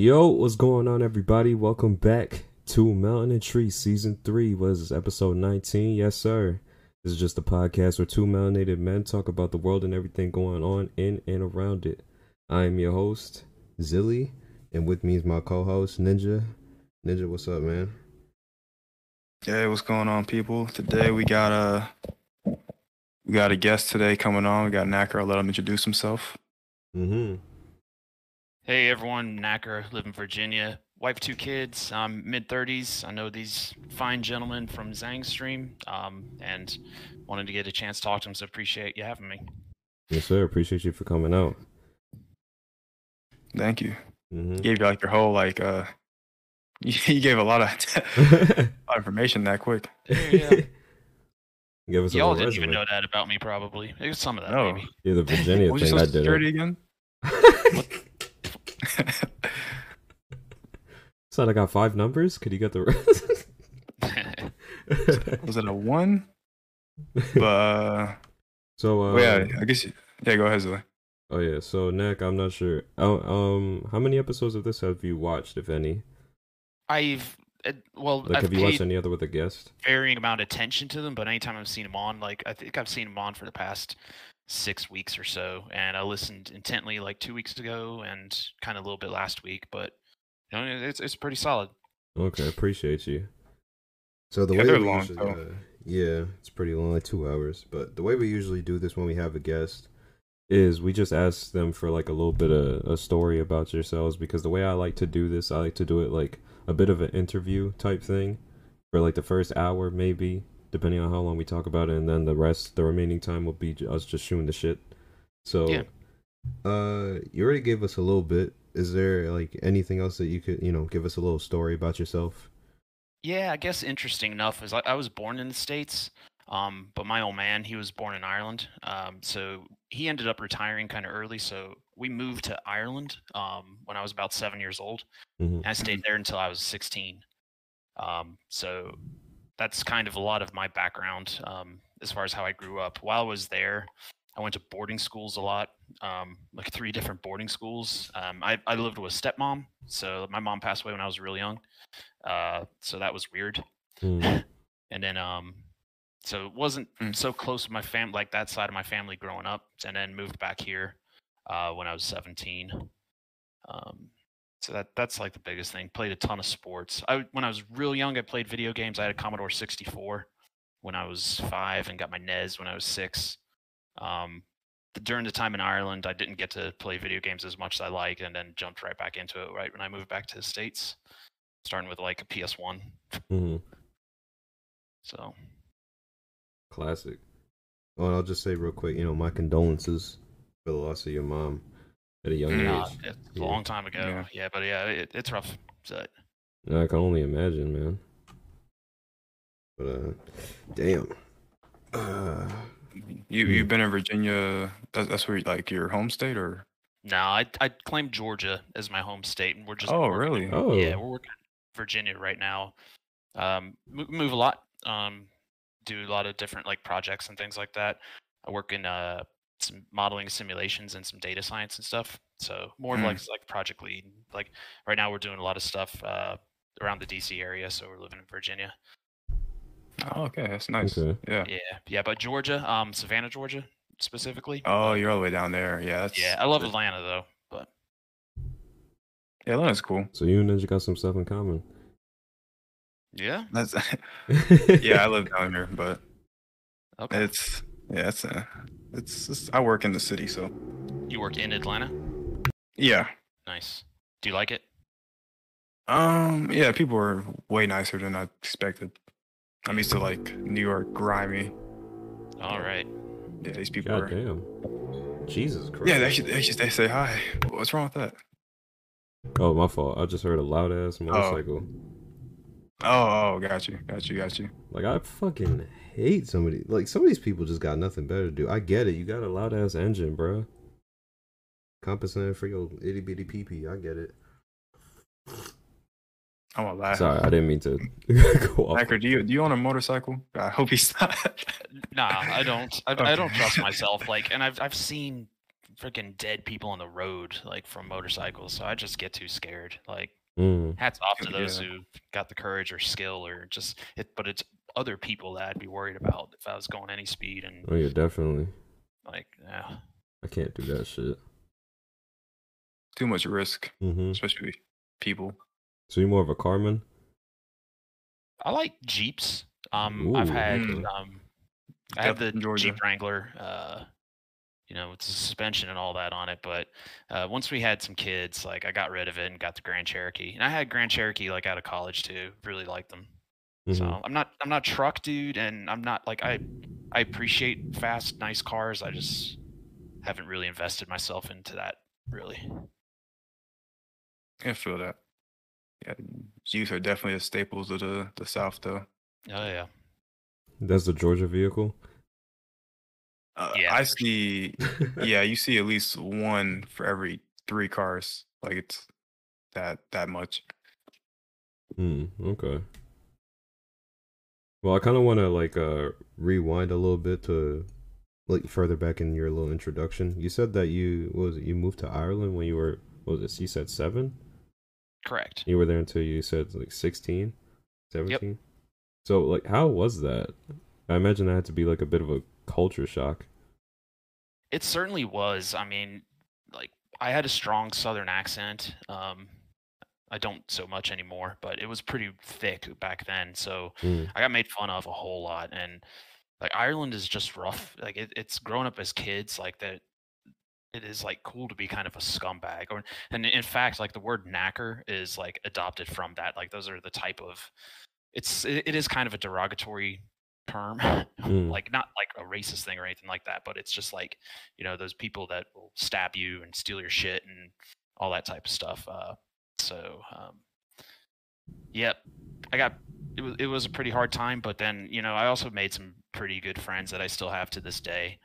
Yo, what's going on, everybody? Welcome back to Melanintry Season 3. What is this, episode 19? Yes, sir. This is just a podcast where two melanated men talk about the world and everything going on in and around it. I am your host, Zilly, and with me is my co host, Ninja. Ninja, what's up, man? Hey, what's going on, people? Today we got a we got a guest today coming on. We got Knacker. I'll let him introduce himself. Mm-hmm. Hey everyone, Knacker, live in Virginia. Wife, two kids. I'm mid 30s. I know these fine gentlemen from Zangstream, um, and wanted to get a chance to talk to them. So appreciate you having me. Yes, sir. Appreciate you for coming out. Thank you. Mm-hmm. Gave you like your whole like uh you, you gave a lot of, a lot of information that quick. Yeah. Give us a Y'all little didn't even know that about me, probably. It was some of that, No. maybe. Yeah, the Virginia thing I did. security It. again? Son, I got five numbers. Could you get the rest? was it a one? But uh, so, uh, well, yeah, I guess you, yeah. Go ahead, Zoe. oh yeah. So, Nick, I'm not sure. Oh, um, how many episodes of this have you watched, if any? I've uh, well, Like, I've have you watched any other with a guest? varying amount of attention to them, but anytime I've seen them on, like I think I've seen them on for the past six weeks or so, and I listened intently like two weeks ago and kind of a little bit last week, but you know, it's it's pretty solid. Okay, appreciate you. So the Yeah, way they're we long, usually, uh, yeah, it's pretty long, like two hours. But the way we usually do this when we have a guest is we just ask them for like a little bit of a story about yourselves. Because the way I like to do this, I like to do it like a bit of an interview type thing for like the first hour, maybe depending on how long we talk about it, and then the rest, the remaining time will be us just shooting the shit. So, Yeah. uh, you already gave us a little bit. Is there like anything else that you could, you know, give us a little story about yourself? Yeah, I guess interesting enough is I, I was born in the states, um, but my old man he was born in Ireland, um, so he ended up retiring kind of early. So we moved to Ireland um, when I was about seven years old. Mhm. And I stayed there until I was 16. Um, so that's kind of a lot of my background um, as far as how I grew up. While I was there, I went to boarding schools a lot, um, like three different boarding schools. Um, I, I lived with a stepmom, so my mom passed away when I was really young, uh, so that was weird. Mm. And then, um, so it wasn't Mm. so close to my fam, like that side of my family growing up, and then moved back here uh, when I was 17. Um, so that that's like the biggest thing. Played a ton of sports. I when I was real young, I played video games. I had a Commodore 64 when I was five, and got my NES when I was six. Um, during the time in Ireland, I didn't get to play video games as much as I like, and then jumped right back into it right when I moved back to the states, starting with like a PS1. Mhm. So Classic. Well, I'll just say real quick, you know, my condolences for the loss of your mom at a young Mm. uh, age. it's Yeah. a long time ago. Yeah. Yeah, but yeah, it, it's rough. So, I can only imagine, man. But uh, damn. Uh, You Hmm. you've been in Virginia. That's, that's where like your home state, or no, I I claim Georgia as my home state, and we're just oh working- really? oh, Yeah, we're working in Virginia right now. Um, mo- move a lot. Um, do a lot of different like projects and things like that. I work in uh some modeling simulations and some data science and stuff. So more of Mm. like like project lead. Like right now, we're doing a lot of stuff uh around the DC area. So we're living in Virginia. Oh, okay, that's nice. Okay. Yeah. Yeah, yeah. But Georgia, um, Savannah, Georgia, specifically. Oh, you're all the way down there. Yeah. That's, Yeah, I love Atlanta though. But Yeah, Atlanta's cool. so you and Ninja got some stuff in common. yeah, That's yeah. I live down here, but okay. it's yeah. It's uh, it's, it's I work in the city, so You work in Atlanta. yeah. Nice. Do you like it? Um, yeah, people are way nicer than I expected. I'm used to like New York grimy. All right. Yeah, these people God are. damn. Jesus Christ. Yeah, they should they should they say hi. What's wrong with that? Oh, my fault. I just heard a loud ass motorcycle. Oh. oh, oh, got you, got you, got you. Like I fucking hate somebody. Like some of these people just got nothing better to do. I get it. You got a loud ass engine, bro. Compensating for your itty bitty pee pee. I get it. I'm gonna laugh. Sorry, I didn't mean to go off. Knacker, do you do you own a motorcycle? I hope he's not. Nah, I don't. I, I don't trust myself. Like, and I've I've seen freaking dead people on the road, like from motorcycles. So I just get too scared. Like Mm. hats off to those Yeah. who got the courage or skill or just it. But it's other people that I'd be worried about if I was going any speed and Oh yeah, definitely. like yeah. I can't do that shit. Too much risk, hmm especially with people. So you're more of a carman? I like Jeeps. Um, I've had okay. um, I have the in Georgia. Jeep Wrangler. Uh, you know, with the suspension and all that on it. But uh, once we had some kids, like I got rid of it and got the Grand Cherokee. And I had Grand Cherokee like out of college too. Really liked them. So Mhm. I'm not I'm not truck dude, and I'm not like I I appreciate fast, nice cars. I just haven't really invested myself into that really. I feel that. Yeah, Jeeps are definitely the staples of the the South, though. Oh yeah. That's the Georgia vehicle. Uh, Yeah, I for sure. see. Yeah, you see at least one for every three cars. Like it's that that much. Hmm. Okay. Well, I kind of want to like uh rewind a little bit to like further back in your little introduction. You said that you what was it you moved to Ireland when you were what was it? You said seven. Correct. You were there until you said like 16, 17? So like, how was that? I imagine that had to be like a bit of a culture shock. It certainly was. I mean, like I had a strong Southern accent. Um, I don't so much anymore, but it was pretty thick back then. So Mm. I got made fun of a whole lot, and like Ireland is just rough. Like it, it's grown up as kids, like that. It is like cool to be kind of a scumbag, or and in fact, like the word knacker is like adopted from that. Like those are the type of. It's it, is kind of a derogatory term, Mm. like not like a racist thing or anything like that, but it's just like you know those people that will stab you and steal your shit and all that type of stuff. Uh, so um, yep, I got it was it was a pretty hard time, but then you know I also made some pretty good friends that I still have to this day.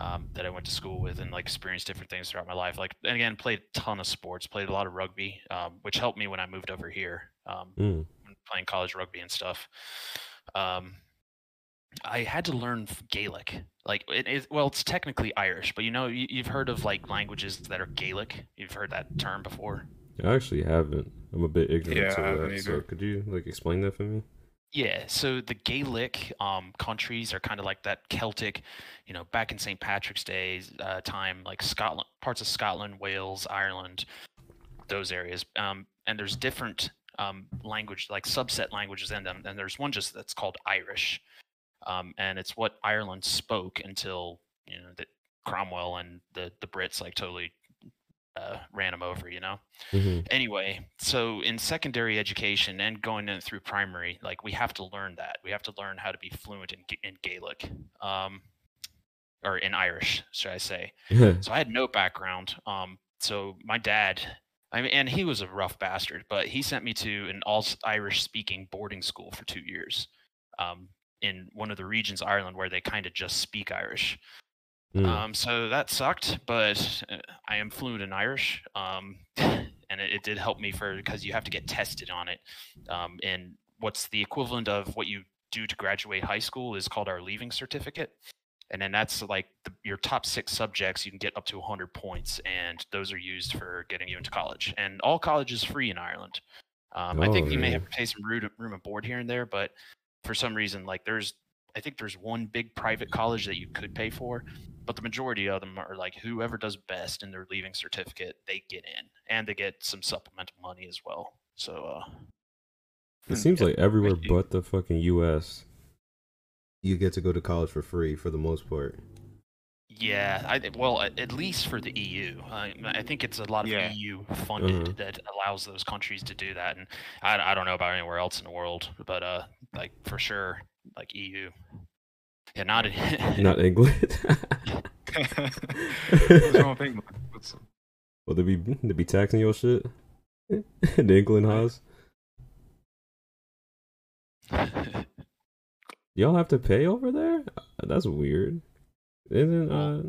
Um, that I went to school with and like experienced different things throughout my life. Like and again, played a ton of sports, played a lot of rugby, um, which helped me when I moved over here. Um, Mm. playing college rugby and stuff. Um, I had to learn Gaelic. Like it is well, it's technically Irish, but you know you, you've heard of like languages that are Gaelic. You've heard that term before. I actually haven't. I'm a bit ignorant Yeah, to I haven't that. So could you like explain that for me? Yeah, so the Gaelic um, countries are kind of like that Celtic, you know, back in St. Patrick's Day uh, time, like Scotland, parts of Scotland, Wales, Ireland, those areas. Um, and there's different um, language, like subset languages in them. And there's one just that's called Irish, um, and it's what Ireland spoke until you know that Cromwell and the the Brits like totally uh, ran them over, you know? Hmm anyway so in secondary education and going in through primary like we have to learn that. We have to learn how to be fluent in, in gaelic um, or in irish should i say. So i had no background um, so my dad I mean, and he was a rough bastard but he sent me to an all irish speaking boarding school for two years um, in one of the regions of ireland where they kind of just speak irish Mm. um, so that sucked, but uh, I am fluent in Irish, um, and it, it did help me for because you have to get tested on it. Um, and what's the equivalent of what you do to graduate high school is called our leaving certificate, and then that's like the, your top six subjects. You can get up to 100 points, and those are used for getting you into college. And all college is free in Ireland. Um, I think Oh, you may have to pay some room, room and board here and there, but for some reason, like there's I think there's one big private college that you could pay for, but the majority of them are like whoever does best in their leaving certificate, they get in, and they get some supplemental money as well. So, uh, It seems like everywhere you. but the fucking U.S. You get to go to college for free for the most part. yeah, I well at, at least for the EU, I, I think it's a lot of Yeah. EU funded Mhm. that allows those countries to do that, and I, I don't know about anywhere else in the world, but uh, like for sure, like EU. Yeah, not in, Not England. What's wrong with England? What's, Well, they be they be taxing your shit. the England Haas. Y'all have to pay over there. That's weird. Isn't uh?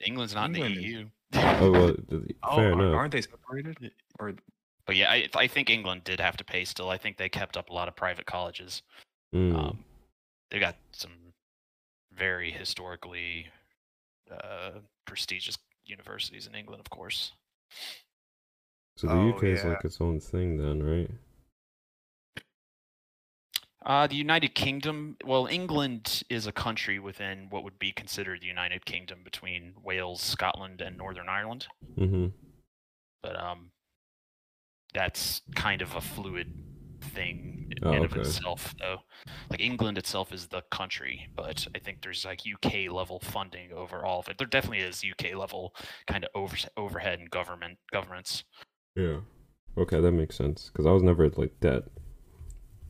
England's not in the EU. Oh well, th- oh, fair enough. aren't they separated? Or But yeah, I, I think England did have to pay still. I think they kept up a lot of private colleges. Mm. Um, they got some very historically uh, prestigious universities in England, of course. So the Oh, UK is yeah. like its own thing then, right? Uh, the United Kingdom, well, England is a country within what would be considered the United Kingdom between Wales, Scotland, and Northern Ireland. Mm-hmm. But um, that's kind of a fluid thing in Oh, and of okay. itself, though. Like England itself is the country, but I think there's like UK level funding over all of it. There definitely is UK level kind of over, overhead and government governments. Yeah. Okay, that makes sense. Because I was never like that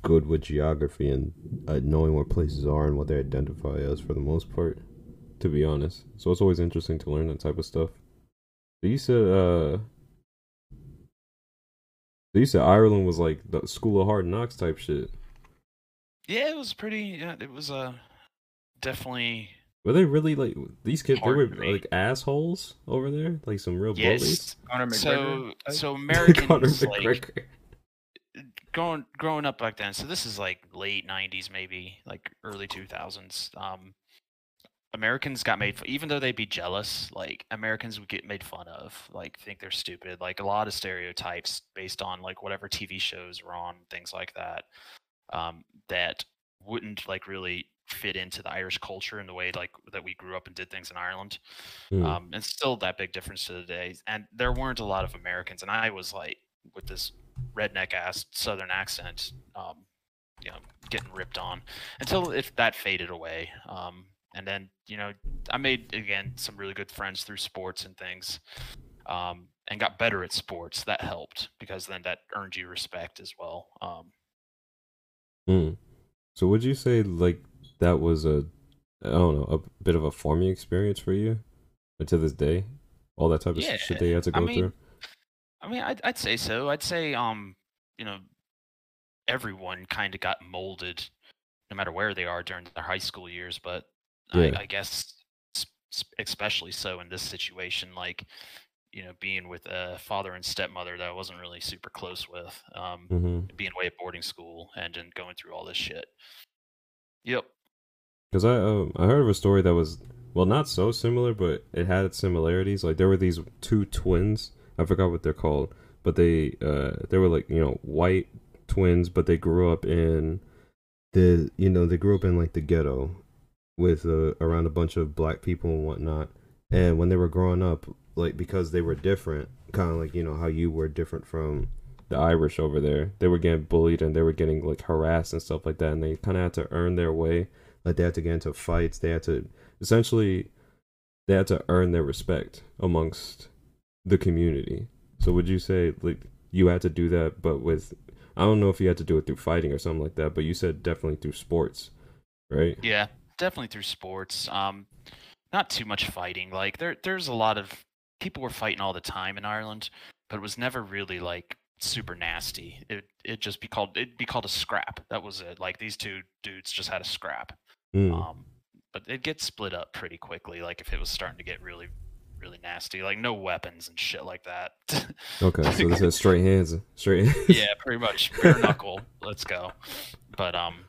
good with geography and uh, knowing what places are and what they identify as for the most part. To be honest, so it's always interesting to learn that type of stuff. You said, uh, so you said Ireland was like the School of Hard Knocks type shit. Yeah, it was pretty. Yeah, it was uh, definitely Were they really like these kids? They were like assholes over there, like some real bullies. yes. Conor McGregor. So type? so Conor Americans like McGregor. growing growing up back then so this is like late 90s maybe like early 2000s um americans got made even though they'd be jealous like americans would get made fun of like think they're stupid like a lot of stereotypes based on like whatever tv shows were on things like that um that wouldn't like really fit into the irish culture and the way like that we grew up and did things in ireland Hmm. um, and still that big difference to the day. And there weren't a lot of Americans, and I was like with this redneck ass Southern accent, um, you know, getting ripped on until if that faded away. Um, and then you know, I made again some really good friends through sports and things, um, and got better at sports. That helped because then that earned you respect as well. Um, Hmm. So would you say like that was a I don't know a bit of a forming experience for you, and to this day, all that type of shit that you had to I go mean, through. I mean, I'd, I'd say so. I'd say, um, you know, everyone kind of got molded, no matter where they are during their high school years. But Yeah. I, I guess, especially so in this situation, like, you know, being with a father and stepmother that I wasn't really super close with, um, hmm being away at boarding school and then going through all this shit. Yep. Because I um I heard of a story that was well not so similar, but it had its similarities. Like there were these two twins. I forgot what they're called, but they uh they were like you know white twins, but they grew up in the you know they grew up in like the ghetto with uh, around a bunch of black people and whatnot. And when they were growing up, like because they were different, kind of like you know how you were different from the Irish over there, they were getting bullied and they were getting like harassed and stuff like that, and they kind of had to earn their way. Like they had to get into fights. They had to essentially they had to earn their respect amongst the community. So would you say like you had to do that, but with I don't know if you had to do it through fighting or something like that, but you said definitely through sports, right? Yeah, definitely through sports. Um, not too much fighting. Like there, there's a lot of people were fighting all the time in Ireland, but it was never really like super nasty. It it just be called it'd be called a scrap. That was it. Like these two dudes just had a scrap. Mm. Um, but it gets split up pretty quickly. Like if it was starting to get really, really nasty, like no weapons and shit like that. Okay, so this is straight hands, straight. Hands. yeah, pretty much bare knuckle. Let's go. But um,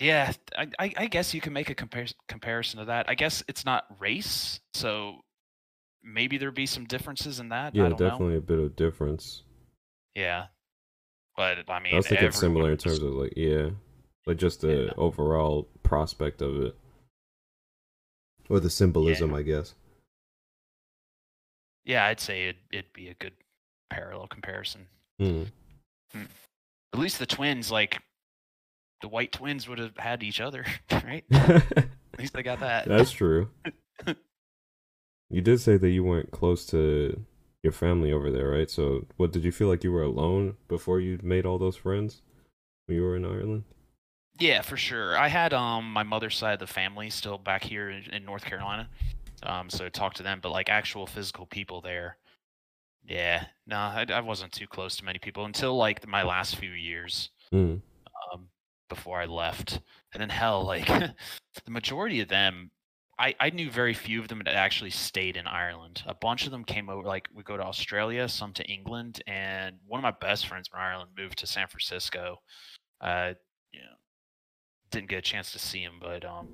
yeah, I, I, I guess you can make a compar- comparison to that. I guess it's not race, so maybe there'd be some differences in that. I yeah, don't know. definitely a bit of difference. Yeah, but I mean, I was thinking similar in was- terms of like yeah, like just the Yeah. overall prospect of it, or the symbolism, I guess. Yeah, I'd say it'd it'd be a good parallel comparison. Hmm. At least the twins, like the white twins, would have had each other, right? At least they got that. That's true. you did say that you weren't close to your family over there, right? So, what did you feel like you were alone before you made all those friends when you were in Ireland? Yeah, for sure. I had um my mother's side of the family still back here in, in North Carolina, um, so talk to them. But like actual physical people there, yeah, no, I, I wasn't too close to many people until like my last few years Hmm. Before I left. And then hell, like the majority of them, I, I knew very few of them that actually stayed in Ireland. A bunch of them came over, like we go to Australia, some to England, and one of my best friends from Ireland moved to San Francisco. Uh, you know, didn't get a chance to see him, but um,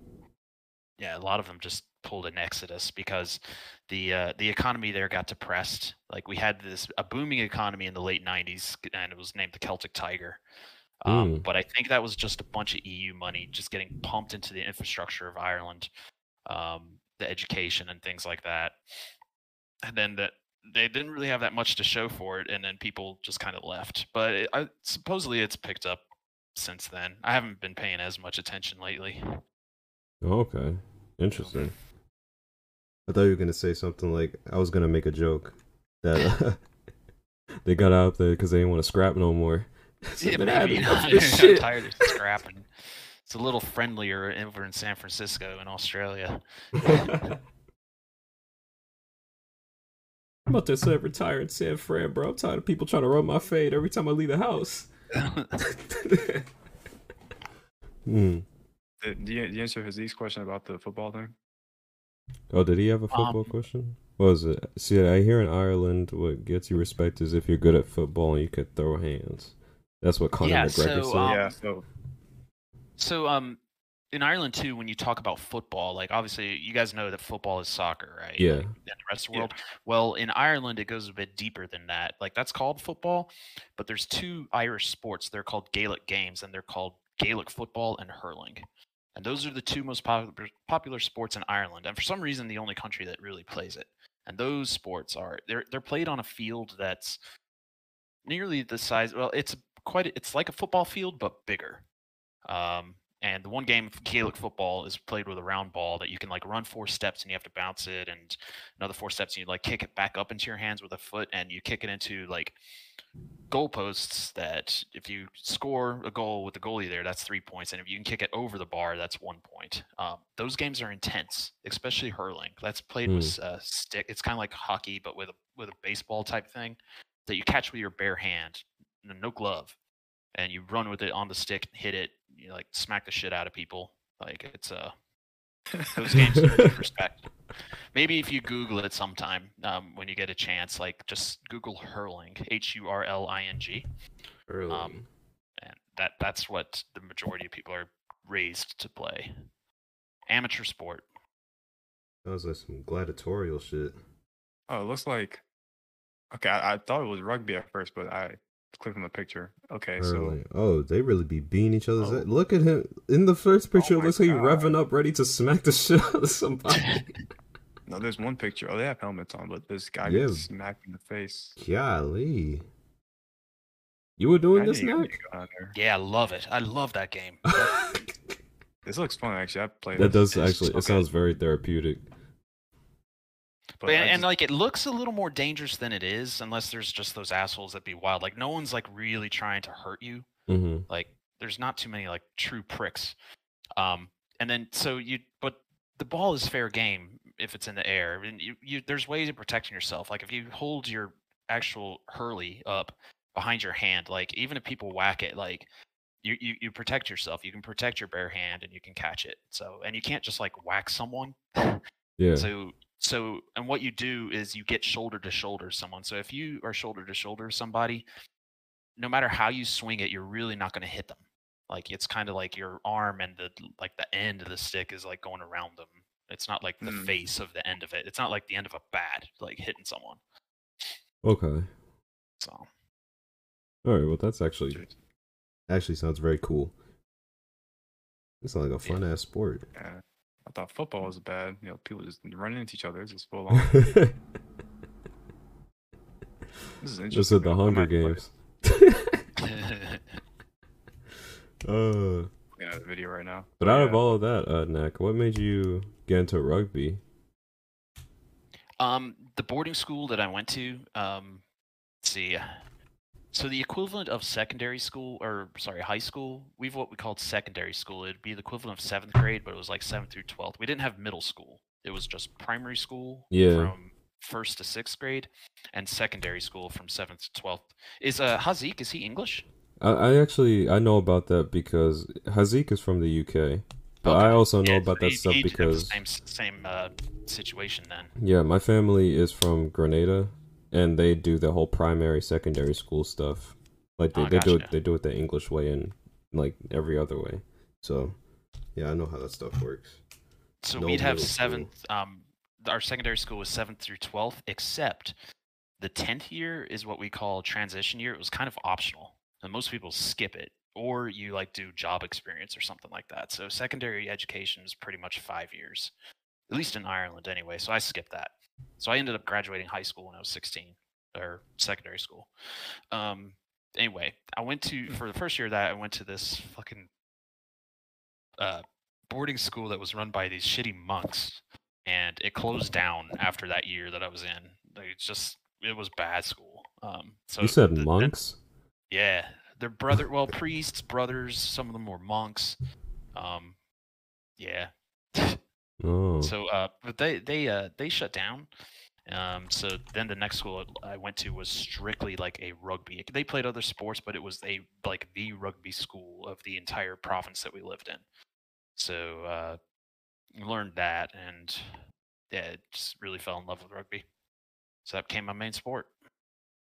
yeah, a lot of them just pulled an exodus because the uh, the economy there got depressed. Like we had this a booming economy in the late '90s, and it was named the Celtic Tiger. Um, Mm. But I think that was just a bunch of EU money just getting pumped into the infrastructure of Ireland, um, the education and things like that. And then that they didn't really have that much to show for it, and then people just kind of left. But it, I, supposedly it's picked up since then. I haven't been paying as much attention lately. Okay, interesting. I thought you were gonna say something like I was gonna make a joke that they got out there because they didn't want to scrap no more. So Yeah, they but had maybe enough not. I'm shit. tired of scrapping. It's a little friendlier over in San Francisco in Australia. I'm about to say retire in San Fran, bro. I'm tired of people trying to rub my fade every time I leave the house. Hmm. Did, do, you, do you answer Haziq's question about the football thing? Oh, did he have a football Um, question? What was it? See, I hear in Ireland, what gets you respect is if you're good at football and you could throw hands. That's what Conor Yeah, McGregor so, said. um, yeah. So So, um, in Ireland too, when you talk about football, like obviously you guys know that football is soccer, right? Yeah. Like, in the rest of the Yeah. world. Well, in Ireland, it goes a bit deeper than that. Like that's called football, but there's two Irish sports. They're called Gaelic games, and they're called Gaelic football and hurling. And those are the two most popular popular sports in Ireland. And for some reason, the only country that really plays it. And those sports are they're they're played on a field that's nearly the size. Well, it's quite. It's like a football field, but bigger. Um, and the one game of Gaelic football is played with a round ball that you can like run four steps and you have to bounce it, and another four steps and you like kick it back up into your hands with a foot, and you kick it into like goalposts that if you score a goal with the goalie there, that's three points, and if you can kick it over the bar, that's one point. Um, those games are intense, especially hurling. That's played with a stick. It's kind of like hockey, but with a with a baseball type thing that you catch with your bare hand, no glove, and you run with it on the stick hit it. You like smack the shit out of people. Like it's uh those games deserve respect. Maybe if you Google it sometime um, when you get a chance, like just Google hurling, H U R L I N G, Hurling. um, and that that's what the majority of people are raised to play. Amateur sport. Sounds like some gladiatorial shit. oh, it looks like okay. I, I thought it was rugby at first, but I clicked on the picture. Okay, so Hurling. Oh, they really be beating each other's. Oh. Look at him in the first picture. Oh it looks like he's revving up, ready to smack the shit out of somebody. no, there's one picture. Oh, they have helmets on, but this guy Yeah. gets smacked in the face. Golly, you were doing I this didn't even neck. get on there. Yeah, I love it. I love that game. This looks fun actually. I played that this, does It's actually. so It sounds very therapeutic. But and, I and like it looks a little more dangerous than it is, unless there's just those assholes that be wild. Like no one's like really trying to hurt you. hmm Like there's not too many like true pricks. Um, and then so you, but the ball is fair game if it's in the air. And you, you there's ways of protecting yourself. Like if you hold your actual hurley up behind your hand, like even if people whack it, like you, you you protect yourself. You can protect your bare hand and you can catch it. So and you can't just like whack someone. Yeah. So so and what you do is you get shoulder to shoulder someone. So if you are shoulder to shoulder somebody, no matter how you swing it, you're really not going to hit them. Like it's kind of like your arm and the like the end of the stick is like going around them. It's not like the Hmm. face of the end of it. It's not like the end of a bat like hitting someone. Okay. So All right. Well, that's actually actually sounds very cool. It's like a fun ass sport. yeah, I thought football was bad. You know, people just running into each other. It's just full on. this This is is interesting. the I- I Hunger Games. uh, looking at the video right now. but out of all of that, uh, Nick, what made you get into rugby? Um, the boarding school that I went to, um, let's see. So the equivalent of secondary school, or sorry, high school, we've what we called secondary school. It'd be the equivalent of seventh grade, but it was like seventh through twelfth. We didn't have middle school. It was just primary school Yeah. from first to sixth grade, and secondary school from seventh to twelfth. Is uh Hazik? Is he English? I, I actually I know about that because Hazik is from the UK, but I also know Yeah, about that he- stuff because same same uh, situation then. yeah, my family is from Grenada, and they do the whole primary, secondary school stuff. Like they, Oh, they do it they do it the English way and like every other way. So yeah, I know how that stuff works. So No we'd have seventh. Um, our secondary school was seventh through twelfth, except the tenth year is what we call transition year. It was kind of optional, and most people skip it, or you like do job experience or something like that. So secondary education is pretty much five years, at least in Ireland anyway. So I skipped that. So I ended up graduating high school when I was sixteen, or secondary school. Um, anyway, I went to for the first year of that I went to this fucking uh, boarding school that was run by these shitty monks, and it closed down after that year that I was in. Like it's just it was bad school. Um, so you said th- that- monks? yeah, they're brother. Well, priests, brothers. Some of them were monks. Um, yeah. Oh. So, uh, but they they uh they shut down. Um, so then the next school I went to was strictly like a rugby. They played other sports, but it was a like the rugby school of the entire province that we lived in. So uh, learned that, and yeah, just really fell in love with rugby. So that became my main sport.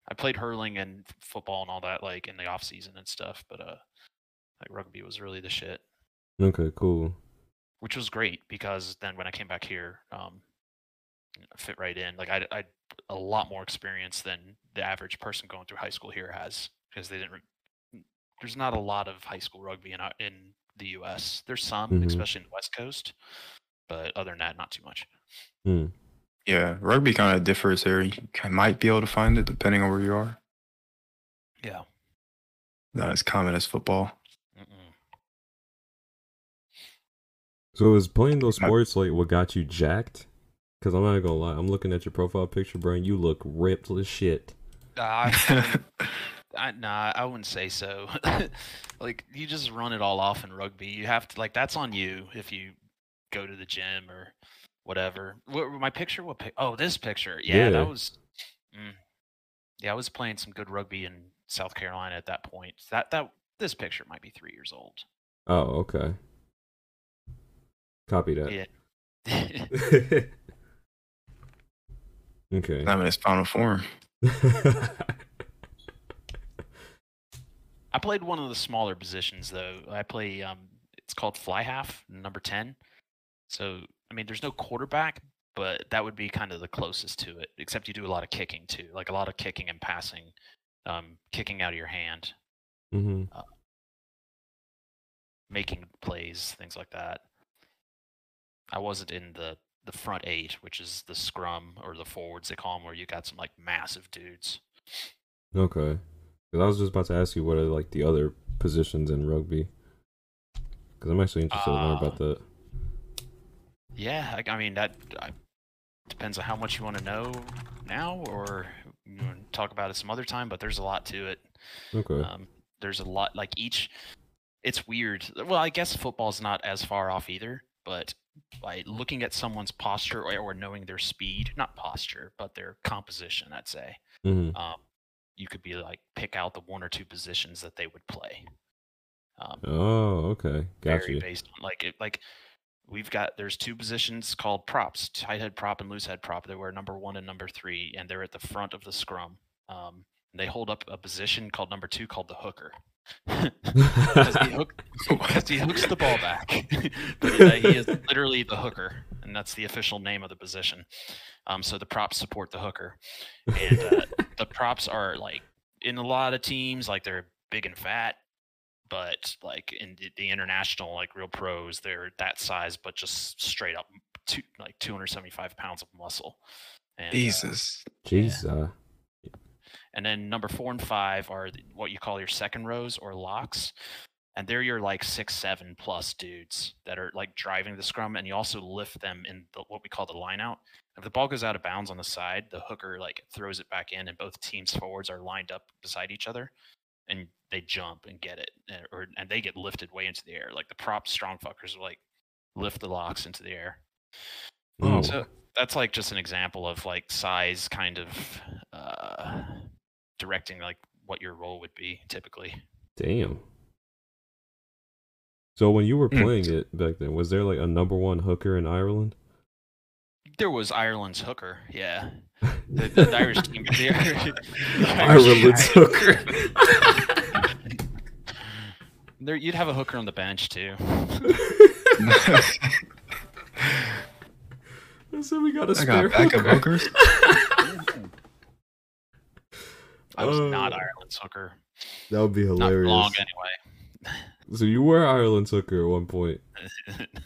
I played hurling and football and all that like in the off season and stuff, but uh, like rugby was really the shit Okay, cool. Which was great because then when I came back here, um, fit right in. Like I, I, a lot more experience than the average person going through high school here has because they didn't. Re- there's not a lot of high school rugby in in the U.S. There's some, Mhm. especially in the West Coast, but other than that, not too much. Hmm. Yeah, rugby kind of differs there. You ca- might be able to find it depending on where you are. Yeah. Not as common as football. So is playing those sports like what got you jacked? Because I'm not gonna lie, I'm looking at your profile picture, bro, and you look ripped as shit. Uh, I, I, nah, I wouldn't say so. like you just run it all off in rugby. You have to like that's on you if you go to the gym or whatever. What, my picture? What? Pic- oh, this picture. Yeah, Yeah. that was. Mm, yeah, I was playing some good rugby in South Carolina at that point. That that this picture might be three years old. Oh, okay. Copy that. Yeah. okay. Not in its final form. I played one of the smaller positions though. I play um it's called fly half, number 10. So, I mean, there's no quarterback, but that would be kind of the closest to it, except you do a lot of kicking too, like a lot of kicking and passing, um kicking out of your hand, hmm making plays, things like that. I wasn't in the the front 8, which is the scrum or the forwards they call them where you got some like massive dudes. Okay. 'Cause I was just about to ask you what are like the other positions in rugby. Because I'm actually interested to learn about Uh, that. Yeah, I, I mean that I, depends on how much you want to know now, or you talk about it some other time. But there's a lot to it. Okay. Um, there's a lot like each. It's weird. Well, I guess football's not as far off either, but by looking at someone's posture or, or knowing their speed, not posture, but their composition, I'd say, hmm um, you could be like pick out the one or two positions that they would play. Um, Oh, okay. Got vary you. based on like it, like we've got there's two positions called props tight head prop and loose head prop they were number one and number three and they're at the front of the scrum um, and they hold up a position called number two called the hooker because he, hook, 'cause he hooks the ball back but uh, he is literally the hooker and that's the official name of the position um, so the props support the hooker and uh, the props are like in a lot of teams like they're big and fat but like in the, the international like real pros they're that size but just straight up two, like 275 pounds of muscle and, uh, Jesus. Jeez. And then number four and five are what you call your second rows or locks. And they're your like six seven plus dudes that are like driving the scrum and you also lift them in the, what we call the line out. If the ball goes out of bounds on the side the hooker like throws it back in and both teams forwards are lined up beside each other and they jump and get it uh, or and they get lifted way into the air. Like the prop strong fuckers will like lift the locks into the air. Oh, so that's like just an example of like size kind of uh directing like what your role would be typically damn. So when you were Hmm. playing it back then, was there like a number one hooker in Ireland? there was ireland's hooker yeah the, the Irish team the Irish- the Irish Ireland's team- hooker. there you'd have a hooker on the bench too said we got a I spare got backup hooker. hookers. I was not Oh. Ireland's hooker. That would be hilarious. Not hilarious. long anyway. So you were Ireland's hooker at one point.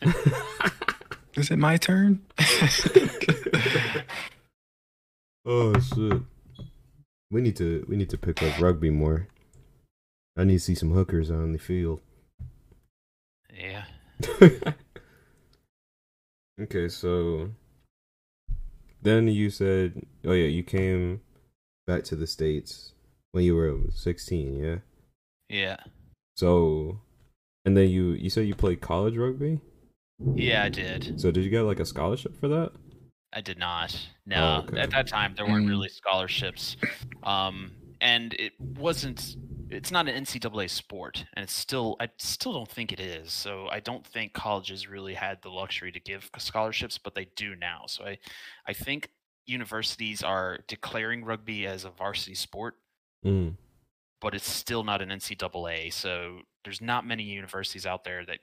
Is it my turn? oh shit. We need to we need to pick up rugby more. I need to see some hookers on the field. yeah. okay, so then you said, oh yeah, you came back to the states when you were 16, yeah. Yeah. So, and then you you said you played college rugby. Yeah, I did. So did you get like a scholarship for that? I did not. No, Oh, okay. at that time there weren't Mm. really scholarships, um, and it wasn't. It's not an NCAA sport, and it's still. I still don't think it is. So I don't think colleges really had the luxury to give scholarships, but they do now. So I, I think universities are declaring rugby as a varsity sport, Mm. but it's still not an NCAA. So there's not many universities out there that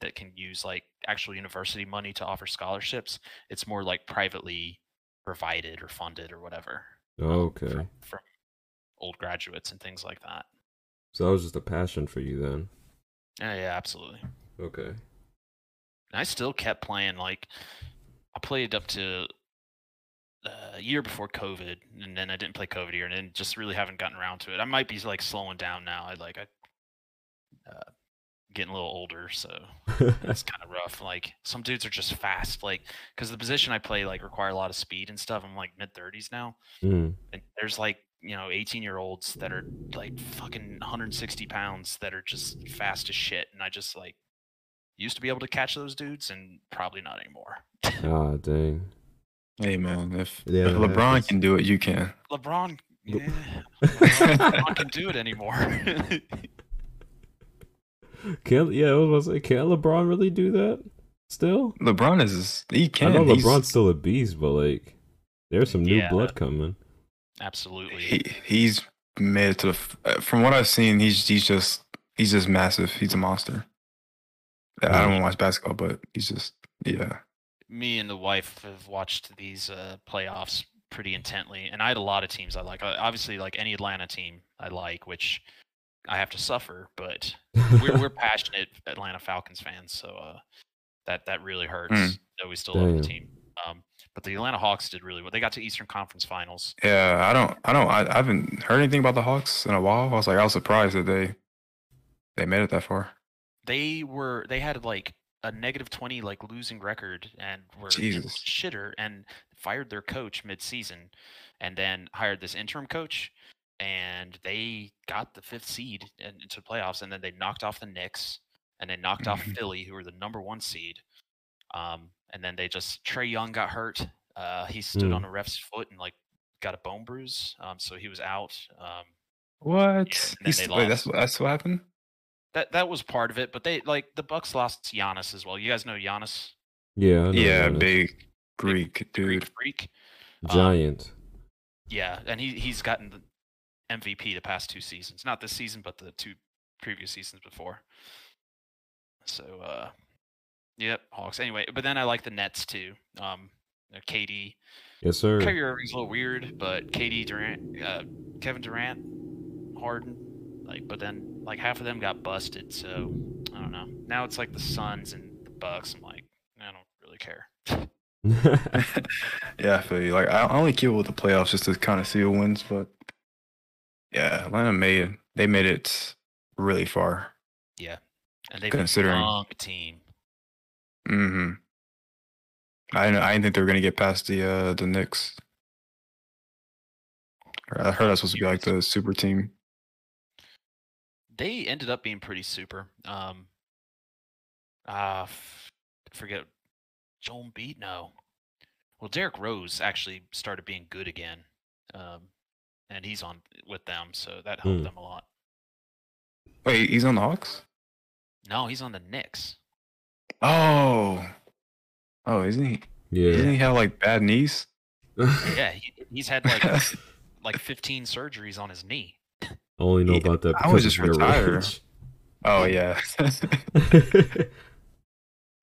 that can use like actual university money to offer scholarships. It's more like privately provided or funded or whatever. um, Okay. From, from old graduates and things like that. So that was just a passion for you then. Yeah, yeah, absolutely. Okay. And I still kept playing. Like I played up to uh, a year before COVID, and then I didn't play COVID year, and then just really haven't gotten around to it. I might be like slowing down now. I like I uh, getting a little older, so it's kind of rough. Like some dudes are just fast, like because the position I play like require a lot of speed and stuff. I'm like mid thirties now, mm. and there's like you know 18 year olds that are like fucking 160 pounds that are just fast as shit, and I just like used to be able to catch those dudes, and probably not anymore. Ah, dang. Hey man, if, Yeah, if LeBron happens. can do it, you can. LeBron, yeah, LeBron can't do it anymore. Can't yeah, I was about to say, can't LeBron really do that still? LeBron is he can. I know He's- LeBron's still a beast, but like there's some new Yeah. blood coming. Absolutely. he he's made it to the. uh, From what I've seen, he's he's just he's just massive. He's a monster. I don't watch basketball, but he's just yeah. Me and the wife have watched these uh, playoffs pretty intently, and I had a lot of teams I like. Uh, Obviously, like any Atlanta team I like, which I have to suffer, but we're we're passionate Atlanta Falcons fans, so uh, that that really hurts. Mm. That we still love the team. Um, but the Atlanta Hawks did really well. They got to Eastern Conference Finals. Yeah, I don't, I don't, I, I haven't heard anything about the Hawks in a while. I was like, I was surprised that they, they made it that far. They were they had like a negative twenty like losing record and were Jesus. shitter and fired their coach mid season, and then hired this interim coach, and they got the fifth seed in- into the playoffs, and then they knocked off the Knicks, and they knocked off. Philly, who were the number one seed. Um, and then they just Trae Young got hurt. Uh, he stood Hmm. on a ref's foot and like got a bone bruise. Um, so he was out. Um, What? He's- wait, that's that's what happened. That that was part of it, but they like the Bucks lost Giannis as well. You guys know Giannis, Yeah, I know Yeah, Giannis. big Greek dude. Greek freak. um, giant. Yeah, and he he's gotten the MVP the past two seasons. Not this season, but the two previous seasons before. So uh yep, Hawks. Anyway, but then I like the Nets too. Um you know, KD. yes, sir. Kyrie Irving's a little weird, but KD Durant uh Kevin Durant, Harden, like but then like half of them got busted, so I don't know. Now it's like the Suns and the Bucks. I'm like, I don't really care. yeah, I feel you. Like I only keep it with the playoffs just to kind of see who wins, but yeah, Atlanta made it. They made it really far. Yeah, and they've Considering- a young team. hmm I didn't, I didn't think they were gonna get past the uh the Knicks. I heard that's supposed to be like the super team. They ended up being pretty super. Um, uh, f- forget Joel Beat. No, well, Derrick Rose actually started being good again, um, and he's on with them, so that helped Hmm. them a lot. Wait, he's on the Hawks? No, he's on the Knicks. Oh, oh, isn't he? Yeah, doesn't he have like bad knees? Yeah, he, he's had like like 15 surgeries on his knee. I only know Yeah, about that. I would just of retire. rage. Oh yeah. I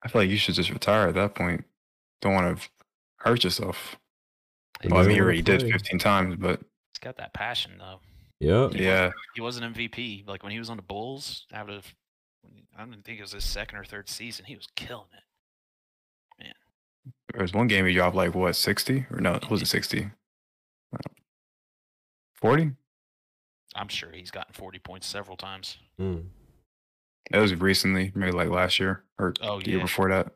feel like you should just retire at that point. Don't want to hurt yourself. He Well, I Yeah. mean, he already did 15 times, but He's got that passion though. Yeah. He yeah, He was an MVP. Like when he was on the Bulls, out of I don't think it was his second or third season, he was killing it. Man. There was one game he dropped like what 60 or no, it wasn't 60. Uh, 40. I'm sure he's gotten 40 points several times. Mm. It was recently, maybe like last year or Oh, the year before that.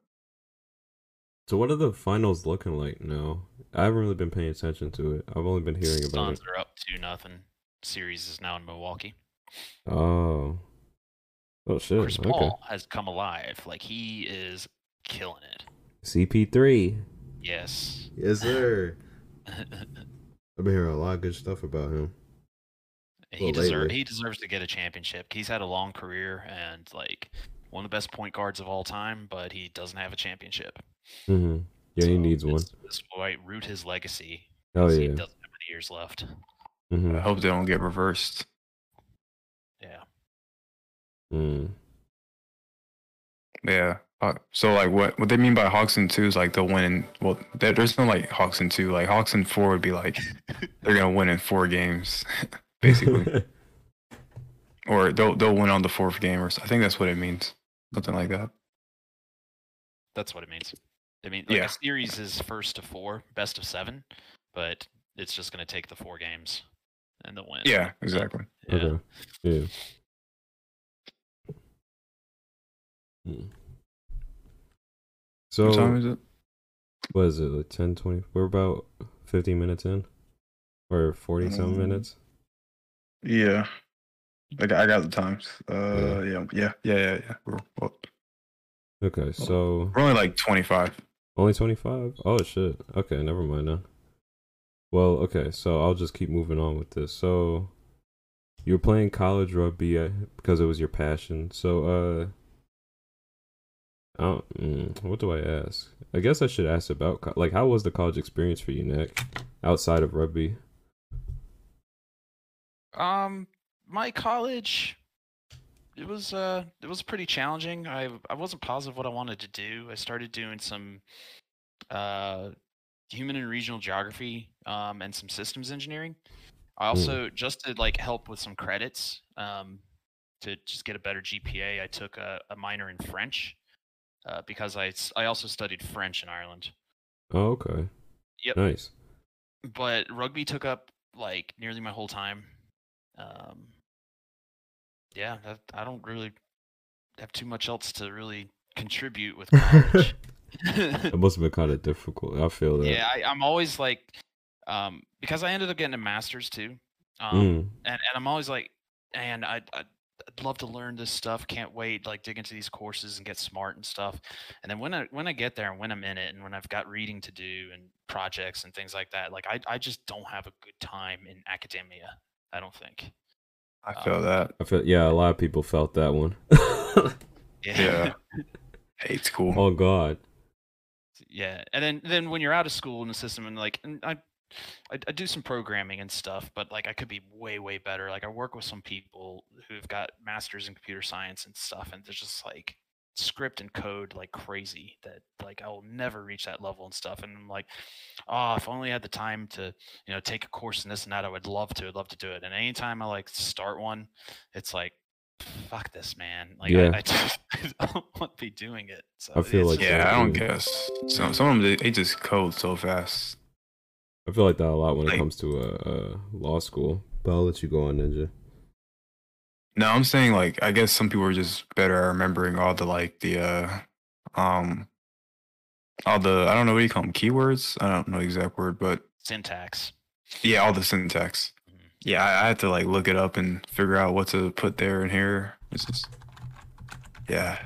So what are the finals looking like now? I haven't really been paying attention to it. I've only been hearing about Suns it. are up two nothing. Series is now in Milwaukee. Oh. Oh shit. Chris Okay. Paul has come alive. Like he is killing it. CP3. Yes. Yes, sir. I've been hearing a lot of good stuff about him. He deserves he deserves to get a championship. He's had a long career and like one of the best point guards of all time, but he doesn't have a championship. hmm Yeah, he needs one. This, this might root his legacy. Oh 'cause yeah. He doesn't have many years left. hmm I hope they don't get reversed. Yeah. Mm. Yeah. Uh, so like what what they mean by Hawks and two is like they'll win in well there, there's no like Hawks and two like Hawks and four would be like they're gonna win in four games basically or they'll they'll win on the fourth game or. I think that's what it means something like that. That's what it means. I mean, like Yeah. a series is first to four, best of seven, but it's just going to take the four games and the win. Yeah, exactly. Yeah. Okay. Yeah. Mm. So what time is it? what is it like 10 20 we're about 15 minutes in or 40 some Um, minutes Yeah. I got, I got the times. Uh yeah, yeah, yeah, yeah, yeah. We're, well, okay so we're only like 25. only 25 oh shit okay never mind then well okay so i'll just keep moving on with this so you were playing college rugby uh, because it was your passion so uh I don't, mm, what do I ask? I guess I should ask about like how was the college experience for you, Nick, outside of rugby? Um, my college, it was uh, it was pretty challenging. I I wasn't positive what I wanted to do. I started doing some uh, human and regional geography, um, and some systems engineering. I also just to like help with some credits, um, to just get a better GPA. I took a, a minor in French, uh, because I I also studied French in Ireland. Oh, okay. Yep. Nice. but rugby took up like nearly my whole time. Um, yeah, that, I don't really have too much else to really contribute with college. It must have been kind of difficult. I feel that. yeah, I, I'm always like, um, because I ended up getting a master's too, um, Mm. and and I'm always like, and I. I I'd love to learn this stuff. Can't wait, like dig into these courses and get smart and stuff. And then when I when I get there and when I'm in it and when I've got reading to do and projects and things like that, like I I just don't have a good time in academia. I don't think. I feel Um, that. I feel yeah. A lot of people felt that one. Yeah. Hey, it's cool. oh God. yeah. And then then when you're out of school in the system and like and I, I I do some programming and stuff, but like I could be way way better. Like I work with some people who've got masters in computer science and stuff, and they're just like script and code like crazy that like I will never reach that level and stuff. And I'm like, oh, if only I only had the time to you know take a course in this and that, I would love to. I'd love to do it. And anytime I like start one, it's like. Fuck this, man! Like Yeah. I, I just I don't want to be doing it. So I feel like just- yeah, I don't guess. Some some of them they, they just code so fast. I feel like that a lot when it comes to a, uh law school. But I'll let you go on, Ninja. No, I'm saying like I guess some people are just better at remembering all the like the uh um all the I don't know what you call them keywords. I don't know the exact word, but syntax. yeah, all the syntax. Mhm. Yeah, I, I had to like look it up and figure out what to put there and here. It's just yeah,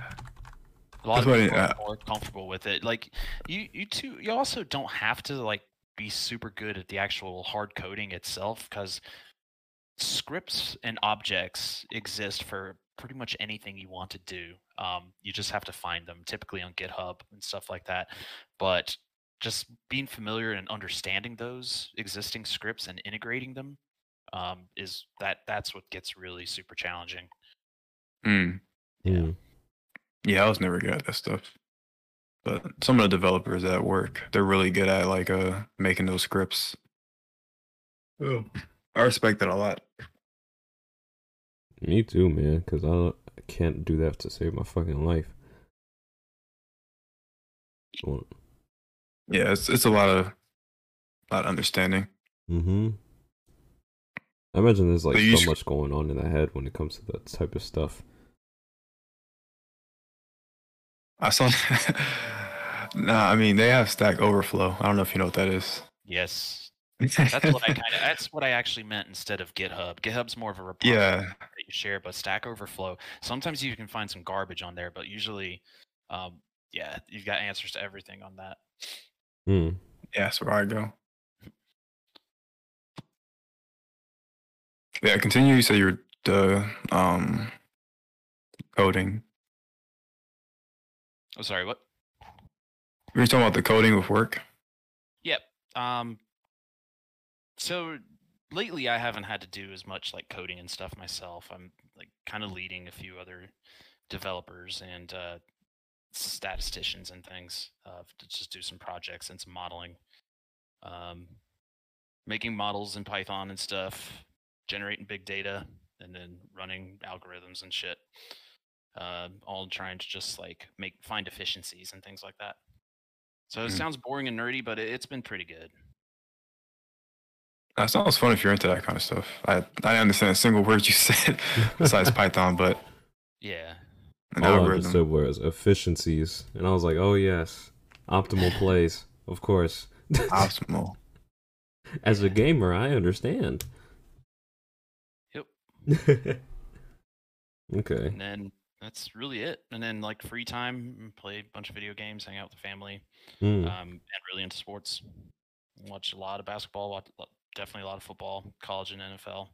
A lot That's of people I- are more comfortable with it. Like you, you too. You also don't have to like be super good at the actual hard coding itself because scripts and objects exist for pretty much anything you want to do. Um, you just have to find them, typically on GitHub and stuff like that. But just being familiar and understanding those existing scripts and integrating them um, is that that's what gets really super challenging. mm. Yeah. Mm. yeah. I was never good at that stuff. But some of the developers at work, they're really good at like uh making those scripts. Oh, I respect that a lot. Me too, man. Because I, I can't do that to save my fucking life. Yeah, it's it's a lot of lot of understanding. Mm-hmm. I imagine there's like So so sh- much going on in the head when it comes to that type of stuff. I saw. nah, I mean they have Stack Overflow. I don't know if you know what that is. Yes, that's what I kind of. That's what I actually meant instead of GitHub. GitHub's more of a repository yeah, that you share, but Stack Overflow. Sometimes you can find some garbage on there, but usually, um, yeah, you've got answers to everything on that. Hmm. yeah, that's where I go. Yeah, continue. You say you're the um coding. Oh, sorry, what? We were talking about the coding with work. Yep. Um. So lately, I haven't had to do as much like coding and stuff myself. I'm like kind of leading a few other developers and uh, statisticians and things uh, to just do some projects and some modeling. Um, making models in Python and stuff, generating big data, and then running algorithms and shit. Uh, all trying to just like make find efficiencies and things like that. So it Mm. sounds boring and nerdy, but it, it's been pretty good. That sounds fun if you're into that kind of stuff. I I didn't understand a single word you said besides Python, but Yeah. an All I algorithm. understood was efficiencies, and I was like, "Oh yes, optimal plays, of course." optimal. As a gamer, I understand. Yep. okay. And then that's really it. And then like free time, mm, play a bunch of video games, hang out with the family, Hmm. um, and really into sports. Watch a lot of basketball, watch, lo- definitely a lot of football, college and NFL.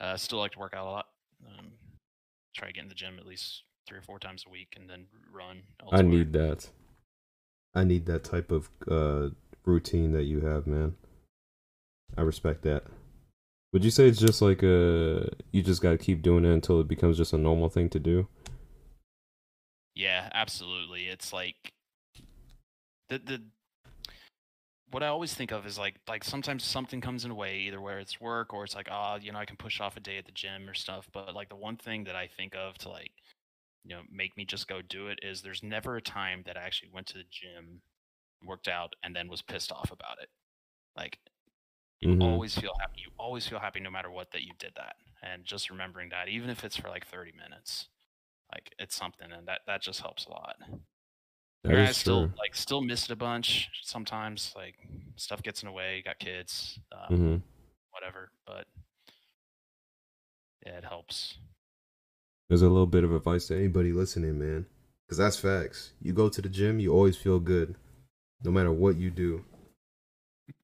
Uh, still like to work out a lot. Um, try to get in the gym at least three or four times a week, and then run. I need that. I need that type of uh, routine that you have, man. I respect that. Would you say it's just like uh you just gotta keep doing it until it becomes just a normal thing to do? Yeah, absolutely. It's like the the what I always think of is like like sometimes something comes in the way, either where it's work or it's like, oh, you know, I can push off a day at the gym or stuff. But like the one thing that I think of to like, you know, make me just go do it is there's never a time that I actually went to the gym, worked out, and then was pissed off about it. Like you Mhm. always feel happy. You always feel happy no matter what that you did that. And just remembering that, even if it's for like 30 minutes, like it's something and that that just helps a lot. That I still true. like still miss it a bunch sometimes. Like stuff gets in the way. Got kids, um, hmm whatever. But yeah, it helps. There's a little bit of advice to anybody listening, man. Because that's facts. You go to the gym, you always feel good. No matter what you do.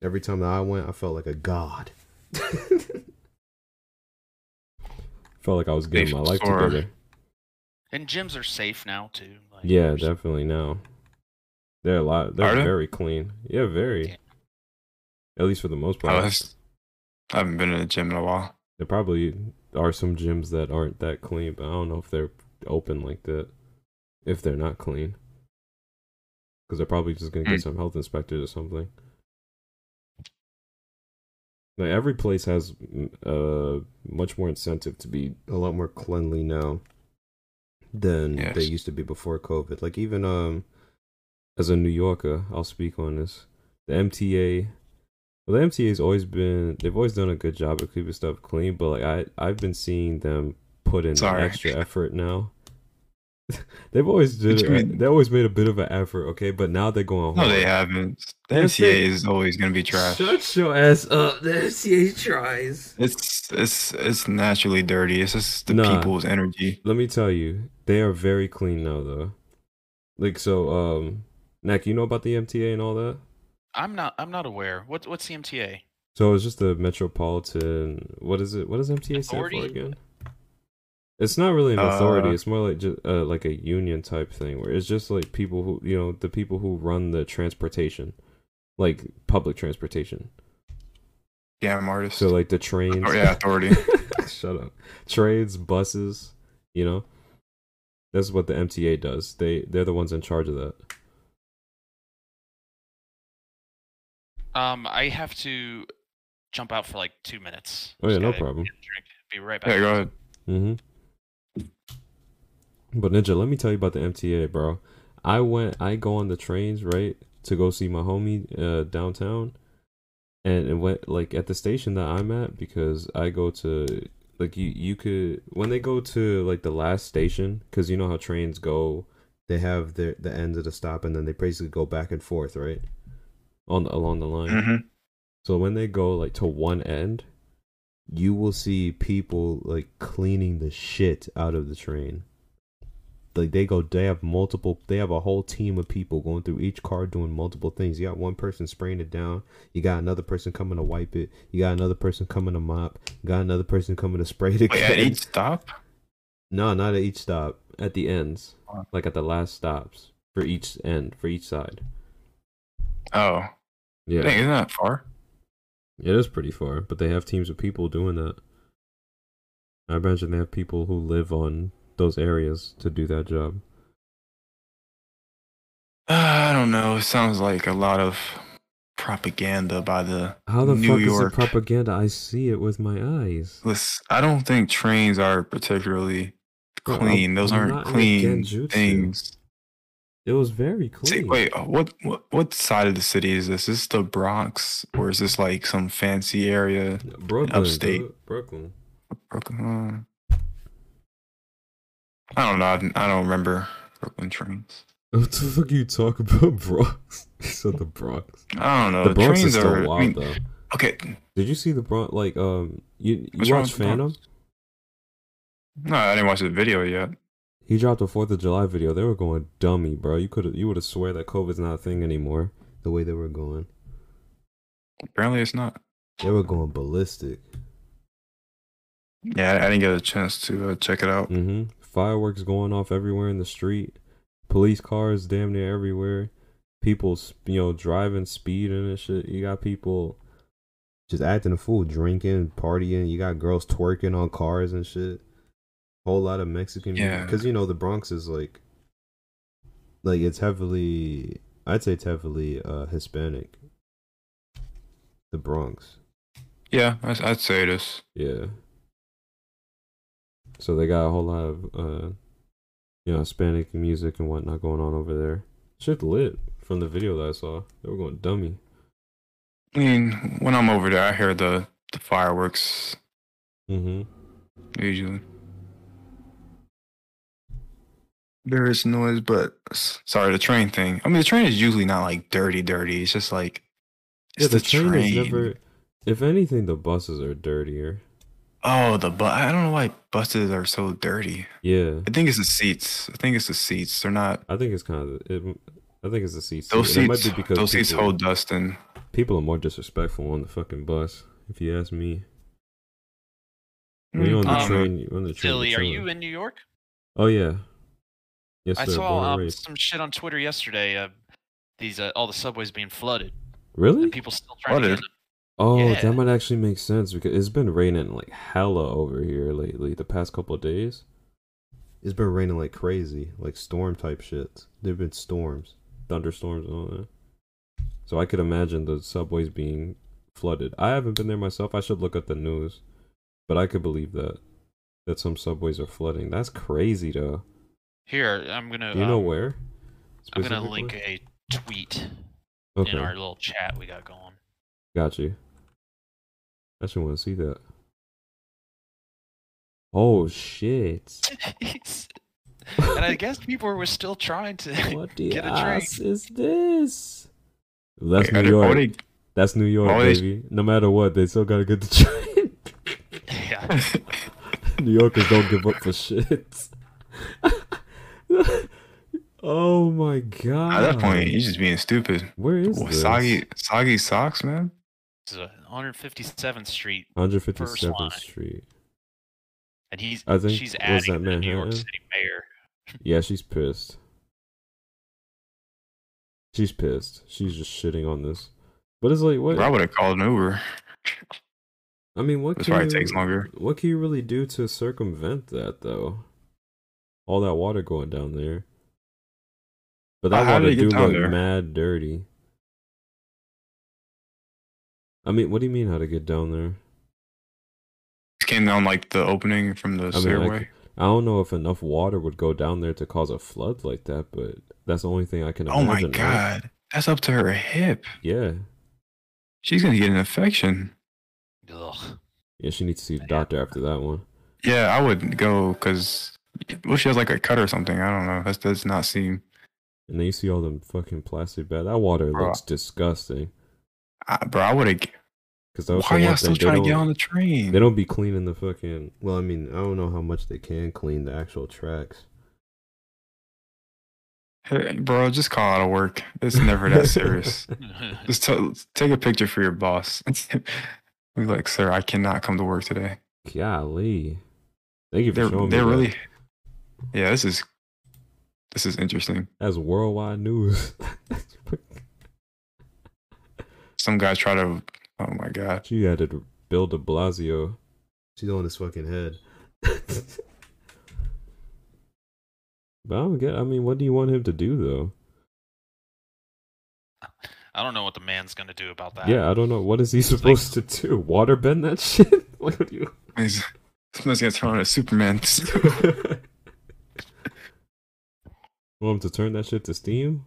Every time that I went, I felt like a god. felt like I was getting my life Sure. together. And gyms are safe now too. Like, Yeah, definitely now. They're a lot. They're Are they? very clean. Yeah, very. Yeah. At least for the most part. I haven't been in the gym in a while. There probably are some gyms that aren't that clean, but I don't know if they're open like that. If they're not clean, because they're probably just gonna get Mm. some health inspectors or something. Like every place has mm, uh much more incentive to be a lot more cleanly now than they used to be before COVID. Like even um as a New Yorker, I'll speak on this. The MTA well the MTA's always been they've always done a good job of keeping stuff clean, but like I I've been seeing them put in Sorry. extra effort now. they've always did it, mean? they always made a bit of an effort, okay, but now they're going No, hard. they haven't. The Yes, MTA they- is always going to be trash. Shut your ass up. The MTA tries. It's it's it's naturally dirty. It's just the Nah. people's energy. Let me tell you, they are very clean now though. Like so, um Neck, you know about the MTA and all that? I'm not. I'm not aware. What what's the MTA? So it's just the metropolitan. What is it? What does MTA stand for again? It's not really an authority. Uh, it's more like just uh, like a union type thing, where it's just like people who you know the people who run the transportation, like public transportation. Scam artist. So like the trains. Oh, yeah, authority. Shut up. Trains, buses. You know, that's what the MTA does. They they're the ones in charge of that. Um, I have to jump out for like two minutes. Oh, yeah, no problem. drink. Be right back. Yeah, go ahead. Mm-hmm. But Ninja, let me tell you about the MTA, bro. I went, I go on the trains right to go see my homie uh, downtown, and it went like at the station that I'm at because I go to like you you could when they go to like the last station because you know how trains go, they have their the ends of the stop and then they basically go back and forth right on the, along the line. hmm So when they go like to one end, you will see people like cleaning the shit out of the train. Like they go, they have multiple, they have a whole team of people going through each car doing multiple things. You got one person spraying it down. You got another person coming to wipe it. You got another person coming to mop. You got another person coming to spray it Wait, at each stop? No, not at each stop. At the ends, like at the last stops for each end, for each side. Oh, Yeah. dang, isn't that far? It is pretty far, but they have teams of people doing that. I imagine they have people who live on those areas to do that job. Uh, I don't know. It sounds like a lot of propaganda by the How the New fuck is York. it propaganda? I see it with my eyes. Listen, I don't think trains are particularly clean. Those I'm aren't clean things. It was very See, wait, uh, what, what what side of the city is this? Is this the Bronx or is this like some fancy area? Brooklyn, upstate. Brooklyn. Brooklyn. I don't know. I, I don't remember Brooklyn trains. What the fuck are you talking about, Bronx? you said the Bronx. I don't know. the Bronx trains is still are. I mean, though. okay, Did you see the Bronx? Like, um, you What's you watched with the Bronx? Phantom? no, I didn't watch the video yet. He dropped a Fourth of July video. They were going dummy, bro. You could you would have swear that COVID's not a thing anymore. The way they were going, Apparently, it's not. they were going ballistic. Yeah, I, didn't get a chance to uh, check it out. hmm Fireworks going off everywhere in the street. Police cars damn near everywhere. People, you know, driving, speed and shit. You got people just acting a fool, drinking, partying. You got girls twerking on cars and shit. Whole lot of Mexican Yeah. because you know the Bronx is like, like it's heavily. I'd say it's heavily uh Hispanic. The Bronx. Yeah, I'd, I'd say it is. Yeah. So they got a whole lot of uh you know, Hispanic music and whatnot going on over there. Shit lit from the video that I saw. They were going dummy. I mean, when I'm over there, I hear the the fireworks Mm-hmm. usually. There is noise, but sorry, the train thing. I mean, the train is usually not like dirty, dirty. It's just like it's Yeah, the, the, train, train. is never if anything the buses are dirtier. Oh, the bu- I don't know why buses are so dirty. Yeah. I think it's the seats. I think it's the seats. They're not. I think it's kind of it, I think it's the seats. Those too. It seats. might be because Those seats hold dust in. people are more disrespectful on the fucking bus, if you ask me. When Mm, you're on the Um, train, you're on the train. Philly, you're you in New York? Oh yeah. Yes, I sir. saw um, some shit on Twitter yesterday. Uh, these uh, all the subways being flooded, Really? and people still trying to Flooded? get. Oh, Yeah. that might actually make sense because it's been raining like hella over here lately. The past couple of days, it's been raining like crazy, like storm type shit. There've been storms, thunderstorms, and all that. So I could imagine the subways being flooded. I haven't been there myself. I should look at the news, but I could believe that that some subways are flooding. That's crazy, though. Here, I'm gonna. Do you know um, where? I'm gonna link a tweet Okay, in our little chat we got going. got you. I should want to see that. Oh shit! and I guess people were still trying to. What the Get a drink. ass is this? That's Wait, New York. are That's New York, Always- baby. No matter what, they still gotta get the train. yeah. New Yorkers don't give up for shit. oh my god! At that point, he's just being stupid. where is this? soggy, soggy socks, man. This is uh, 157th Street, 157th. Street. and he's I think- she's was adding that the New York City mayor. Yeah, she's pissed. She's pissed. She's just shitting on this. But it's like, what? I would have called an Uber. I mean, what This can probably you, takes longer. What can you really do to circumvent that, though? All that water going down there. But that Uh, water did do look there? mad dirty. I mean, what do you mean how to get down there? Came down like the opening from the I mean, I I don't know if enough water would go down there to cause a flood like that, but that's the only thing I can imagine. oh my imagine. right? god, that's up to her hip. Yeah. She's gonna get an infection. Ugh. Yeah, she needs to see a doctor after that one. Yeah, I would go because well, she has like a cut or something. I don't know. That does not seem. And then you see all them fucking plastic bags. That water Bro. looks disgusting. I, bro, I would have. Because that Why the y'all still. They trying to get don't, on the train? they don't be cleaning the fucking. Well, I mean, I don't know how much they can clean the actual tracks. Hey, bro, just call out of work. It's never that serious. Just t- take a picture for your boss. Be like, sir, I cannot come to work today. Golly. Thank you for They're showing they're me that. really. Yeah, this is this is interesting. That's worldwide news. Some guys try to. Oh my god. she had to Bill de Blasio. She's on his fucking head. but I don't get. I mean, what do you want him to do though? I don't know what the man's gonna do about that. Yeah, I don't know. What is he supposed to do? Water bend that shit? Like, what do you? He's, someone's gonna turn on a Superman. Want him to turn that shit to steam?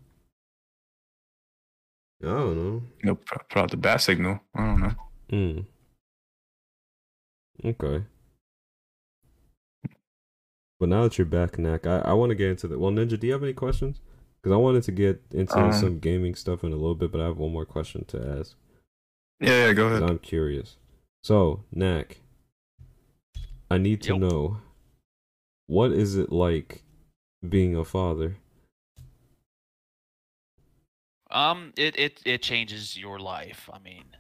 I don't know. you know, put put out the bat signal. I don't know. Hmm. Okay. But now that you're back, Knack, I, I want to get into the. Well, Ninja, do you have any questions? Because I wanted to get into Um, some gaming stuff in a little bit, but I have one more question to ask. Yeah, yeah, go ahead. I'm curious. So, Knack, I need to Yo. know what is it like being a father? Um, it it it changes your life. I mean,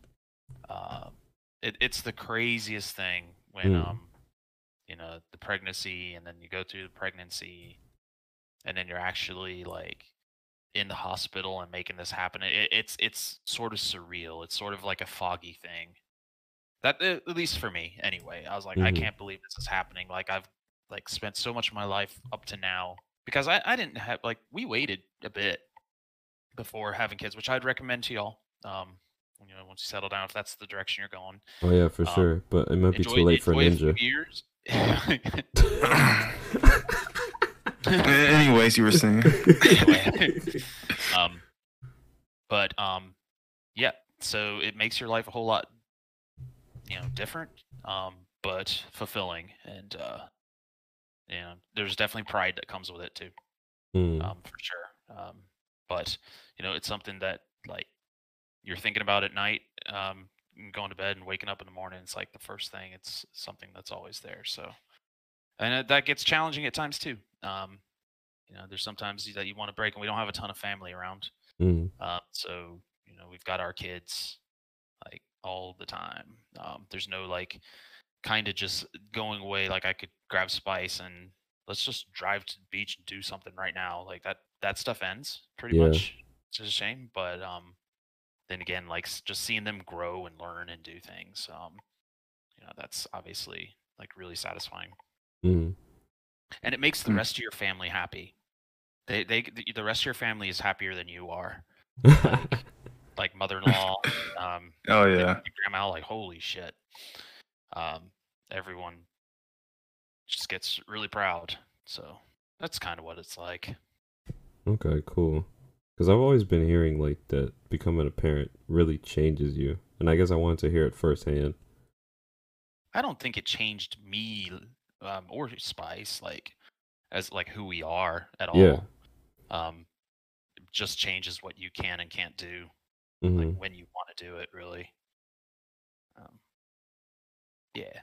uh, it it's the craziest thing when Mm. um, you know, the pregnancy, and then you go through the pregnancy, and then you're actually like in the hospital and making this happen. It, it's it's sort of surreal. It's sort of like a foggy thing. That at least for me, anyway. I was like, I Mhm. can't believe this is happening. Like I've like spent so much of my life up to now because I I didn't have like we waited a bit before having kids, which I'd recommend to y'all. Um, you know, once you settle down, if that's the direction you're going, Oh yeah, for Um, sure. But it might be enjoy, too late for enjoy a Ninja. few years. Anyways, you were saying. Anyway. um, but um, yeah. So it makes your life a whole lot, you know, different, um, but fulfilling, and uh, you know, there's definitely pride that comes with it too. Hmm. um, for sure. Um, but you know, it's something that like you're thinking about at night, um, going to bed and waking up in the morning. It's like the first thing. It's something that's always there. So, and it, that gets challenging at times too. Um, you know, there's sometimes that you want to break, and we don't have a ton of family around. Hmm. Uh, so you know, we've got our kids like all the time. Um, there's no like kind of just going away. Like I could grab Spice and let's just drive to the beach and do something right now. Like that that stuff ends pretty Yeah. much. It's a shame, but um, then again, like just seeing them grow and learn and do things, um, you know, that's obviously like really satisfying, Hmm. and it makes the Mm. rest of your family happy. They they the- rest of your family is happier than you are. Like mother-in-law, um, Oh yeah. grandma, like holy shit. Um, everyone just gets really proud. So that's kind of what it's like. Okay, cool. Because I've always been hearing like that becoming a parent really changes you, and I guess I wanted to hear it firsthand. I don't think it changed me um, or Spice like as like who we are at all. Yeah. Um, it just changes what you can and can't do, hmm like when you want to do it. Really. Um, yeah.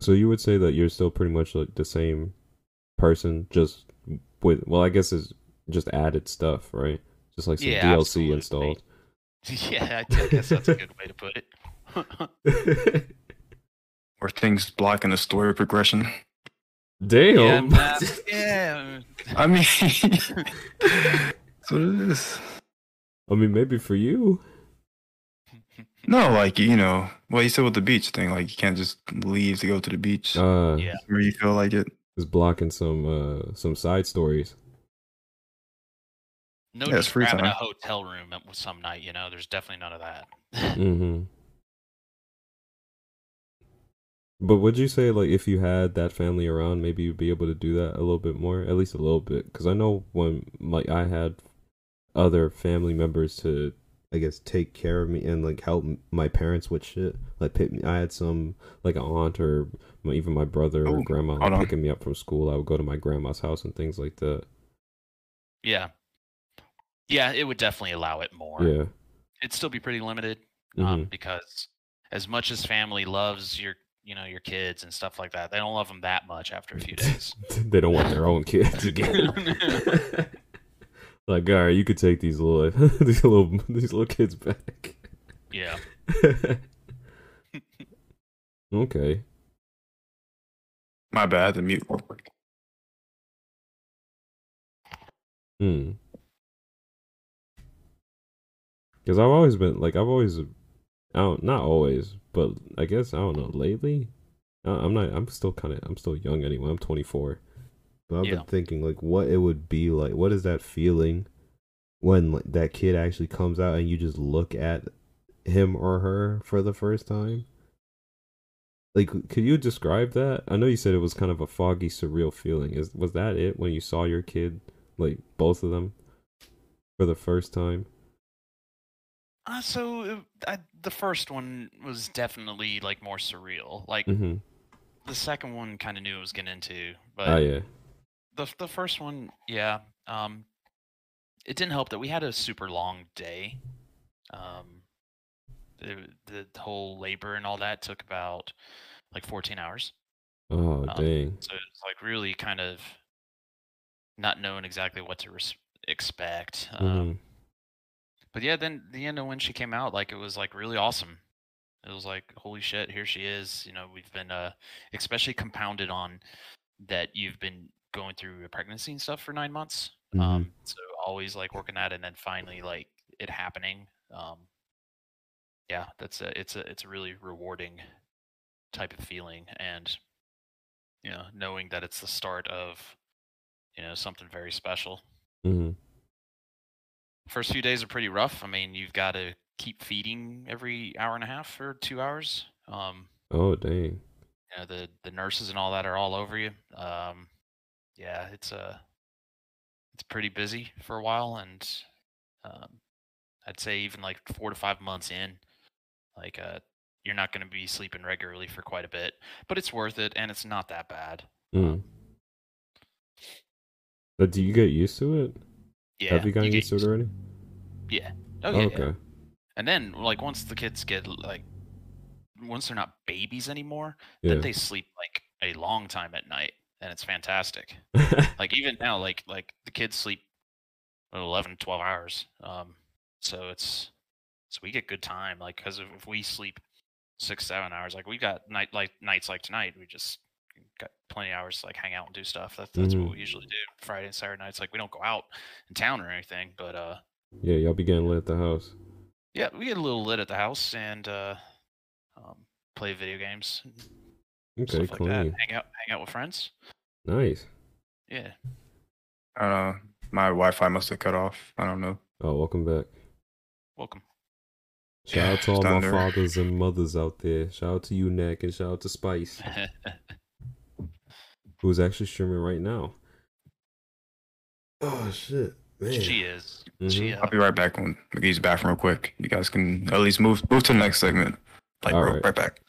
So you would say that you're still pretty much like the same person, just with well, I guess it's just added stuff, right? Just like some Yeah, DLC absolutely. installed. Yeah, I, I guess that's a good way to put it. Or things blocking the story progression. yeah, Damn. man, yeah. I mean, that's what it is. I mean, maybe for you. No, like you know, what you said with the beach thing. Like you can't just leave to go to the beach Uh, Yeah. where you feel like it. is blocking some uh some side stories. No, Yeah, it's just free grabbing a hotel room at- some night. You know, there's definitely none of that. Mm-hmm. But would you say like if you had that family around, maybe you'd be able to do that a little bit more, at least a little bit? Because I know when like I had other family members to, I guess, take care of me and like help my parents with shit. Like pick me, I had some like an aunt or my, even my brother or Oh, grandma hold like, on. picking me up from school. I would go to my grandma's house and things like that. Yeah. Yeah, it would definitely allow it more. Yeah. It'd still be pretty limited um, Mhm. because as much as family loves your, you know, your kids and stuff like that, they don't love them that much after a few days. they don't want their own kids again. like, all right, you could take these little these little these little kids back. yeah. okay. My bad. The mute. real. Hmm. Because I've always been like I've always, I don't not always, but I guess I don't know. Lately, I'm not. I'm still kind of. I'm still young anyway. I'm 24. But I've Yeah. been thinking like what it would be like. What is that feeling when like, that kid actually comes out and you just look at him or her for the first time? Like, could you describe that? I know you said it was kind of a foggy, surreal feeling. Is was that it when you saw your kid, like both of them, for the first time? Uh, so uh, I, the first one was definitely like more surreal. Like Mm-hmm. the second one kind of knew it was getting into, but Oh yeah. the the first one, yeah. Um, it didn't help that we had a super long day. Um, the the whole labor and all that took about like 14 hours. Oh Um, dang. So it's like really kind of not knowing exactly what to res- expect. Um, Mhm. But yeah, then the end of when she came out, like it was like really awesome. It was like, holy shit, here she is. You know, we've been uh especially compounded on that you've been going through a pregnancy and stuff for nine months. Mhm. Um so always like working at it and then finally like it happening. Um yeah, that's a it's a it's a really rewarding type of feeling and you know, knowing that it's the start of you know, something very special Mhm. First few days are pretty rough. I mean, you've got to keep feeding every hour and a half or two hours. Um, Oh dang. you know, the the nurses and all that are all over you. Um, yeah, it's uh, it's pretty busy for a while, and um, I'd say even like four to five months in, like uh, you're not going to be sleeping regularly for quite a bit, but it's worth it, and it's not that bad. Mm. But do you get used to it? Yeah, Have you gotten get used to it already? Yeah. Oh yeah. okay. And then like once the kids get like once they're not babies anymore, Yeah. then they sleep like a long time at night and it's fantastic. Like even now like like the kids sleep 11 12 hours. Um so it's so we get good time like cuz if, if we sleep 6 7 hours like we got night like nights like tonight we just got plenty of hours to like hang out and do stuff. That, that's Mhm. what we usually do Friday and Saturday nights like we don't go out in town or anything, but uh yeah, y'all be getting lit at the house. yeah, we get a little lit at the house and uh, um, play video games, and Okay, stuff like that. Hang out, hang out with friends. Nice. Yeah, Uh. My Wi-Fi must have cut off. I don't know. Oh, welcome back. welcome. Shout out to all my fathers and mothers out there. Shout out to you, Nick, and shout out to Spice, who's actually streaming right now. Oh shit, man. she is. Mhm. She. Uh, I'll be right back when McGee's back real quick. You guys can at least move move to the next segment. Like All real- right. right back.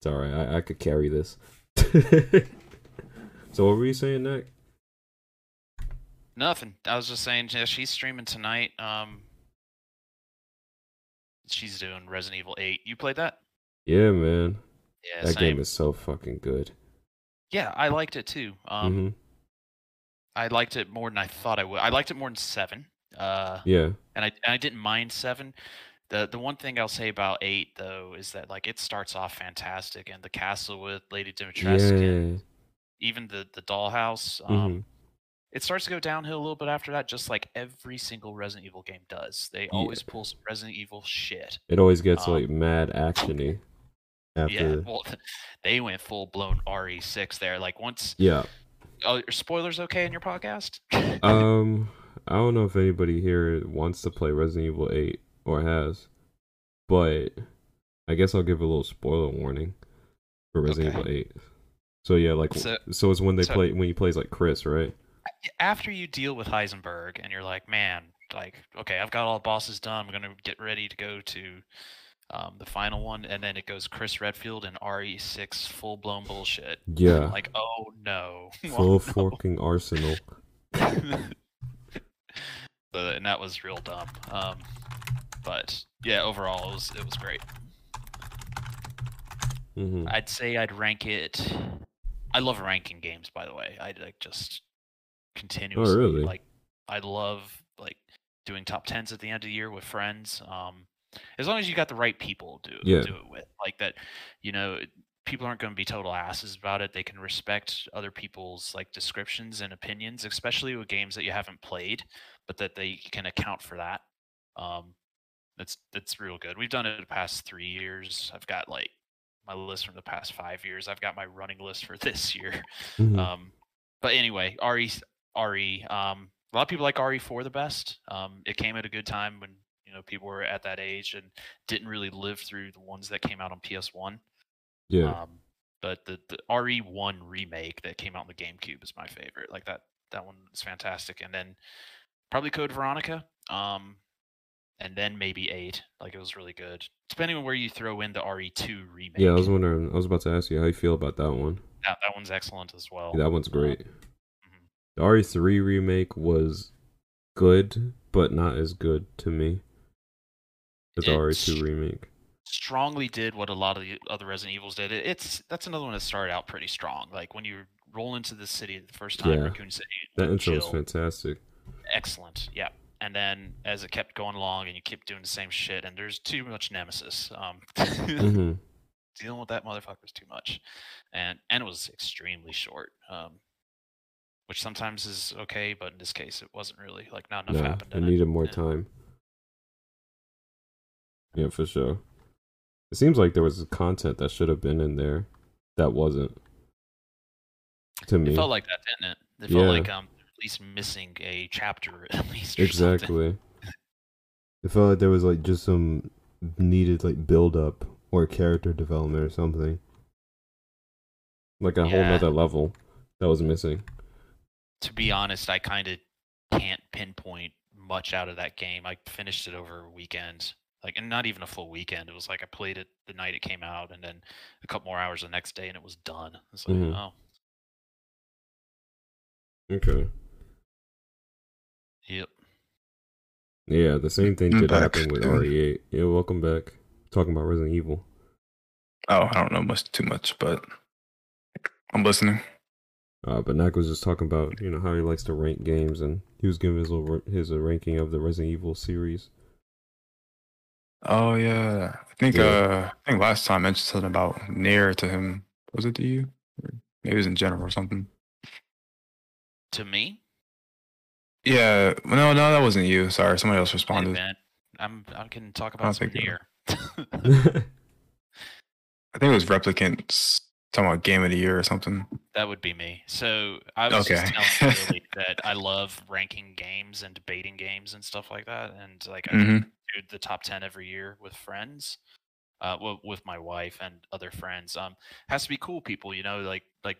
It's all right. I, I could carry this. so what were you saying, Nick? nothing. I was just saying. Yeah, she's streaming tonight. Um, she's doing Resident Evil Eight. You played that? Yeah, man. Yeah, that same. game is so fucking good. Yeah, I liked it too. Um, hmm I liked it more than I thought I would. I liked it more than Seven. Uh, Yeah. and I and I didn't mind seven. The the one thing I'll say about eight though is that like it starts off fantastic and the castle with Lady Dimitrescu, Yeah. even the the dollhouse. Um, Mhm. It starts to go downhill a little bit after that, just like every single Resident Evil game does. They always pull some Resident Evil shit. It always gets Um, like mad actiony after. Yeah, well, they went full blown RE6 there. Like once, Yeah. oh, are spoilers okay in your podcast? Um, I don't know if anybody here wants to play Resident Evil 8 or has, but I guess I'll give a little spoiler warning for Resident Okay. Evil Eight. So yeah, like So- so, it's when they so- play when he plays like Chris, right? after you deal with Heisenberg and you're like, man, like, okay, I've got all the bosses done. I'm gonna get ready to go to um, the final one, and then it goes Chris Redfield and RE6 full blown bullshit. Yeah, Like, oh no, full Oh, fucking arsenal. But- and that was real dumb. Um, but yeah, overall, it was it was great. hmm I'd say I'd rank it. I love ranking games, by the way. I like just continuously really? like. I love like doing top tens at the end of the year with friends. Um, as long as you got the right people to Yeah. do it with, like that, you know, people aren't going to be total asses about it. They can respect other people's like descriptions and opinions, especially with games that you haven't played, but that they can account for that. Um, that's that's real good. We've done it the past three years. I've got like my list from the past five years. I've got my running list for this year. Mhm. Um, but anyway, RE RE. Um, a lot of people like RE4 the best. Um, it came at a good time when know people were at that age and didn't really live through the ones that came out on PS1. yeah, Um, but the, the RE1 remake that came out on the GameCube is my favorite. Like that that one is fantastic. And then probably Code Veronica. Um, and then maybe eight. Like it was really good. Depending on where you throw in the RE2 remake. yeah. I was wondering. I was about to ask you how you feel about that one. that, that one's excellent as well. that one's great. Mhm. The RE3 remake was good, but not as good to me It's- RE2 remake. strongly did what a lot of the other Resident Evils did. It, it's that's another one that started out pretty strong. Like when you roll into the city the first time, Yeah. Raccoon City, That intro was fantastic. excellent. Yeah, and then as it kept going along and you kept doing the same shit, and there's too much nemesis. Um, hmm dealing with that motherfucker was too much, and and it was extremely short. Um, which sometimes is okay, but in this case, it wasn't really like not enough No, happened. I in it. needed more time. Yeah, for sure. It seems like there was content that should have been in there that wasn't. To me, It felt like that, didn't it? It felt Yeah. like um at least missing a chapter at least. Or exactly. It felt like there was like just some needed like build up or character development or something. Like a whole Yeah. nother level that was missing. To be honest, I kind of can't pinpoint much out of that game. I finished it over a weekend, like, and not even a full weekend. It was like I played it the night it came out, and then a couple more hours the next day, and it was done. It's like, Mhm. oh, Okay. yep. Yeah, the same thing I'm did back. happen with RE8. Yeah, welcome back. Talking about Resident Evil. Oh, I don't know much too much, but I'm listening. Uh, but Knack was just talking about you know how he likes to rank games, and he was giving his little, his uh, ranking of the Resident Evil series. Oh yeah, I think Yeah. uh, I think last time I mentioned something about NieR to him. Was it to you? Or maybe it was in general or something. To me, Yeah, no, no, that wasn't you. Sorry, somebody else hey, responded. man, I'm I can talk don't about some think NieR. I think it was Replicants talking about Game of the Year or something. That would be me. So I was just Okay. telling Lily that I love ranking games and debating games and stuff like that, and like I hmm do the top 10 every year with friends uh well, with my wife and other friends um has to be cool people you know like like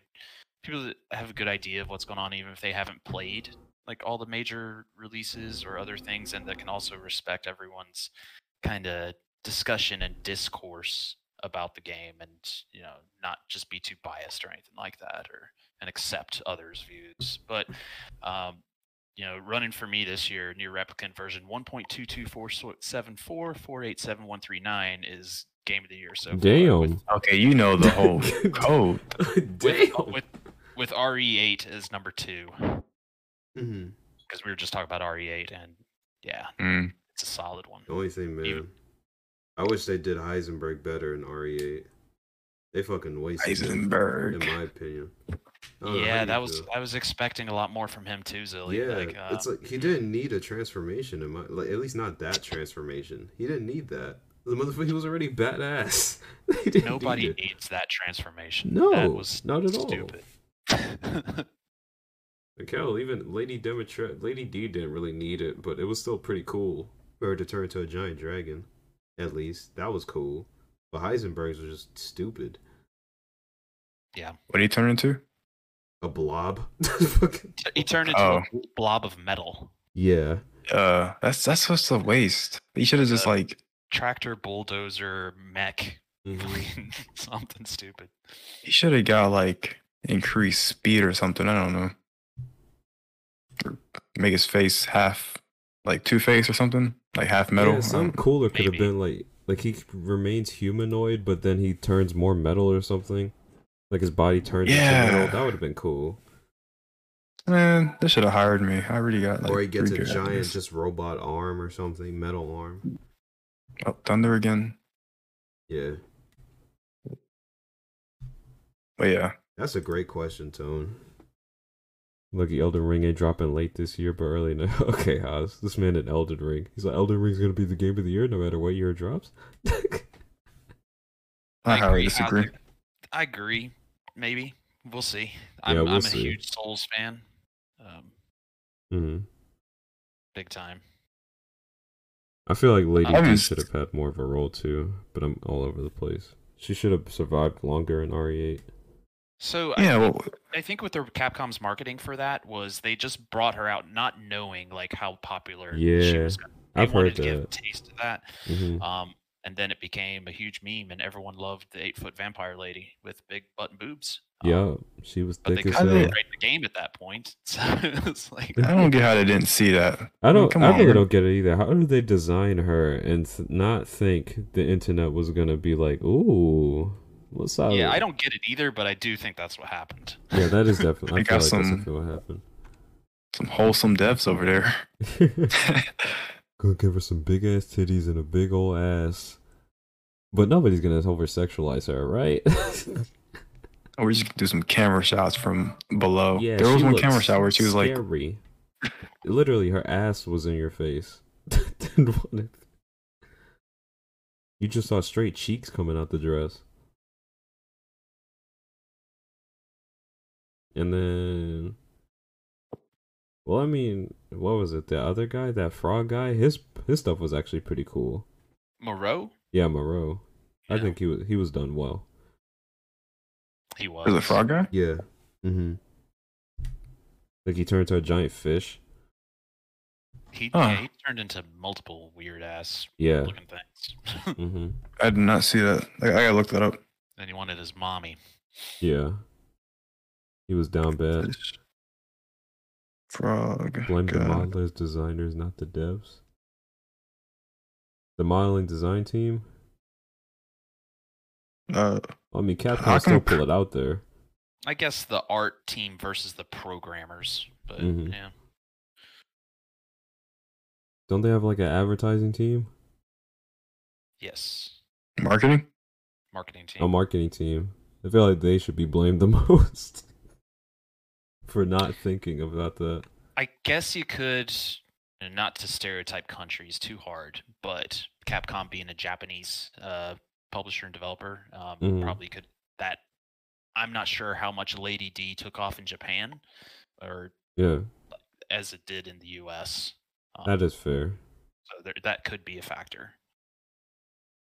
people that have a good idea of what's going on even if they haven't played like all the major releases or other things and that can also respect everyone's kind of discussion and discourse about the game and you know not just be too biased or anything like that or and accept others views. But um you know, running for me this year, NieR Replicant version 1.22474487139 is game of the year so far. Damn. With, Okay, you know the whole code. with, Damn. with, with RE8 as number two, Mhm. because we were just talking about RE8, and yeah, Mm. it's a solid one. The only thing, man, Even- I wish they did Heisenberg better in RE8. They fucking wasted him, in my opinion. I don't know how Yeah, that was. feel. I was expecting a lot more from him too, Zilly. Yeah, like, uh, it's like he didn't need a transformation in my like at least not that transformation. He didn't need that. The motherfucker he was already badass. he didn't nobody need needs that transformation. No, that was not at all. stupid. Like hell, even Lady Demetra Lady D didn't really need it, but it was still pretty cool for her to turn into a giant dragon. At least that was cool. But Heisenberg's are just stupid. Yeah. What did he turn into? A blob. He turned into Oh. a blob of metal. yeah. Uh, that's that's just a waste. He should have just Uh, like Tractor, bulldozer, mech, Mhm. something stupid. he should have got like increased speed or something. I don't know. Or make his face half like Two Face or something, like half metal. Yeah, I something cooler could have been like like he remains humanoid, but then he turns more metal or something. Like his body turns into metal. That would have been cool. Man, they should have hired me. I already got like. or he gets a giant ideas. just robot arm or something, metal arm. Oh, Thunder again. Yeah. But yeah, That's a great question, Tone. Lucky Elden Ring ain't dropping late this year, but early now. Okay, Haas. This man in Elden Ring. He's like, Elden Ring's gonna be the game of the year no matter what year it drops. I highly agree. disagree. I agree. Maybe we'll see. I'm, Yeah, we'll I'm see. a huge Souls fan, um, hmm big time. I feel like Lady I D was- should have had more of a role too, but I'm all over the place. She should have survived longer in E RE8. So I, Yeah, well, I think with their Capcom's marketing for that was they just brought her out not knowing like how popular she Yeah, was. gonna- I've heard to give a that. taste of that. hmm Um, and then it became a huge meme, and everyone loved the eight foot vampire lady with big butt and boobs. Um, Yeah, she was But thick they as couldn't rate the game at that point. So it's like I don't get how they didn't see that. I don't. come I really don't get it either. How did they design her and th- not think the internet was gonna be like, "Ooh, what's up?" yeah, I don't get it either, but I do think that's what happened. Yeah, that is definitely. I They feel got like some- that's definitely what happened. Some wholesome devs over there. Gonna give her some big ass titties and a big old ass. But nobody's gonna over sexualize her, right? or we just do some camera shots from below. yeah, there was one camera shot where she was like, scary. literally, her ass was in your face. Didn't want it. You just saw straight cheeks coming out the dress. And then, well, I mean, what was it? The other guy, that frog guy, his his stuff was actually pretty cool. Moreau, Yeah, Moreau. I think he was he was done well. he was. "Was it frog guy?" Yeah. Mm-hmm. Like he turned into a giant fish. He, Huh. yeah, he turned into multiple weird ass Yeah. looking things. Mm-hmm. I did not see that. I, I gotta look that up. and he wanted his mommy. Yeah. He was down bad. Frog. Blame the modelers, designers, not the devs. The modeling design team. Uh, I mean, How Capcom still pull it out there. I guess the art team versus the programmers, but Mhm. yeah, Don't they have like an advertising team, yes, marketing. marketing team. a marketing team? I feel like they should be blamed the most for not thinking about that. I guess you could, and not to stereotype countries too hard, but Capcom being a Japanese uh, publisher and developer, um, Mhm. probably could that. I'm not sure how much Lady D took off in Japan, or Yeah, as it did in the U.S. Um, that is fair. so there, that could be a factor.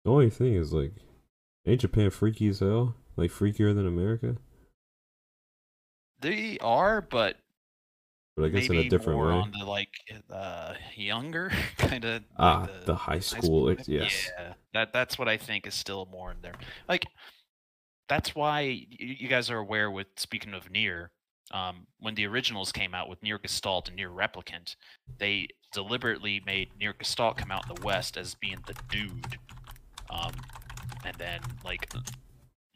The only thing is like, ain't Japan freaky as hell? Like freakier than America? They are, but But I guess maybe in a different more way. on the like uh, younger kind of. Ah, the high high school. It, thing? yes. Yeah, that that's what I think is still more in there. Like, that's why you guys are aware. With speaking of NieR, um, when the originals came out with NieR Gestalt and NieR Replicant, they deliberately made NieR Gestalt come out in the West as being the dude, um, and then like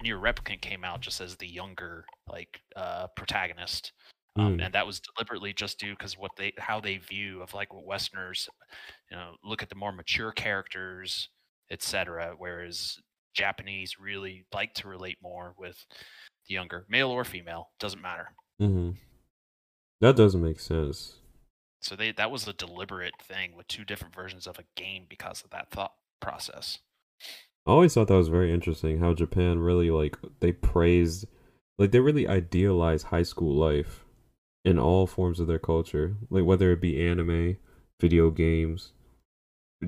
NieR Replicant came out just as the younger like uh, protagonist. Um, Mm. and that was deliberately just due because what they how they view of like what Westerners, you know, look at the more mature characters, etc. Whereas Japanese really like to relate more with the younger, male or female, doesn't matter. hmm That doesn't make sense. So they that was a deliberate thing with two different versions of a game because of that thought process. I always thought that was very interesting how Japan really like they praised like they really idealize high school life in all forms of their culture. Like whether it be anime, video games,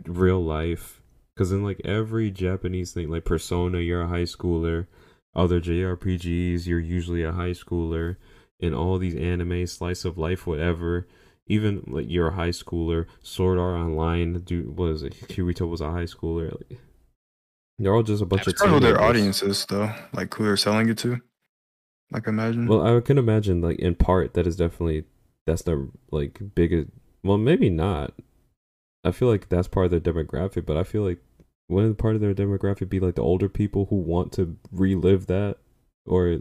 real life, Because in like every Japanese thing, like Persona, you're a high schooler. Other JRPGs, you're usually a high schooler. In all these anime, slice of life, whatever, even like you're a high schooler. Sword Art Online, dude was it? Kirito was a high schooler. Like, they're all just a bunch It's of part of their audiences though, like who they're selling it to. Like imagine. Well, I can imagine, like in part, that is definitely that's the like biggest. Well, maybe not. I feel like that's part of their demographic, but I feel like wouldn't part of their demographic be like the older people who want to relive that, or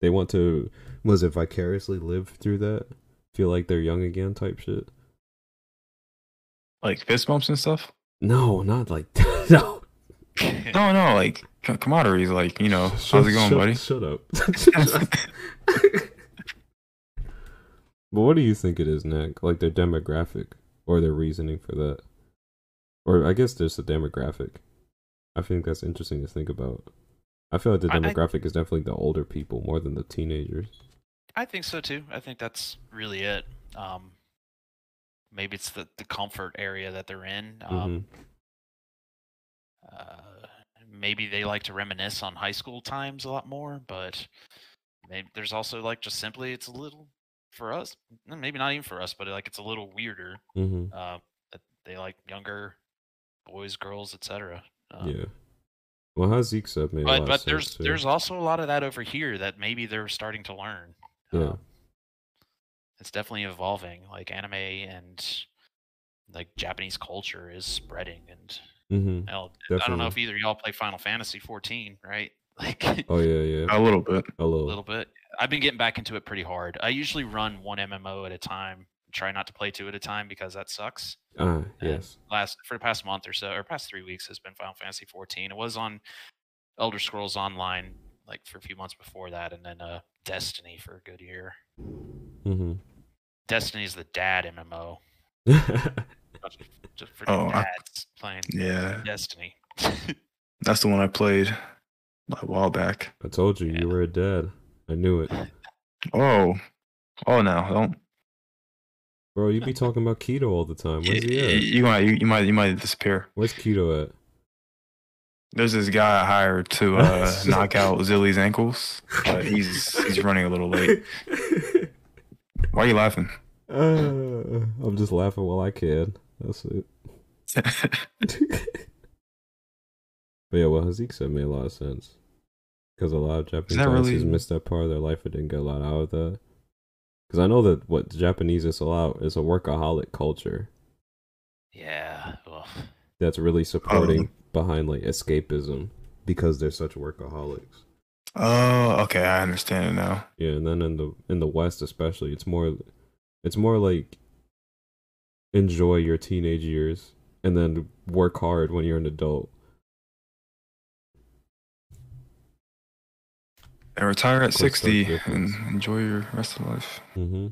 they want to was it vicariously live through that, feel like they're young again, type shit. like fist bumps and stuff. No, not like no. No, no, like c- camaraderie like you know. Shut- how's it going, shut- buddy? Shut up. But what do you think it is, Nick? Like their demographic or their reasoning for that? Or I guess there's a demographic. I think that's interesting to think about. I feel like the I- I- demographic is definitely the older people more than the teenagers. I think so too. I think that's really it. Um, maybe it's the, the comfort area that they're in. Um, uh, maybe they like to reminisce on high school times a lot more, but maybe there's also like just simply it's a little for us, maybe not even for us, but like it's a little weirder. Mm-hmm. Uh, that they like younger boys, girls, etc. Um, yeah. Well, how Zeke said made a lot but but there's too. there's also a lot of that over here that maybe they're starting to learn. Yeah. Um, it's definitely evolving. Like anime and like Japanese culture is spreading, and Mm-hmm. hell, I don't know if either of y'all play Final Fantasy 14, right? Like Oh yeah, yeah. A little bit. A little. a little bit. I've been getting back into it pretty hard. I usually run one MMO at a time. Try not to play two at a time because that sucks. And yes. Last for the past month or so, or past three weeks, has been Final Fantasy 14. It was on Elder Scrolls Online like for a few months before that, and then uh, Destiny for a good year. Mm-hmm. Destiny is the dad MMO. Just for Oh, the I- playing Yeah, Destiny. that's the one I played a while back. I told you Yeah. you were a dad. I knew it, Oh, oh no, don't. bro. You be talking about keto all the time. Where's he at? you might, you, you might, you might disappear. Where's keto at? There's this guy I hired to uh, knock out Zilly's ankles, but he's he's running a little late. Why are you laughing? Uh, I'm just laughing while I can. That's it. But yeah, well, Hazik said made a lot of sense. Because a lot of Japanese audiences really- missed that part of their life and didn't get a lot out of that. Because I know that what Japanese is allowed is a workaholic culture yeah. Well, that's really oh. supporting behind like escapism because they're such workaholics. oh, okay, I understand it now. Yeah, and then in the in the West especially, it's more it's more like enjoy your teenage years and then work hard when you're an adult. And retire at sixty and enjoy your rest of life. Mm-hmm.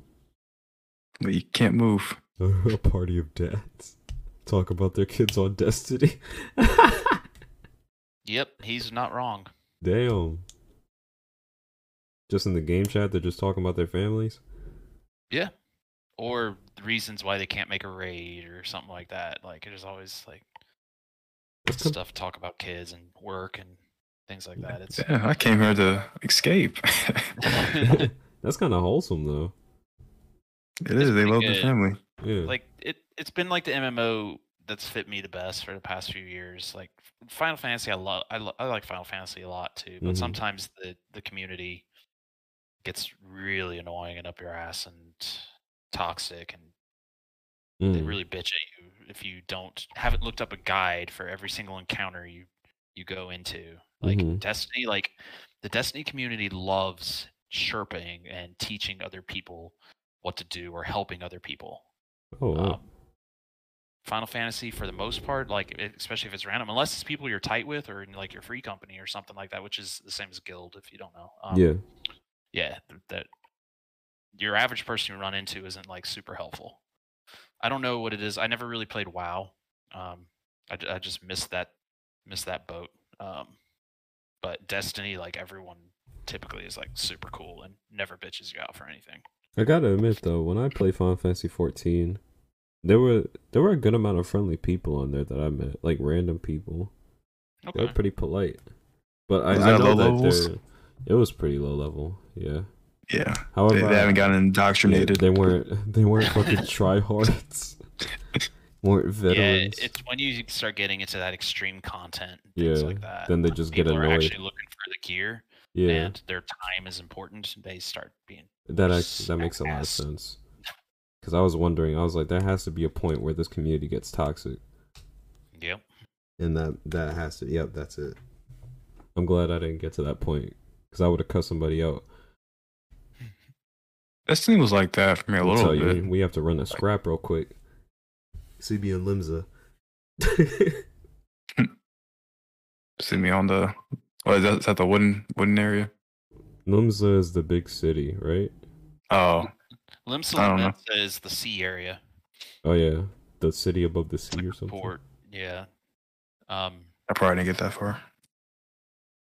But you can't move. a party of dads talk about their kids on Destiny. yep, he's not wrong. Damn. Just in the game chat, they're just talking about their families. Yeah. Or reasons why they can't make a raid or something like that. Like there's always like stuff to talk about kids and work and things like that. It's Yeah, I came here to escape. That's kind of wholesome, though. it is. They pretty love their good. family. Yeah. like it it's been like the MMO that's fit me the best for the past few years. Like Final Fantasy, I love I, lo- I like Final Fantasy a lot too, but Mhm. sometimes the the community gets really annoying and up your ass and toxic and they Mm. really bitch at you if you don't haven't looked up a guide for every single encounter you you go into. Like Mhm. Destiny, like the Destiny community loves chirping and teaching other people what to do or helping other people. Oh, wow. Um, Final Fantasy, for the most part, like especially if it's random, unless it's people you're tight with or in like your free company or something like that, which is the same as guild if you don't know. Um, yeah. yeah, th- that your average person you run into isn't like super helpful. I don't know what it is. I never really played WoW. Um, I, I just missed that missed that boat. Um, but Destiny, like everyone typically is like super cool and never bitches you out for anything. I gotta admit though, when I play Final Fantasy 14, there were there were a good amount of friendly people on there that I met, like random people. Okay. They Okay. were pretty polite, but I, Was I that know low that levels? it was pretty low level. Yeah. Yeah, However, they, they haven't gotten indoctrinated. They weren't. They weren't fucking tryhards. weren't veterans. Yeah, it's when you start getting into that extreme content, and things Yeah, like that. then they just get people are annoyed. actually looking for the gear, yeah, and their time is important. They start being that actually, that makes a lot of sense. Because I was wondering, I was like, there has to be a point where this community gets toxic, yep. and that that has to. Yep, that's it. I'm glad I didn't get to that point because I would have cut somebody out. Destiny was like that for me a I'll little tell bit. you, we have to run a scrap real quick. CB and Limsa. See me on the. What is that? Is that the wooden wooden area? Limsa is the big city, right? Oh, Limsa I don't know. Limsa is the sea area. Oh yeah, the city above the sea like or something. port. Yeah. Um, I probably didn't get that far.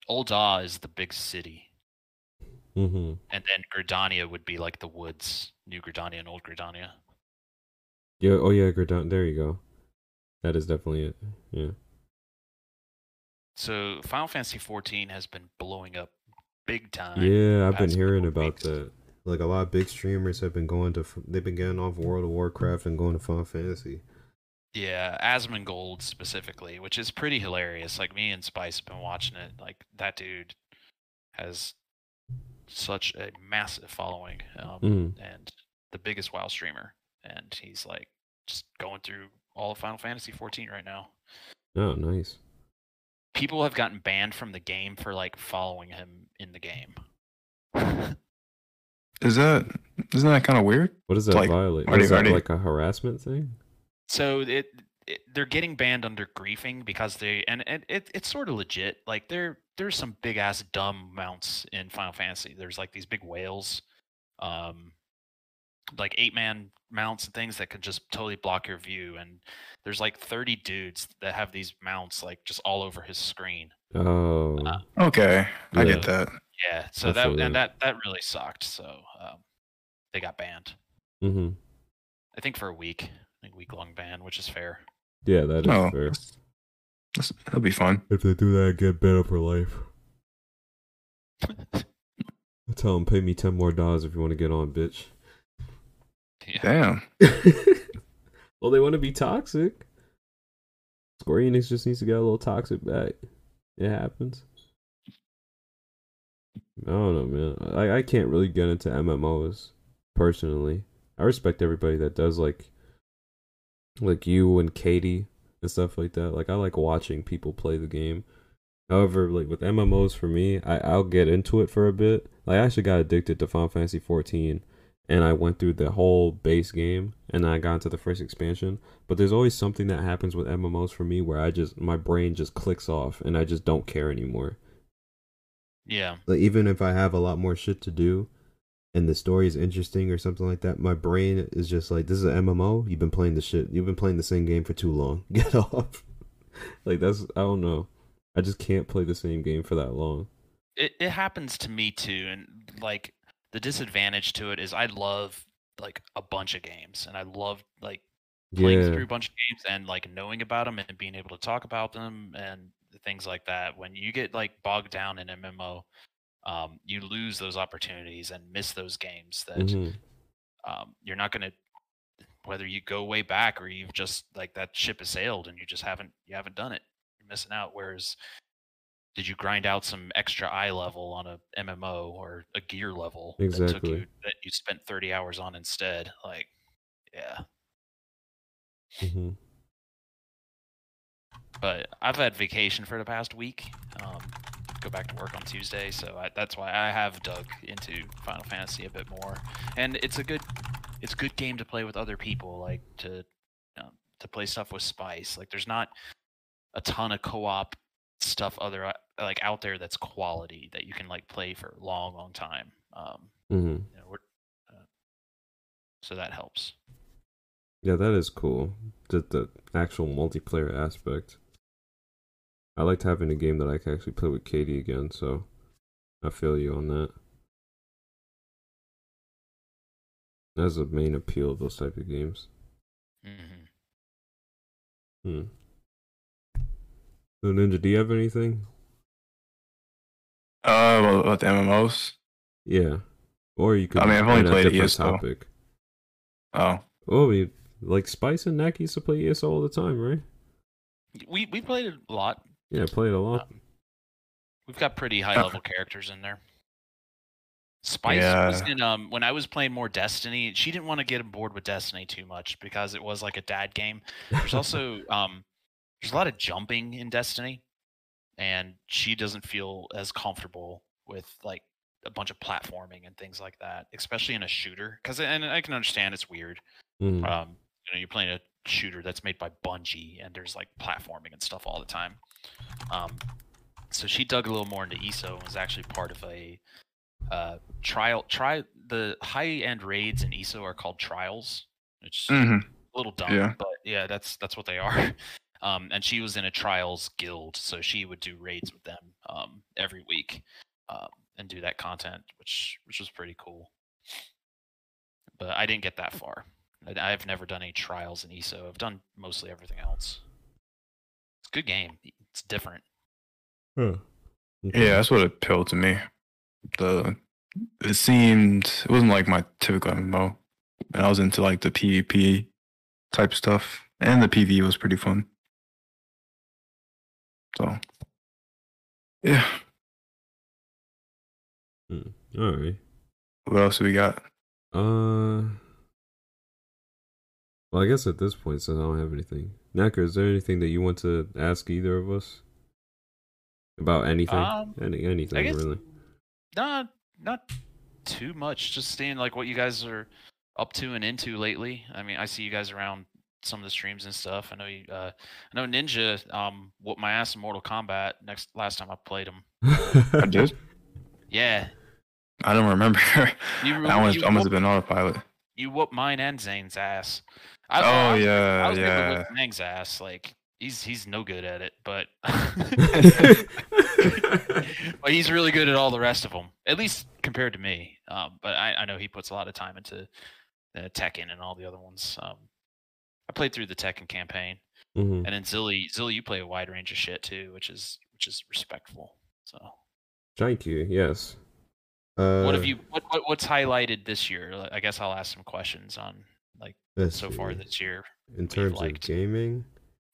Ul'dah is the big city, Mm-hmm. and then Gridania would be like the woods, New Gridania and Old Gridania. Yeah. Oh yeah, Gridon. There you go. That is definitely it. Yeah. So Final Fantasy 14 has been blowing up big time. Yeah, I've been hearing about weeks. that. Like a lot of big streamers have been going to. They've been getting off World of Warcraft and going to Final Fantasy. Yeah, Asmongold specifically, which is pretty hilarious. Like me and Spice have been watching it. Like that dude has such a massive following, um, Mm. and the biggest WoW streamer, and he's like just going through all of Final Fantasy 14 right now. Oh, nice. People have gotten banned from the game for like following him in the game. Is that isn't that kind of weird? What does that Like, violate? are is that they- like a harassment thing? So it, it they're getting banned under griefing because they and, and it it's sort of legit. Like there there's some big ass dumb mounts in Final Fantasy. There's like these big whales, um, like eight man mounts and things that can just totally block your view. And there's like 30 dudes that have these mounts like just all over his screen. Oh, Uh, Okay, I get that. Yeah, so I that and that. that that really sucked. So um, they got banned. mm-hmm. I think for a week, I think week long ban, which is fair. Yeah, that is Oh, fair. that's- that's- that'll be fun. If they do that, I get better for life. I tell them, pay me ten more dollars if you want to get on, bitch. Damn. well, they want to be toxic. Square Enix just needs to get a little toxic back. It happens. I don't know, man. I, I can't really get into MMOs personally. I respect everybody that does like like you and Katie and stuff like that. Like I like watching people play the game. However, like with MMOs for me, I, I'll get into it for a bit. Like I actually got addicted to Final Fantasy 14 and I went through the whole base game and then I got into the first expansion. But there's always something that happens with MMOs for me where I just my brain just clicks off and I just don't care anymore. Yeah. Like even if I have a lot more shit to do and the story is interesting or something like that, my brain is just like this is an MMO. You've been playing the shit. You've been playing the same game for too long. Get off. like that's I don't know. I just can't play the same game for that long. it, it happens to me too and like the disadvantage to it is i love like a bunch of games and i love like playing Yeah. through a bunch of games and like knowing about them and being able to talk about them and things like that when you get like bogged down in mmo um, you lose those opportunities and miss those games that Mhm. um, you're not going to whether you go way back or you've just like that ship has sailed and you just haven't you haven't done it you're missing out whereas did you grind out some extra eye level on a mmo or a gear level that took Exactly. you that you spent 30 hours on instead like yeah Mhm. but i've had vacation for the past week um, go back to work on tuesday so I, that's why i have dug into final fantasy a bit more and it's a good it's a good game to play with other people like to um, to play stuff with spice like there's not a ton of co-op stuff other uh, like out there that's quality that you can like play for a long long time um mm-hmm. you know, we're, uh, so that helps Yeah, that is cool. The the actual multiplayer aspect. I liked having a game that I can actually play with Katie again, so I feel you on that. That's the main appeal of those type of games. hmm Hmm. So Ninja, do you have anything? Uh, about, about the MMOs. Yeah. Or you could. I mean, I've only played different ESO. topic. Oh, Oh, we like Spice and Knack used to play ESO all the time, right? We we played it a lot. Yeah, I played a lot. We've got pretty high level characters in there. Spice was in um when I was playing more Destiny. She didn't want to get bored with Destiny too much because it was like a dad game. There's also um there's a lot of jumping in Destiny, and she doesn't feel as comfortable with like a bunch of platforming and things like that, especially in a shooter. Because and I can understand it's weird. Mm. Um, you know, you're playing a shooter that's made by Bungie, and there's like platforming and stuff all the time. Um, so she dug a little more into ESO and was actually part of a uh, trial. Try the high end raids in ESO are called trials, which is hmm a little dumb, Yeah. but yeah, that's that's what they are. Um, and she was in a trials guild, so she would do raids with them um, every week um, and do that content, which which was pretty cool. But I didn't get that far. I, I've never done any trials in ESO. I've done mostly everything else. It's a good game. It's different. Huh. Okay. yeah, that's what appealed to me. The it seemed it wasn't like my typical MMO, and I was into like the PvP type stuff, and the PvE was pretty fun. So, yeah. Hmm. All right. What else do we got? Uh. Well, I guess at this point, since I don't have anything, Naka, is there anything that you want to ask either of us about anything? Um, Any anything guess- really? Not not too much. Just seeing like what you guys are up to and into lately. I mean, I see you guys around some of the streams and stuff. I know you. Uh, I know Ninja um whooped my ass in Mortal Kombat. Next last time I played him. I did. Yeah, I don't remember. you I must, you, I must have whooped, been autopilot. you whooped mine and Zane's ass. I, Oh I, was- I yeah, was yeah. whip Zang's ass. Like he's he's no good at it, but but he's really good at all the rest of them, at least compared to me. Um, but I, I know he puts a lot of time into uh, Tekken and all the other ones. Um, I played through the Tekken campaign, Mhm. and then Zilly, Zilly, you play a wide range of shit too, which is which is respectful. So, Thank you. Yes. Uh, what have you? What, what what's highlighted this year? I guess I'll ask some questions on let's so far this year. in terms of gaming?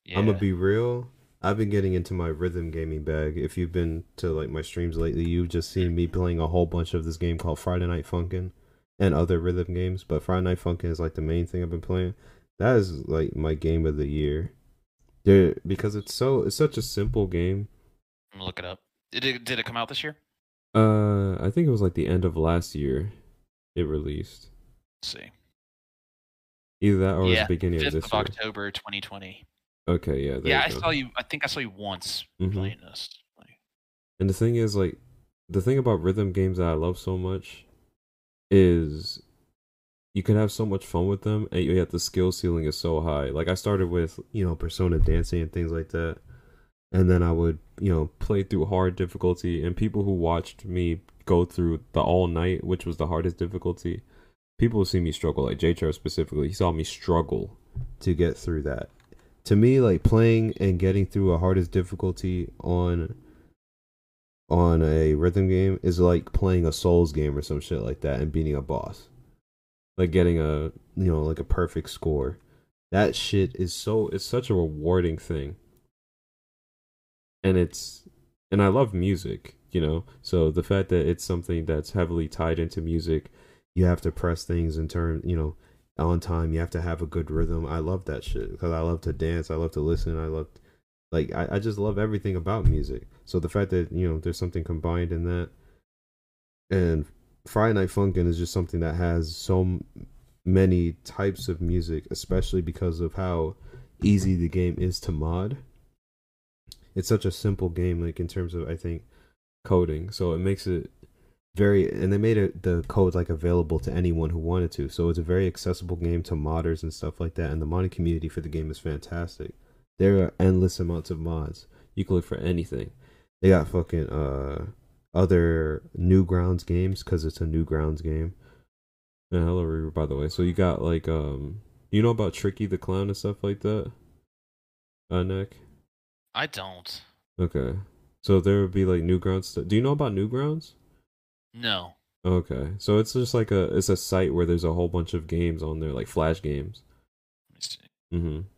Yeah. I'm gonna be real. I've been getting into my rhythm gaming bag. If you've been to like my streams lately, you've just seen me playing a whole bunch of this game called Friday Night Funkin' and other rhythm games. But Friday Night Funkin' is like the main thing I've been playing. That is like my game of the year. There because it's so it's such a simple game. I'm gonna look it up. Did it did it come out this year? Uh, I think it was like the end of last year. It released Let's see. Either that or it was yeah, the beginning of fifth this of. October, 2020. Okay, yeah, yeah, I go. saw you. I think I saw you once Mhm. playing this. Like, And the thing is, like, the thing about rhythm games that I love so much is you can have so much fun with them, and yet the skill ceiling is so high. Like, I started with, you know, Persona dancing and things like that. And then I would, you know, play through hard difficulty. And people who watched me go through the all night, which was the hardest difficulty, people see me struggle. Like, J specifically, he saw me struggle to get through that. To me, like, playing and getting through a hardest difficulty on on a rhythm game is like playing a Souls game or some shit like that and beating a boss. Like getting a you know like a perfect score. That shit is so it's such a rewarding thing. And it's and I love music, you know. So the fact that it's something that's heavily tied into music, you have to press things in turn, you know, on time. You have to have a good rhythm. I love that shit because I love to dance. I love to listen. I love like I, I just love everything about music. So the fact that you know there's something combined in that, and Friday Night Funkin' is just something that has so many types of music, especially because of how easy the game is to mod. It's such a simple game, like in terms of I think coding, so it makes it very and they made it the code like available to anyone who wanted to. So it's a very accessible game to modders and stuff like that. And the modding community for the game is fantastic. There are endless amounts of mods. You can look for anything. They got fucking uh other Newgrounds games because it's a Newgrounds game. And hello, Reaver, by the way. So you got like um You know about Tricky the Clown and stuff like that? Uh, Nick. I don't. Okay. So there would be like Newgrounds. St- Do you know about Newgrounds? No. Okay. So it's just like a it's a site where there's a whole bunch of games on there, like flash games. Let me see.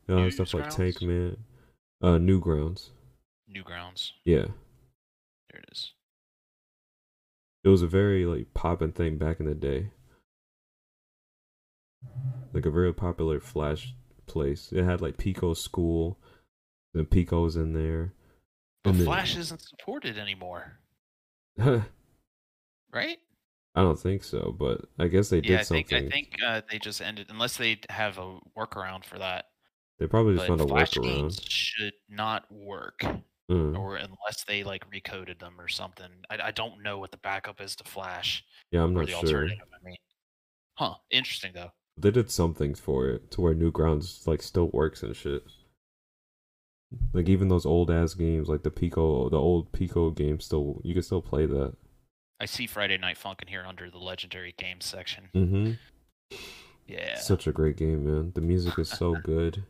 Mm-hmm. Uh, stuff like? Tank Man, uh, Newgrounds. Newgrounds. Yeah, There it is. it was a very like poppin' thing back in the day. Like a very popular flash place. It had like Pico School, and Pico's in there. But And then- Flash isn't supported anymore, I don't think so, but I guess they did yeah, I something. think I think uh, they just ended unless they have a workaround for that. they probably just But found a Flash workaround. games should not work, Mm. or unless they like recoded them or something. I, I don't know what the backup is to Flash Yeah, I'm not sure. I mean, huh? Interesting though. They did something for it to where Newgrounds like still works and shit. Like even those old ass games, like the Pico, the old Pico games, still you can still play that. I see Friday Night Funkin' here under the legendary games section. Mm-hmm. Yeah. Such a great game, man. The music is so good,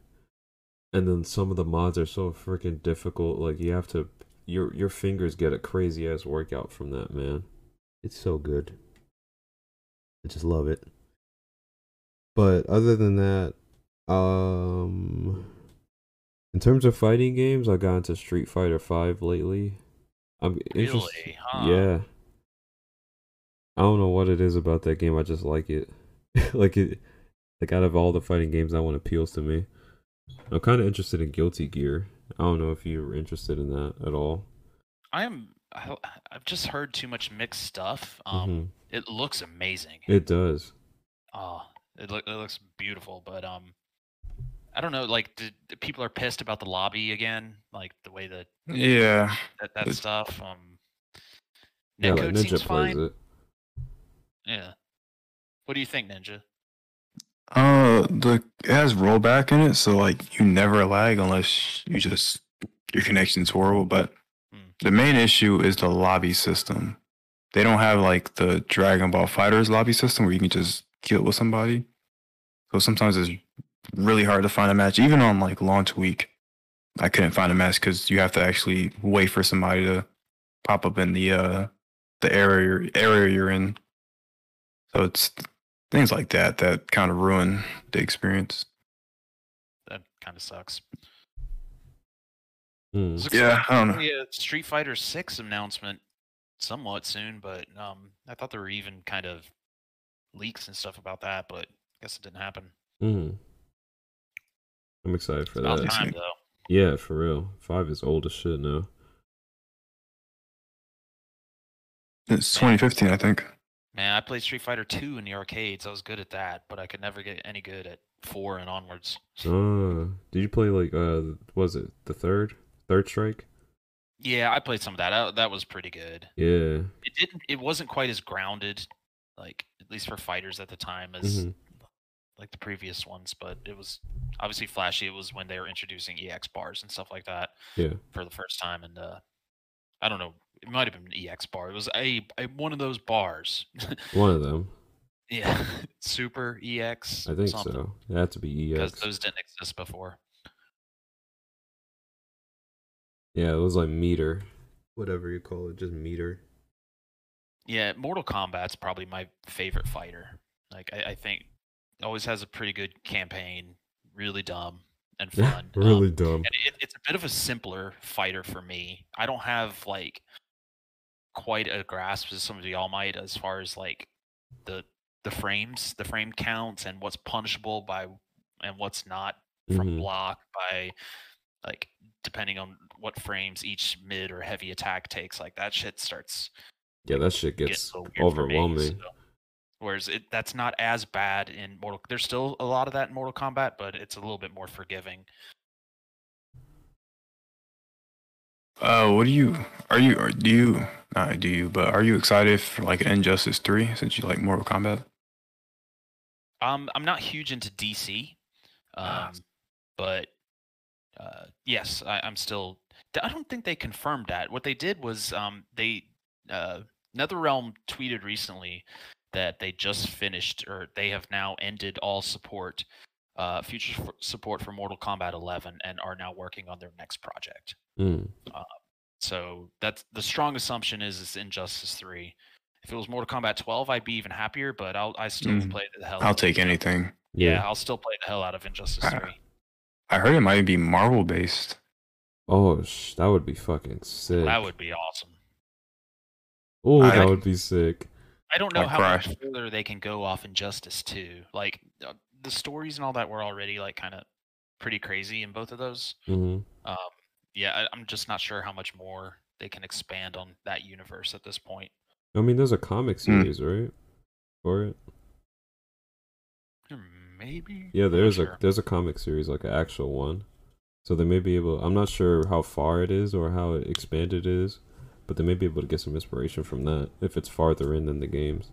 and then some of the mods are so freaking difficult. Like you have to, your your fingers get a crazy ass workout from that, man. It's so good. I just love it. But other than that, um, in terms of fighting games, I got into Street Fighter Five lately. I'm really? Huh. Yeah. I don't know what it is about that game. I just like it. like it like out of all the fighting games that one appeals to me. I'm kind of interested in Guilty Gear. I don't know if you're interested in that at all. I am. I, I've just heard too much mixed stuff. Um, Mhm. it looks amazing. It does. Oh, it, look, it looks beautiful, but um, I don't know. Like, did, did people are pissed about the lobby again, like the way that Yeah. that, that stuff. Um, Yeah, like Netcode Ninja seems plays fine. it. Yeah. What do you think, Ninja? Uh, the it has rollback in it, so like you never lag unless you just your connection's horrible. But Hmm. the main issue is the lobby system. They don't have like the Dragon Ball FighterZ lobby system where you can just kill with somebody. So sometimes it's really hard to find a match, even on like launch week. I couldn't find a match because you have to actually wait for somebody to pop up in the uh the area area you're in. So it's things like that that kind of ruin the experience. That kind of sucks. Mm. Yeah, like I don't know. probably a Street Fighter Six announcement somewhat soon, but um, I thought there were even kind of leaks and stuff about that, but I guess it didn't happen. Mm. I'm excited for About that. time though. Yeah, for real. Five is old as shit now. It's 2015, I think. Man, I played Street Fighter Two in the arcades. I was good at that, but I could never get any good at four and onwards. Uh, did you play like uh, was it the third, third strike? Yeah, I played some of that. That, that was pretty good. Yeah. It didn't. It wasn't quite as grounded, like at least for fighters at the time, as Mhm. like the previous ones. But it was obviously flashy. It was when they were introducing EX bars and stuff like that Yeah. for the first time. And uh, I don't know. It might have been an EX bar. It was a, a one of those bars. One of them. yeah, Super EX. I think something. so. It had to be EX Because those didn't exist before. Yeah, it was like meter. Whatever you call it, just meter. Yeah, Mortal Kombat's probably my favorite fighter. Like I, I think always has a pretty good campaign, really dumb and fun. Um, really dumb. and it, it's a bit of a simpler fighter for me. I don't have like quite a grasp as some of y'all might as far as like the the frames, the frame counts, and what's punishable by and what's not from Mhm. block by like depending on what frames each mid or heavy attack takes. Like that shit starts Yeah, that shit gets a little me, overwhelming. so- Whereas it, that's not as bad in Mortal. There's still a lot of that in Mortal Kombat, but it's a little bit more forgiving. Uh, what do you are you or do you not do you but are you excited for like an Injustice three since you like Mortal Kombat? Um, I'm not huge into DC, um, but uh, yes, I, I'm still. I don't think they confirmed that. What they did was um, they uh, NetherRealm tweeted recently that they just finished or they have now ended all support uh, future f- support for Mortal Kombat 11 and are now working on their next project. Mm. So that's the strong assumption is it's Injustice 3. If it was Mortal Kombat 12, I'd be even happier, but I'll I still Mm. play the hell. I'll out take it. anything. Yeah, I'll still play the hell out of Injustice Ah. 3. I heard it might be Marvel based. Oh, sh- that would be fucking sick. That would be awesome. Oh, I- that would be sick. I don't know I'd how cry. much further they can go off Injustice 2. Like uh, the stories and all that were already like kind of pretty crazy in both of those. hmm Um, yeah, I, I'm just not sure how much more they can expand on that universe at this point. I mean, there's a comic Hmm. series, right? For it. Maybe. Yeah, I'm not there's a there's a comic series, like an actual one. So they may be able. I'm not sure how far it is or how expanded it is, but they may be able to get some inspiration from that if it's farther in than the games.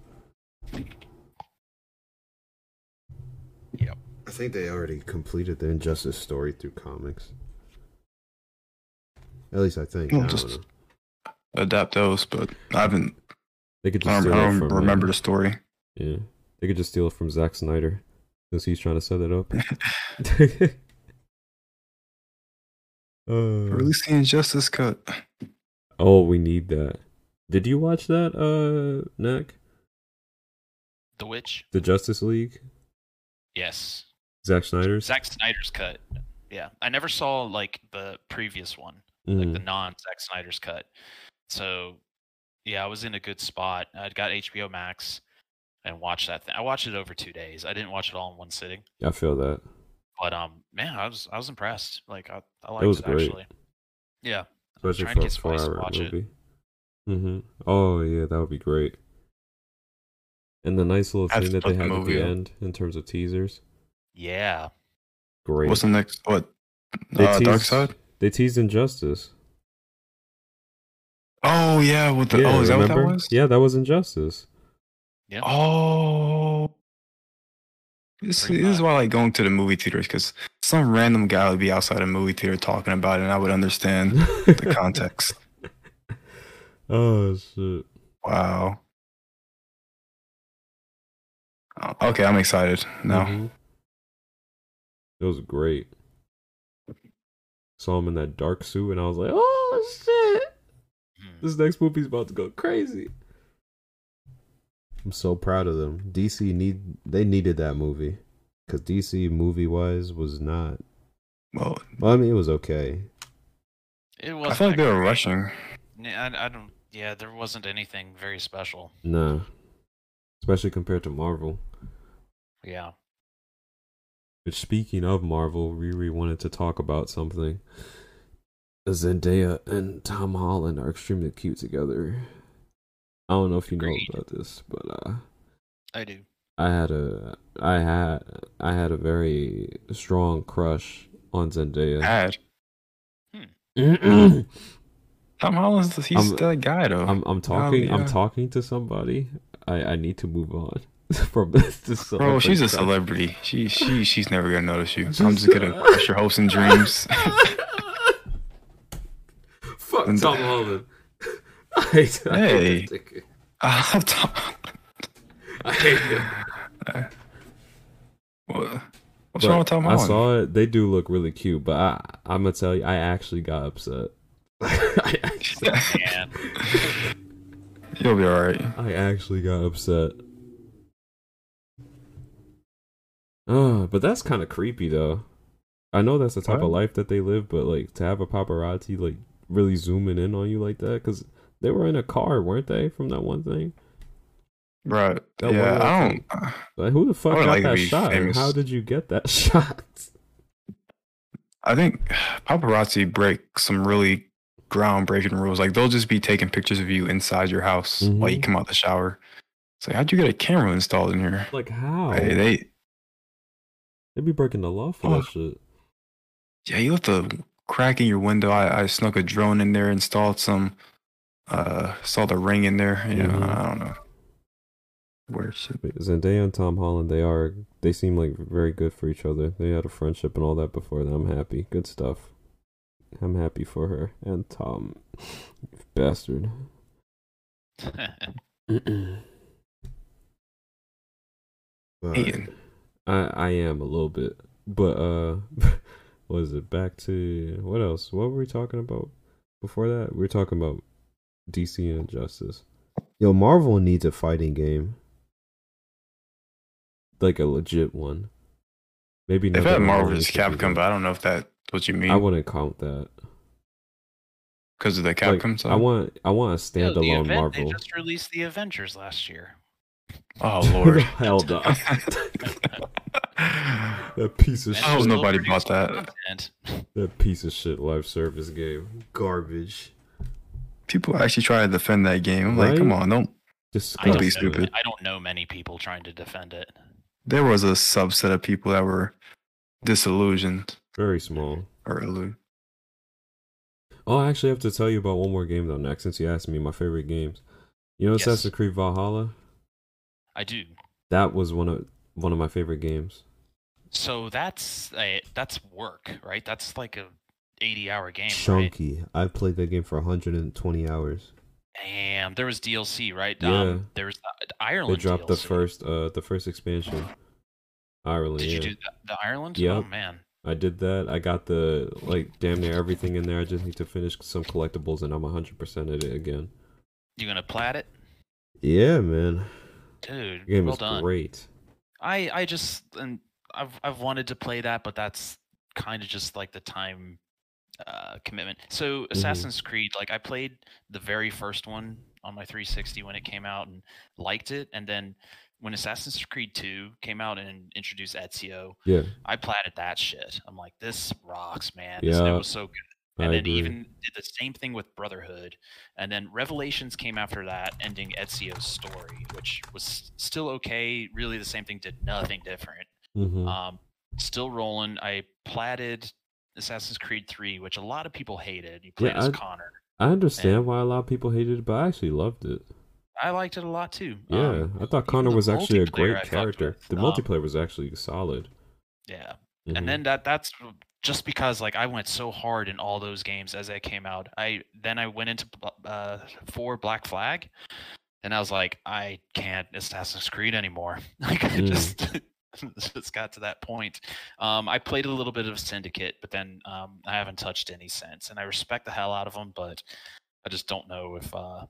Yep. I think they already completed the Injustice story through comics. At least I think. Well, I just- know. Adapt those, but I haven't. They could I just don't, I don't from. uh, remember the story. yeah, they could just steal it from Zack Snyder, since he's trying to set it up. uh, Release the Injustice cut. oh, we need that. Did you watch that, uh, Neck? The Witch? The Justice League? Yes. Zack Snyder's? Zack Snyder's cut. Yeah. I never saw like the previous one, like Mhm. the non Zack Snyder's cut. So yeah, I was in a good spot. I'd got HBO Max and watched that thing. I watched it over two days. I didn't watch it all in one sitting. I feel that. But um man, I was I was impressed. Like I, I liked was it great. actually. Yeah. I was trying to get Spice to watch it. Mm-hmm. Oh yeah, that would be great. And the nice little thing that they put the had at the up. end in terms of teasers. Yeah. Great. What's the next? What? They Uh, Dark Side. They teased Injustice. Oh yeah, What the yeah, oh is that what that was? Yeah, that was Injustice. Yeah. Oh. This, this is why I like going to the movie theaters because some random guy would be outside a movie theater talking about it, and I would understand the context. oh shit. Wow. Okay, I'm excited now. Mhm. It was great. Saw him in that dark suit, and I was like, "Oh shit! Hmm. This next movie's about to go crazy." I'm so proud of them. DC need they needed that movie because DC movie wise was not. Well, Well, I mean, it was okay. It was I feel like they were rushing. I, I don't yeah, there wasn't anything very special. Nah, especially compared to Marvel. Yeah. Which, speaking of Marvel, Riri wanted to talk about something. Zendaya and Tom Holland are extremely cute together. I don't know if you know about this, but uh, I do. I had a, I had, I had a very strong crush on Zendaya. Had I'm, Tom Holland's he's I'm- that guy though. I'm talking, I'm talking to somebody. I, I need to move on from this. this Bro, she's a celebrity. celebrity. She she she's never gonna notice you. I'm just gonna crush your hopes and dreams. Fuck And- Tom Holland. I hate, I hate Hey. that ticket. I love Tom. I hate him. What, what's But wrong with Tom Holland? I saw it. They do look really cute, but I, I'm gonna tell you, I actually got upset. I, actually, Man. You'll be alright. I actually got upset. Oh, but that's kind of creepy, though. I know that's the type of life that they live, but like to have a paparazzi like really zooming in on you like that, because they were in a car, weren't they? From that one thing. Right. That yeah, I thing. don't. Like, who the fuck got like that shot? famous. How did you get that shot? I think paparazzi break some really groundbreaking rules. Like they'll just be taking pictures of you inside your house while you Mhm. come out the shower. It's like, how'd you get a camera installed in here? Like how? Hey, they They'd be breaking the law for Oh. that shit. yeah, you left a crack in your window. I, I snuck a drone in there, installed some, uh, saw the ring in there. You know, Mhm. I don't know. Weird shit. Zendaya and Tom Holland, they are they seem like very good for each other. They had a friendship and all that before. And I'm happy. Good stuff. I'm happy for her and Tom, you bastard. but I I am a little bit. but uh, was it? Back to what else? What were we talking about before that? We were talking about DC and Injustice. Yo, Marvel needs a fighting game, like a legit one. Maybe They've not had that Marvel Marvel vs. Capcom, but I don't know if that what you mean? I mean wouldn't count that. because of the Like, Capcom I want I want a Yeah, the standalone event- Marvel. They just released the Avengers last year. oh lord, Hell no. that piece of And I hope shit. still nobody bought that. content. That piece of shit live service game. Garbage. People actually try to defend that game. I'm like, come on, don't. Just I don't, be know, stupid. I don't know many people trying to defend it. There was a subset of people that were disillusioned very small. or illu- Oh, I actually have to tell you about one more game though next since you asked me my favorite games. You know Yes. Assassin's Creed Valhalla? I do. That was one of one of my favorite games. So that's a, that's work, right? That's like a 80 hour game, right? Chunky. I played that game for 120 hours. Damn, there was DLC, right? Yeah. Um, there was the, the They Ireland. dropped the first uh the first expansion. Ireland. Did yeah. you do the, the Ireland? Yep. Oh man. I did that. I got the like damn near everything in there. I just need to finish some collectibles and I'm 100% at it again. You gonna plat it, Yeah, man. dude? The game well is done. great. I I just and I've I've wanted to play that, but that's kind of just like the time uh, commitment. So Mm-hmm. Assassin's Creed, like I played the very first one on my 360 when it came out and liked it, and then when Assassin's Creed 2 came out and introduced Ezio, Yeah. I platted that shit. I'm like, this rocks, man. This, Yeah, it was so good. I And then agree. even did the same thing with Brotherhood, and then Revelations came after that, ending Ezio's story, which was still okay. Really, the same thing, did nothing different. Mhm. Um, still rolling. I platted Assassin's Creed 3, which a lot of people hated. You played Yeah, as I- Connor. I understand why a lot of people hated it, but I actually loved it. I liked it a lot too. Yeah, Um, I thought Connor was actually a great character. The Um, multiplayer was actually solid. yeah. Mhm. and then that that's just because like I went so hard in all those games as they came out. I then I went into uh for Black Flag, and I was like, I can't Assassin's Creed anymore. Like I Mm. just just got to that point. Um, I played a little bit of Syndicate, but then um, I haven't touched any since, and I respect the hell out of them, but I just don't know if uh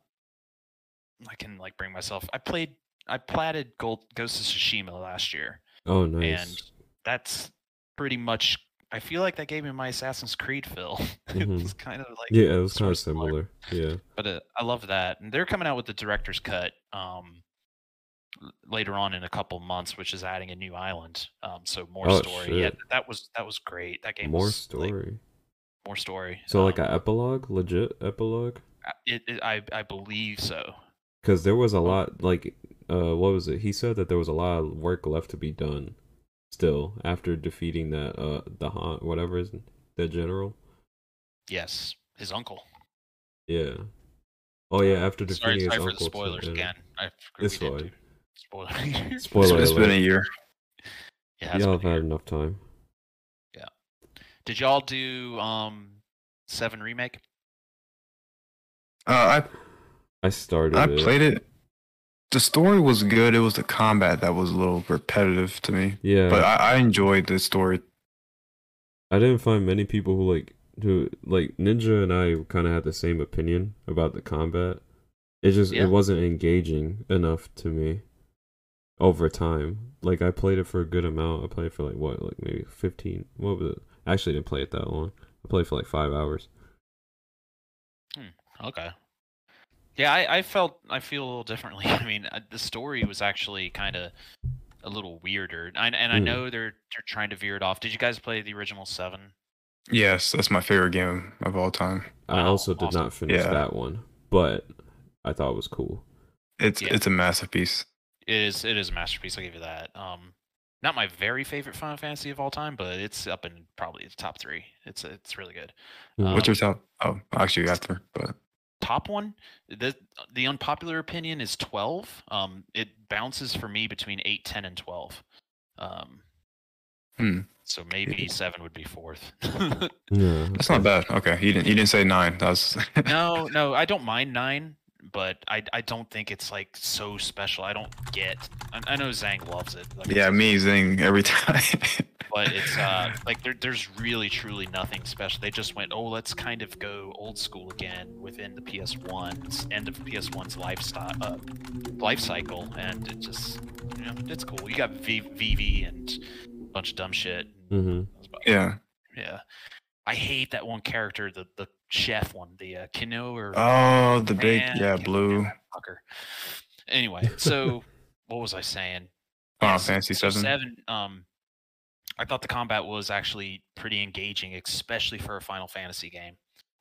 I can like bring myself. I played. I platted Gold, Ghost of Tsushima last year oh, nice. and that's pretty much I feel like that gave me my Assassin's Creed fill. It was kind of like yeah, it was kind of of similar. Yeah. but uh, I love that. And they're coming out with the director's cut um later on in a couple months which is adding a new island. Um so more Oh, story. Yeah, that was that was great. That game More was like, story. more story. so like Um, an epilogue, legit epilogue. It, it, I I believe so. Because there was a lot, like, uh, what was it? He said that there was a lot of work left to be done, still after defeating that, uh, the Han, whatever is the general. Yes, his uncle. Yeah. Oh yeah, after defeating sorry his for uncle. the spoilers yeah. again. I forgot It's fine. Spoiler. Spoiler it's been a year. yeah, Y'all have had year. enough time. Yeah did y'all do um Seven remake? Uh, I started. I I it. played it. The story was good. It was the combat that was a little repetitive to me. Yeah, But I, I enjoyed the story. I didn't find many people who like who like Ninja and I kind of had the same opinion about the combat. It just Yeah. it wasn't engaging enough to me over time. Like I played it for a good amount. I played for like what, like maybe fifteen. What was it? I actually didn't play it that long. I played for like five hours. Hmm, okay. Yeah, I, I felt I feel a little differently. I mean, uh, the story was actually kind of a little weirder, I, and I Hmm. know they're they're trying to veer it off. Did you guys play the original Seven? Yes, that's my favorite game of all time. I also did awesome. not finish Yeah. that one, but I thought it was cool. It's Yeah. it's a masterpiece. It is it is a masterpiece. I'll give you that. Um, not my very favorite Final Fantasy of all time, but it's up in probably the top three. It's it's really good. Mhm. What's Um, your top? Oh, actually, after, but top one the the unpopular opinion is 12 um it bounces for me between 8 10 and 12 um Hmm. so maybe 7 would be fourth yeah, that's not bad. Okay, you didn't you didn't say nine. That was no no i don't mind 9 but i i don't think it's like so special i don't get i, I know Zhang loves it like, yeah, me zing every time. But it's uh like there, there's really truly nothing special. They just went, oh, let's kind of go old school again within the PS1's end of PS1's lifestyle uh, life cycle, and it just you know it's cool. You got v- Vivi and a bunch of dumb shit. hmm Yeah. Yeah, I hate that one character, the the chef one, the uh, Kino or Oh, the big yeah can't blue. fucker. Anyway, so what was I saying? Oh, Yes, Fantasy so Seven. Seven. Um, I thought the combat was actually pretty engaging, especially for a Final Fantasy game.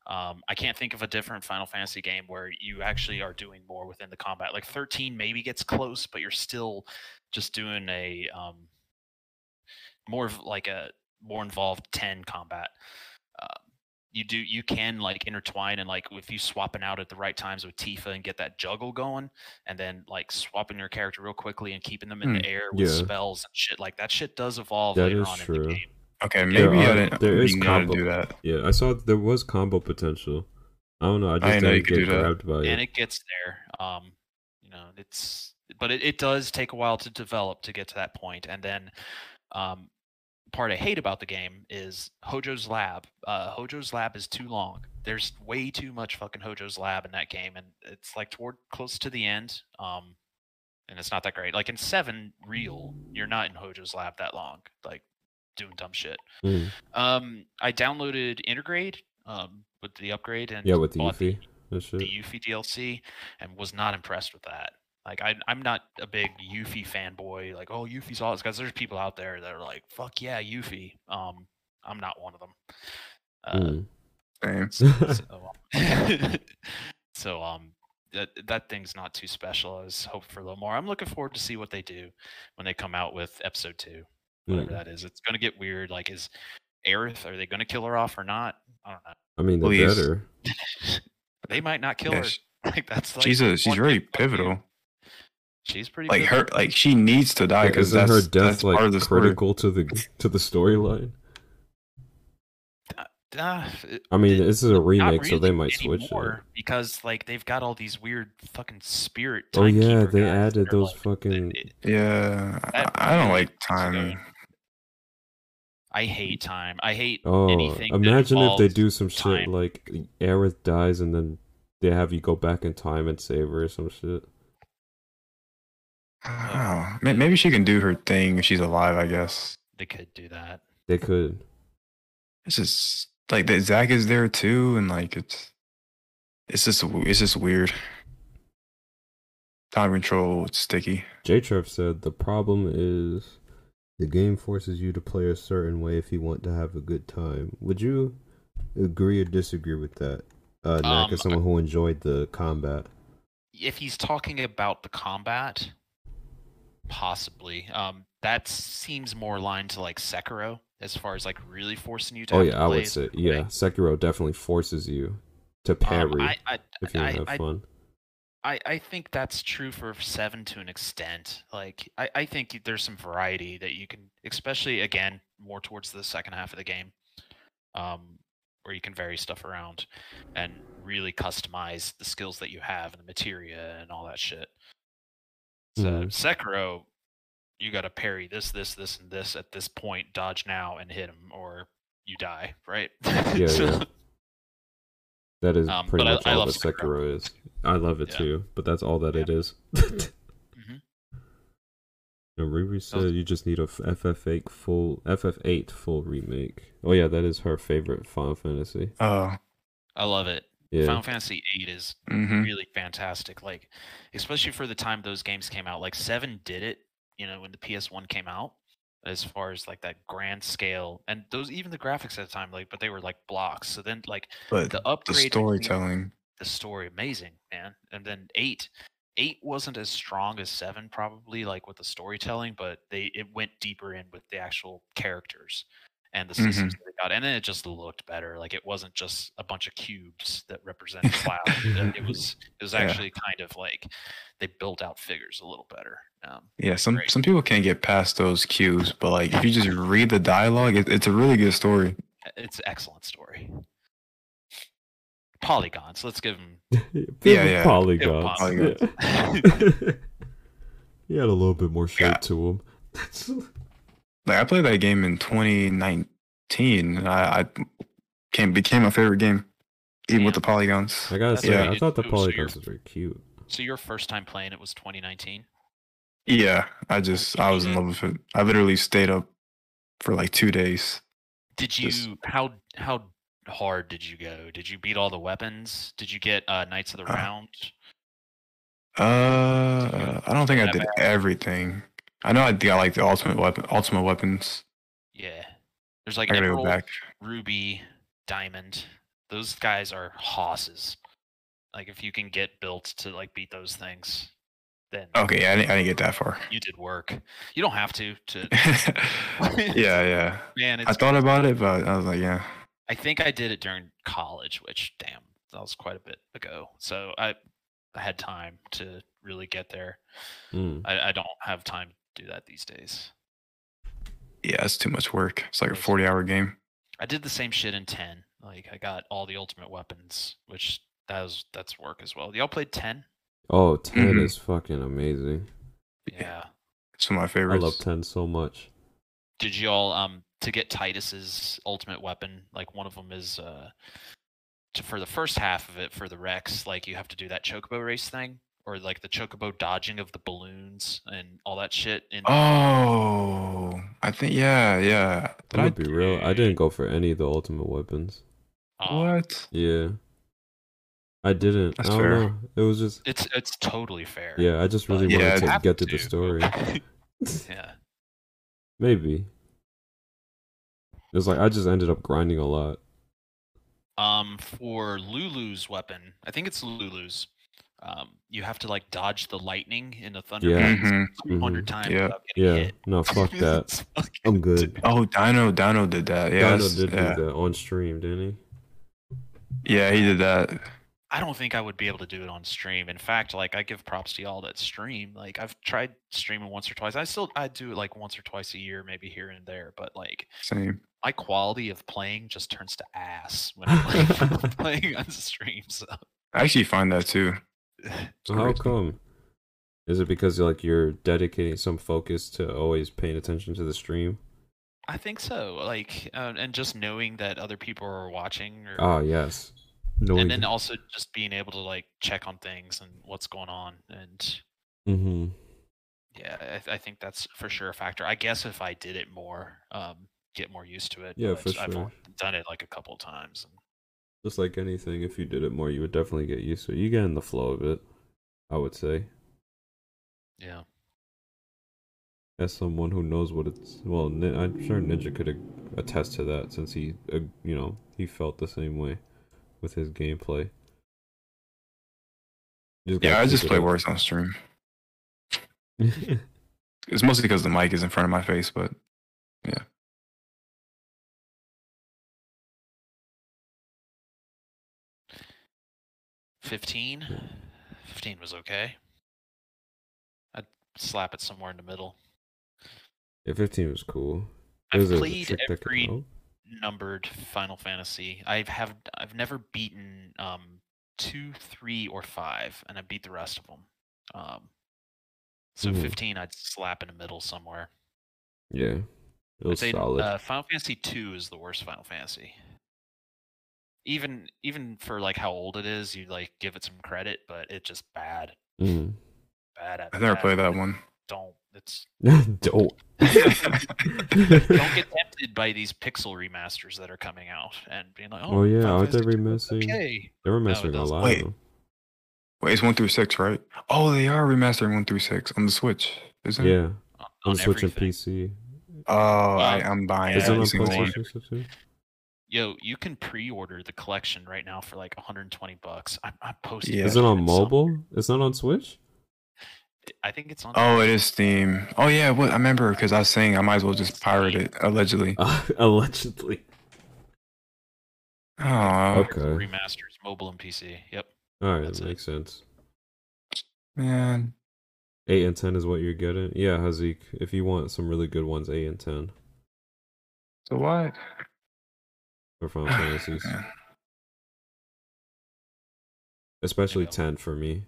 Um, I can't think of a different Final Fantasy game where you actually are doing more within the combat. Like 13 maybe gets close, but you're still just doing a um, more of like a more involved 10 combat. You do you can like intertwine and like if you swapping out at the right times with Tifa and get that juggle going, and then like swapping your character real quickly and keeping them in the air with Yeah. spells and shit like that shit does evolve That later is on in true. the game. Okay, maybe I didn't there is really to combo. do that. Yeah, I saw there was combo potential. I don't know. I just didn't know you didn't get do that. grabbed by and it. it gets there. Um, you know, it's but it, it does take a while to develop to get to that point, and then um, part I hate about the game is Hojo's lab. Uh, Hojo's lab is too long. There's way too much fucking Hojo's lab in that game, and it's like toward close to the end. Um, and it's not that great. Like in seven, real, you're not in Hojo's lab that long, like doing dumb shit. Mm. Um, I downloaded Intergrade um, with the upgrade and Yeah, with the the Yuffie shit. the Yuffie DLC and was not impressed with that. Like I, I'm not a big Yuffie fanboy. Like, oh, Yuffie's all this Because there's people out there that are like, fuck yeah, Yuffie. Um, I'm not one of them. Uh, Mm. Same. so, um, so um, that that thing's not too special. I was hoping for a little more. I'm looking forward to see what they do when they come out with episode two, whatever Mm. that is. It's gonna get weird. Like, is Aerith? Are they gonna kill her off or not? I don't know. I mean, they Please. better. they might not kill Yeah, her. sh- Like that's like she's a she's one very big pivotal. She's pretty Like pivotal. her, like she needs to die because Isn't that's her death that's like part of the story. critical to the to the storyline? Uh, I mean, this is a not remake, so they might switch it. because like they've got all these weird fucking spirit. Oh yeah, they guys added those like, fucking. it- Yeah, That I, I don't like makes it go. time. I hate time. I hate Oh, anything. that imagine if they do some shit like Aerith dies and then they have you go back in time and save her or some shit. Oh, maybe she can do her thing if she's alive. I guess They could do that. They could. it's just like that. Zack is there too, and like it's it's just it's just weird. Time control, it's sticky. J Trev said the problem is the game forces you to play a certain way if you want to have a good time. Would you agree or disagree with that? Uh, Knack, Um, as someone who enjoyed the combat. If he's talking about the combat, possibly. Um, that seems more aligned to like Sekiro, as far as like really forcing you to. Oh yeah, to I would say yeah. way. Sekiro definitely forces you to Um, parry I, I, if you don't I- have I- fun. I, I think that's true for seven to an extent. Like I, I think there's some variety that you can, especially again more towards the second half of the game, um, where you can vary stuff around and really customize the skills that you have and the materia and all that shit. So Mhm. Sekiro, you got to parry this, this, this, and this at this point, dodge now and hit him, or you die. Right? Yeah, So- yeah. That is Um, pretty but I- much I all love that Sekiro. Sekiro is. I love it Yeah. too, but that's all that Yeah. it is. Mhm. No, Riri said you just need a FF8 full FF8 full remake. Oh yeah, that is her favorite Final Fantasy. Oh, I love it. Yeah, Final Fantasy VIII is hmm really fantastic. Like, especially for the time those games came out. Like Seven did it, you know, when the PS1 came out, as far as like that grand scale and those even the graphics at the time, like, but they were like blocks. So then like but the the upgrade, between storytelling. the story, amazing, man. And then eight, eight wasn't as strong as seven, probably like with the storytelling, but they it went deeper in with the actual characters and the systems that they got, and then it just looked better. Like it wasn't just a bunch of cubes that represented cloud. it it was it was Yeah. actually kind of like they built out figures a little better. Um, Yeah, some Great. some people can't get past those cubes, but like if you just read the dialogue, it, it's a really good story. it's an excellent story. Polygons. Let's give them. Yeah, yeah. polygons. polygons. Yeah. he had a little bit more shape Yeah. to him. Like I played that game in 2019. And I, I came became my favorite game, even with the polygons. I gotta That's say, right. I thought the It- it was your- polygons was very cute. So your first time playing it was 2019. Yeah, I just I was in love with it. I literally stayed up for like two days. Did you Just- how how hard did you go? Did you beat all the weapons? Did you get uh, Knights of the Uh, Round? Uh, I don't think I did everything. I know I got like the ultimate weapon, ultimate weapons. Yeah. There's like I gotta go back. Ruby, Diamond. Those guys are hosses. Like if you can get built to like beat those things, then Okay, yeah, I didn't, I didn't get that far. you did work. You don't have to. To yeah, yeah. man, it's I thought about it, but I was like, yeah. I think I did it during college, which damn, that was quite a bit ago. So I I had time to really get there. Mm. I, I don't have time to do that these days. Yeah, it's too much work. It's like a 40 hour game. I did the same shit in ten. Like I got all the ultimate weapons, which that was that's work as well. Y'all played ten? Oh, 10 Mhm. is fucking amazing. Yeah. It's one of my favorites. I love 10 so much. Did y'all um to get Tidus's ultimate weapon? Like one of them is uh to, for the first half of it for the Rex, like you have to do that chocobo race thing, or like the chocobo dodging of the balloons and all that shit. In Oh, I think yeah, yeah. Did I'm I be real. I didn't go for any of the ultimate weapons. what? Yeah. I didn't. That's I don't fair. know. It was just It's it's totally fair. yeah, I just really But- wanted it to get to the story. yeah. Maybe. It was like I just ended up grinding a lot. Um, for Lulu's weapon, I think it's Lulu's. Um, you have to like dodge the lightning in the thunder Yeah. blades Mhm. 200 Mhm. times Yeah. without getting Yeah. hit. No, fuck that. I'm good. Oh, Dino, Dino did that. Yeah, Dino did yeah. do that on stream, didn't he? yeah, he did that. I don't think I would be able to do it on stream. In fact, like I give props to y'all that stream. Like I've tried streaming once or twice. I still I do it like once or twice a year, maybe here and there. But like Same. my quality of playing just turns to ass when I'm like, playing on stream. So I actually find that too. So how come? Is it because like you're dedicating some focus to always paying attention to the stream? I think so. Like uh, and just knowing that other people are watching, or, Ah, yes. Knowing and then also just being able to like check on things and what's going on. And hmm yeah, I, th- I think that's for sure a factor. I guess if I did it more, um, get more used to it. Yeah, for I've sure. only done it like a couple of times. And Just like anything, if you did it more, you would definitely get used to it. You get in the flow of it, I would say. yeah. As someone who knows what it's, well, I'm sure Ninja could attest to that since he, uh, you know, he felt the same way with his gameplay. You Yeah, I just play it up. worse on stream. It's mostly because the mic is in front of my face, but yeah. Fifteen. Fifteen was okay. I'd slap it somewhere in the middle. yeah, 15 was cool. I've a played could- every numbered Final Fantasy. I've have I've never beaten um two, three, or five, and I beat the rest of them. Um, so Mhm. fifteen, I'd slap in the middle somewhere. yeah, it I'd was say solid. uh, Final Fantasy two is the worst Final Fantasy. Even even for like how old it is, you like give it some credit, but it's just bad, Mm. bad at. I've never bad. played that one. Don't it's Don't. don't get tempted by these pixel remasters that are coming out and being like, oh, Oh, yeah, Final aren't they Fantasy 2 looks remastering- Okay, They were No, it a lot. Wait. Wait, it's one through six, right? Oh, they are remastering one through six on the Switch, isn't it? Yeah, on, on on Switch and. PC. Oh, I, I'm buying Is it on. PlayStation too? Yo, you can pre-order the collection right now for like 120 bucks. I'm, I'm posting. Yeah. Is it on shit some- mobile? It's not on Switch. I think it's on. Oh, it is Steam. Oh yeah, what I remember because I was saying I might as well just pirate it allegedly. allegedly. Oh Okay. remasters, mobile and PC. Yep. All right, That's that it. makes sense. man, Eight and ten is what you're getting. Yeah, Hazik. If you want some really good ones, eight and ten so what? For Final Fantasies, especially ten for me.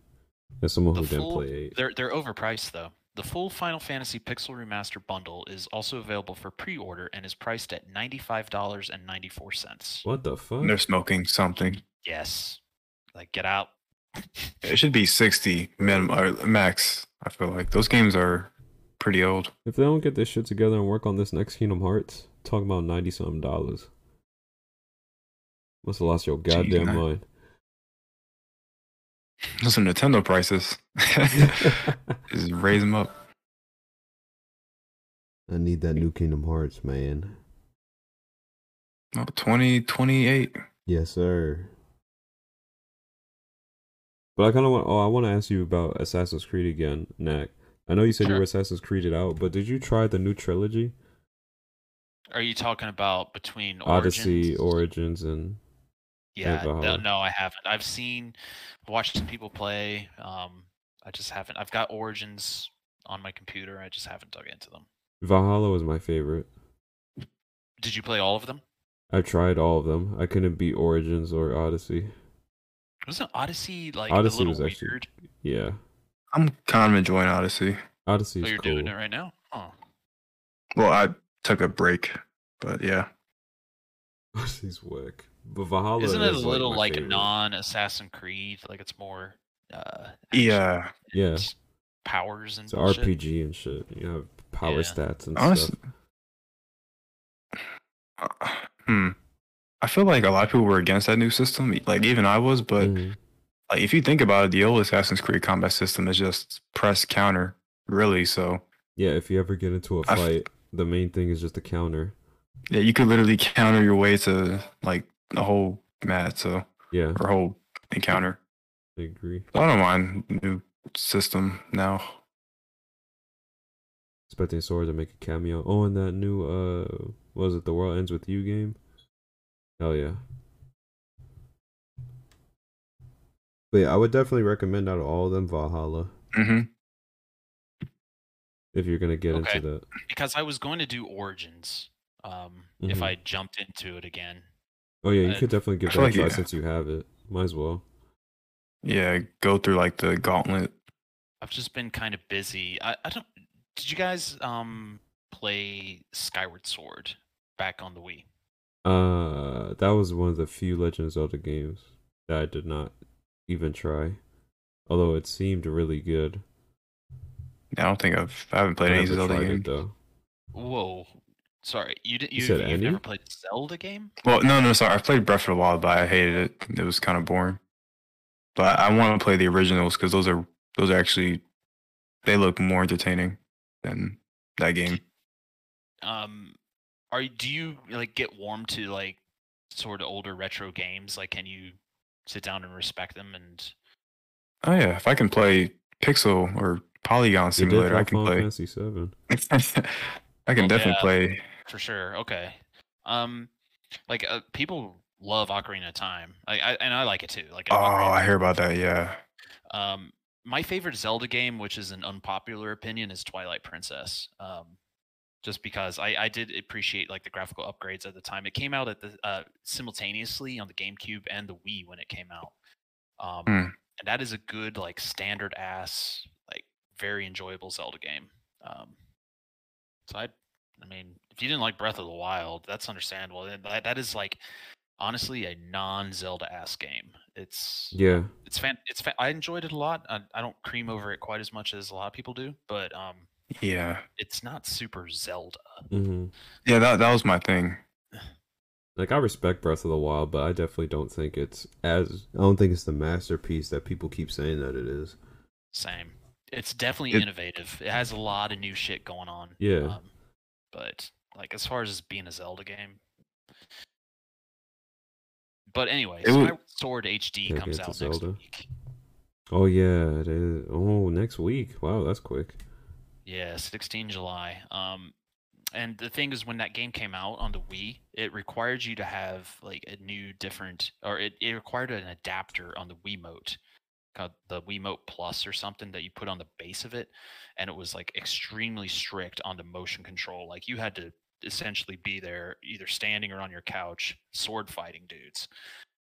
As someone The who didn't full- play eight. They're they're overpriced though. The full Final Fantasy Pixel Remaster bundle is also available for pre-order and is priced at ninety-five dollars and ninety-four cents. What the fuck? They're smoking something. Yes, like get out. It should be 60 minimum or max. I feel like those games are pretty old. If they don't get this shit together and work on this next Kingdom Hearts, talking about ninety something dollars. Must have lost your goddamn man. mind. Those are Nintendo prices. Just raise them up. I need that new Kingdom Hearts, man. Oh, 20, Yes, sir. But I kind of want. Oh, I want to ask you about Assassin's Creed again, Knack. I know you said you were Assassin's Creeded out, but did you try the new trilogy, Are you talking about between Odyssey, Origins? Origins, and Yeah, no, Valhalla? no, I haven't. I've seen, watched some people play. Um, I just haven't. I've got Origins on my computer. I just haven't dug into them. Valhalla was my favorite. Did you play all of them? I tried all of them. I couldn't beat Origins or Odyssey. Wasn't Odyssey like Odyssey a little was actually- weird? Yeah, I'm kind of enjoying Odyssey. Odyssey Oh, is you're cool. doing it right now? Oh, Well, I took a break, but yeah. Odyssey's whack. But Valhalla isn't it a little my like favorite. non-Assassin Creed? Like it's more, uh, Yeah. Yeah, powers and it's an bullshit? RPG and shit. You have power Yeah. stats and Honestly, stuff. uh, hmm. I feel like a lot of people were against that new system. Like even I was, but Mhm. like if you think about it, the old Assassin's Creed combat system is just press counter, really. So Yeah, if you ever get into a fight, the main thing is just a counter. yeah, you could literally counter your way to like the whole mat, so Yeah, or whole encounter. I agree. I don't mind new system now. Expecting Sora to make a cameo. Oh, and that new uh, what was it the World Ends with You game? Hell yeah. But yeah, I would definitely recommend out of all of them Valhalla hmm if you're gonna get Okay. into that. Because I was going to do Origins. Um, if Mhm. I jumped into it again. Oh yeah, you Uh, could definitely give that feel a like try you- since you have it. Might as well. Yeah, go through like the gauntlet. I've just been kind of busy. I, I don't. Did you guys um play Skyward Sword back on the Wii? Uh, that was one of the few Legend of Zelda games that I did not even try. Although it seemed really good. I don't think I've I haven't played I any never Zelda tried game. it though. Whoa, sorry, you didn't. You You, said you've never played Zelda game? Well, no, no, sorry. I played Breath of the Wild, but I hated it. It was kind of boring. But I want to play the originals because those are those are actually they look more entertaining than that game. Um, are do you like get warm to like sort of older retro games? Like, can you sit down and respect them? And Oh yeah, if I can play Pixel or Polygon Simulator, I can Final play. Fantasy Seven. I can Oh, definitely yeah. play. For sure, okay. Um, like uh, people love Ocarina of Time. I, I and I like it too. Like Oh, Ocarina I hear about that. Yeah. Um, my favorite Zelda game, which is an unpopular opinion, is Twilight Princess. Um, just because I, I did appreciate like the graphical upgrades at the time. It came out at the uh, simultaneously on the GameCube and the Wii when it came out. Um, Hmm. and that is a good like standard ass like very enjoyable Zelda game. Um, so I, I mean, if you didn't like Breath of the Wild, that's understandable. That- That that is like honestly a non Zelda ass game. It's Yeah, it's fan it's fa- I enjoyed it a lot. I, I don't cream over it quite as much as a lot of people do, but um, Yeah. it's not super Zelda. hmm Yeah. That that was my thing. like I respect Breath of the Wild, but I definitely don't think it's as. I don't think it's the masterpiece that people keep saying that it is. Same. It's definitely It- innovative. It has a lot of new shit going on. Yeah. Um, but like as far as being a Zelda game. But anyway, It Skyward Sword HD comes out next week. Oh yeah, it is. Oh, next week. Wow, that's quick. Yeah, 16 July. Um, and the thing is, when that game came out on the Wii, it required you to have like a new, different, or it, it required an adapter on the Wiimote, called the Wiimote Plus or something that you put on the base of it, and it was like extremely strict on the motion control. Like you had to essentially be there, either standing or on your couch, sword fighting dudes.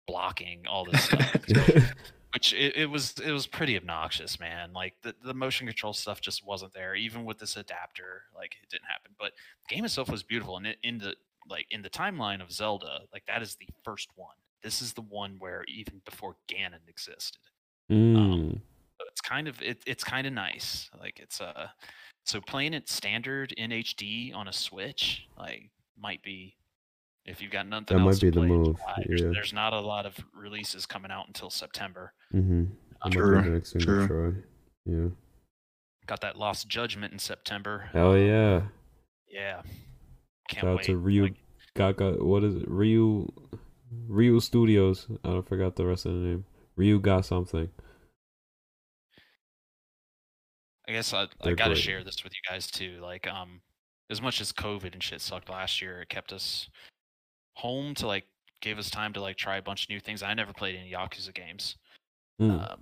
blocking all this stuff. which it, it was it was pretty obnoxious man like the, the motion control stuff just wasn't there even with this adapter like it didn't happen but the game itself was beautiful and it, in the like in the timeline of zelda like that is the first one this is the one where even before ganon existed Mm. so it's kind of it, it's kind of nice like it's uh so playing it standard in hd on a switch like might be if you've got nothing That might else to be the play in move, July, there's, yeah. there's not a lot of releases coming out until september Mm-hmm. That True, might be the next thing to true. Yeah. got that lost judgment in september Hell yeah. yeah can't Shout out wait to Ryu Like, Gaga. What is it? Ryu Ryu Studios. I don't forgot the rest of the name. Ryu got something. I guess i, I gotta great. share this with you guys too like um as much as covid and shit sucked last year it kept us home to like gave us time to like try a bunch of new things i never played any yakuza games Mm. um,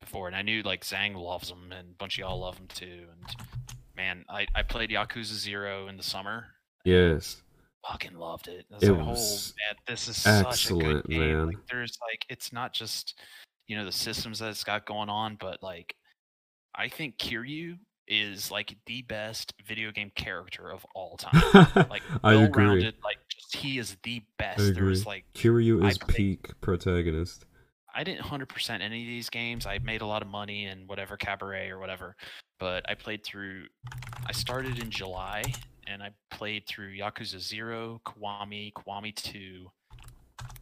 before, and I knew like Zhang loves them, and a bunch of y'all love them too. And man, I, I played Yakuza Zero in the summer. yes. Fucking loved it. Was It like, was oh man, this is such a excellent, good game. man. Like, there's like, it's not just you know the systems that it's got going on, but like, I think Kiryu is like the best video game character of all time. Like, I agree. Like, just he is the best. I There's agree. like Kiryu is played- peak protagonist. I didn't hundred percent any of these games. I made a lot of money in whatever cabaret or whatever, but I played through. I started in July and I played through Yakuza Zero, Kiwami, Kiwami Two,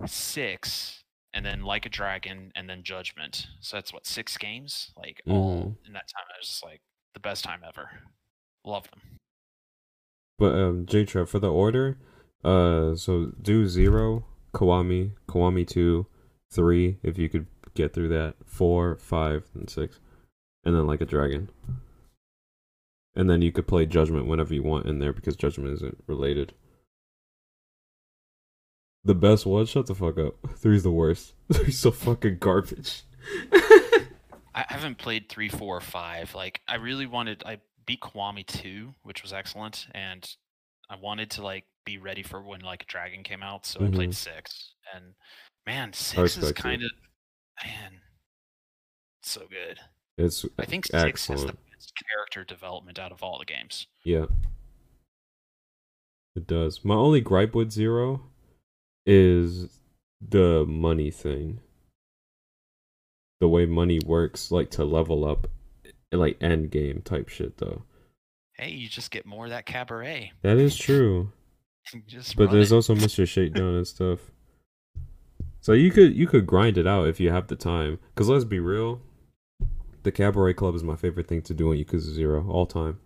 Six, and then Like a Dragon, and then Judgment. So that's what six games. Like all in that time, I was just like the best time ever. Love them. But um J Trap for the order, uh so do zero, Kiwami, Kiwami two, three, if you could get through that, four, five, and six. And then like a dragon. And then you could play Judgment whenever you want in there because Judgment isn't related. The best one? Shut the fuck up. Three's the worst. Three's so fucking garbage. I haven't played three, four, or five. Like I really wanted. I beat Kiwami two, which was excellent, and I wanted to like be ready for when like Dragon came out. So I Mhm. played six, and man, six is kind of man, so good. It's I think six has the best character development out of all the games. Yeah. It does. My only gripe with Zero is the money thing. The way money works, like to level up, like end game type shit, though. Hey, you just get more of that cabaret. That is true. Just But there's it. also Mr. Shakedown and stuff. So you could you could grind it out if you have the time. Cause let's be real, the Cabaret Club is my favorite thing to do on Yakuza Zero all time.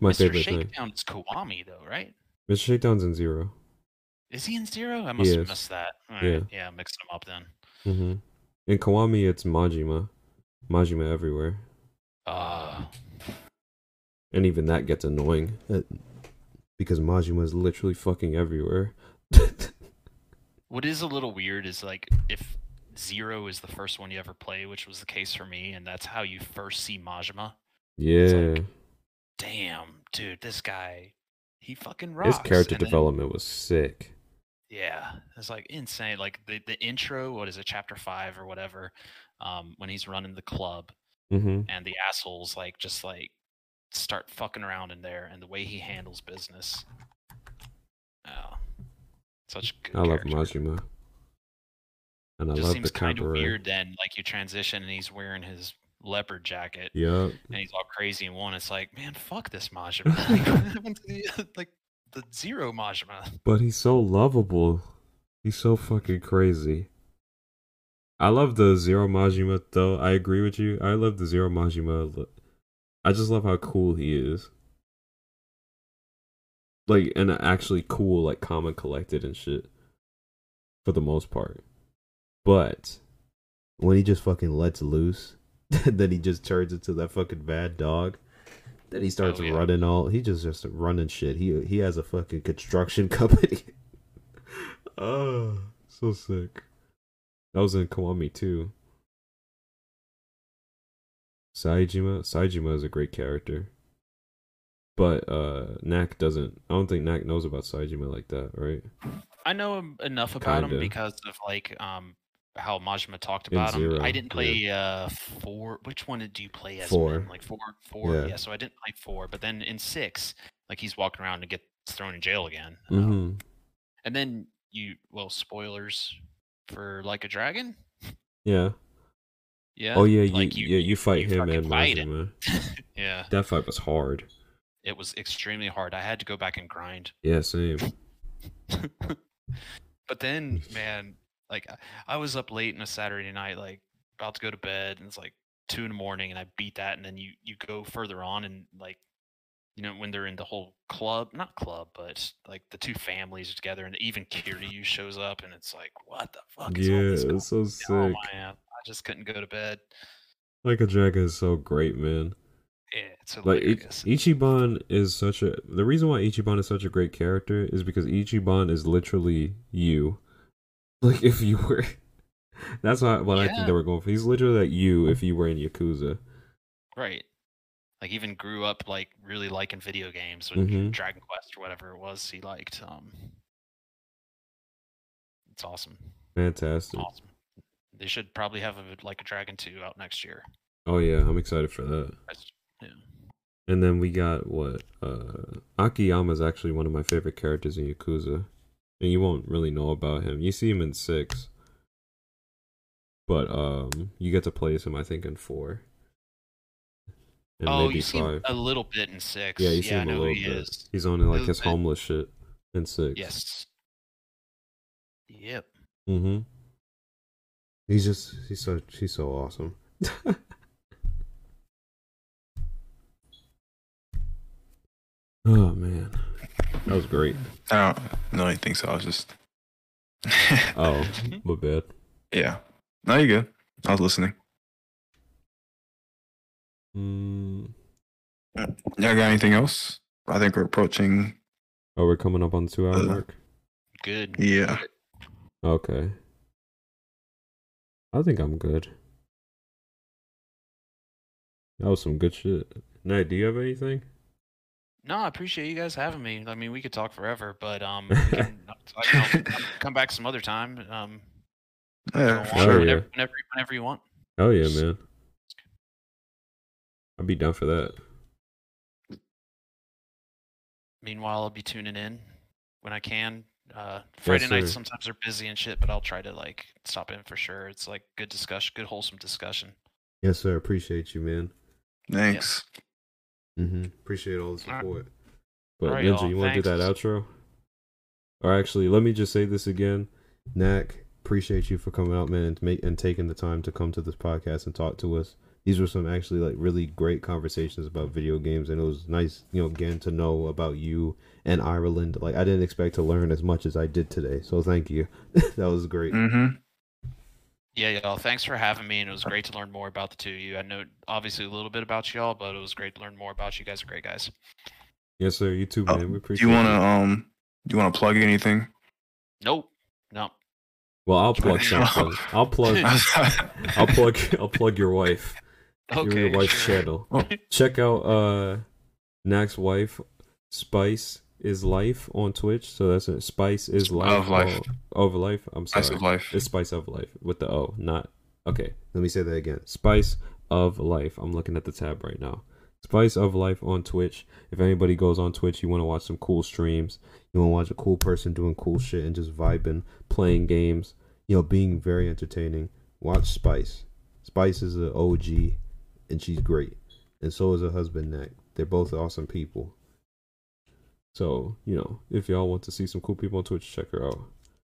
My Mr. favorite thing. Shakedown is Kiwami though, right? Mr. Shakedown's in Zero. Is he in zero? I must have missed that. All Yeah. right. Yeah, mixing them up then. Mm-hmm. In Kiwami, it's Majima. Majima everywhere. Uh And even that gets annoying. Because Majima is literally fucking everywhere. What is a little weird is like if zero is the first one you ever play, which was the case for me, and that's how you first see Majima. yeah. Damn, dude, this guy, he fucking rocks. His character And then- development was sick. Yeah, it's like insane. Like the the intro, what is it, chapter five or whatever, um, when he's running the club Mm-hmm. and the assholes like just like start fucking around in there, and the way he handles business. Oh, such good. I love. Majima. And I just love seems the kind of weird then like you transition and he's wearing his leopard jacket Yup. and he's all crazy and one it's like man fuck this majima like, what happened to the, zero majima But he's so lovable. He's so fucking crazy. I love the Zero Majima though. I agree with you. I love the Zero Majima. I just love how cool he is. Like and actually cool, like and collected and shit. For the most part. But when he just fucking lets loose, then he just turns into that fucking bad dog. Then he starts Oh, yeah. running all. He just just running shit. He he has a fucking construction company. oh, so sick. That was in Kiwami too. Saejima, Saejima is a great character. but uh Knack doesn't. I don't think Knack knows about Saejima like that, right? I know enough about Kinda. him because of like um how Majima talked about him. I didn't yeah. play uh four. Which one did you play as? Four. Min? Like four, four. Yeah. Yeah. So I didn't play four, but then in six, like he's walking around and gets thrown in jail again. Um, Mm-hmm. and then you, well, spoilers for Like a Dragon. Yeah. Yeah. Oh yeah, you, like yeah you fight him and fight. Majima. yeah. That fight was hard. It was extremely hard. I had to go back and grind. Yeah, same. but then, man, like I- I was up late on a Saturday night, like about to go to bed, and it's like two in the morning, and I beat that, and then you you go further on, and like you know when they're in the whole club, not club, but like the two families are together, and even Kiryu shows up, and it's like, what the fuck? Is all Yeah, it's so on? Oh, sick. man, I just couldn't go to bed. Like a Dragon is so great, man. Yeah, it's Like hilarious. Ichiban is such a the reason why Ichiban is such a great character is because Ichiban is literally you. Like if you were That's why what I think they were going for. He's literally like you if you were in Yakuza. Right. Like even grew up like really liking video games with Mhm. Dragon Quest or whatever it was he liked. Um It's awesome. Fantastic. Awesome. They should probably have a like a Dragon 2 out next year. Oh yeah, I'm excited for that. Yeah. And then we got what? Uh Akiyama is actually one of my favorite characters in Yakuza. And you won't really know about him. You see him in six. But um you get to play him I think in four. And oh, maybe you see a little bit in 6. Yeah, you see I him a little he bit. is. He's on like his bit. homeless shit in six. Yes. Yep. Mm-hmm. He's just he's so he's so awesome. oh man. That was great. I don't know anything, so. I was just. Oh, my bad. yeah. No, you're good. I was listening. Mm, Y'all got anything else? I think we're approaching. oh, we're coming up on two hour Uh, mark. Good. Yeah. Okay. I think I'm good. That was some good shit. Nate, do you have anything? No, I appreciate you guys having me. I mean, we could talk forever, but um, can, I can I'll come back some other time. Um, Yeah, go for sure. yeah. whenever, whenever, whenever you want. Oh yeah, man. I'd be down for that. Meanwhile, I'll be tuning in when I can. Uh, Friday nights sometimes are busy and shit, but I'll try to like stop in for sure. It's like good discussion, good wholesome discussion. Yes, sir. Appreciate you, man. Thanks. Mm-hmm. Appreciate all the Alright. support. But Alright, Ninja, y'all. you want to do that outro? Or actually, let me just say this again. Knack, appreciate you for coming out, man, and make and taking the time to come to this podcast and talk to us. These were some actually like really great conversations about video games, and it was nice, you know, again to know about you and Ireland. Like I didn't expect to learn as much as I did today, so thank you. that was great. Mm-hmm. Yeah, y'all. Thanks for having me, and it was great to learn more about the two of you. I know obviously a little bit about y'all, but it was great to learn more about you. You guys are great guys. Yes, sir. You too, Oh, man. we Do appreciate. you want to um? Do you want to plug anything? Nope. No. Well, I'll plug something. I'll plug. I'll plug. I'll plug your wife. Okay. your wife's sure. channel. Check out uh Knack's wife, Spice is Life on Twitch. So that's it. Spice is Life. Of Life. Oh, of Life. I'm sorry. Slice of life. It's Spice of Life with the O, not okay. Let me say that again. Spice of Life. I'm looking at the tab right now. Spice of Life on Twitch. If anybody goes on Twitch, you want to watch some cool streams. You want to watch a cool person doing cool shit and just vibing, playing games. You know, being very entertaining. Watch Spice. Spice is an OG, and she's great. And so is her husband Knack. They're both awesome people. So you know, if y'all want to see some cool people on Twitch, check her out.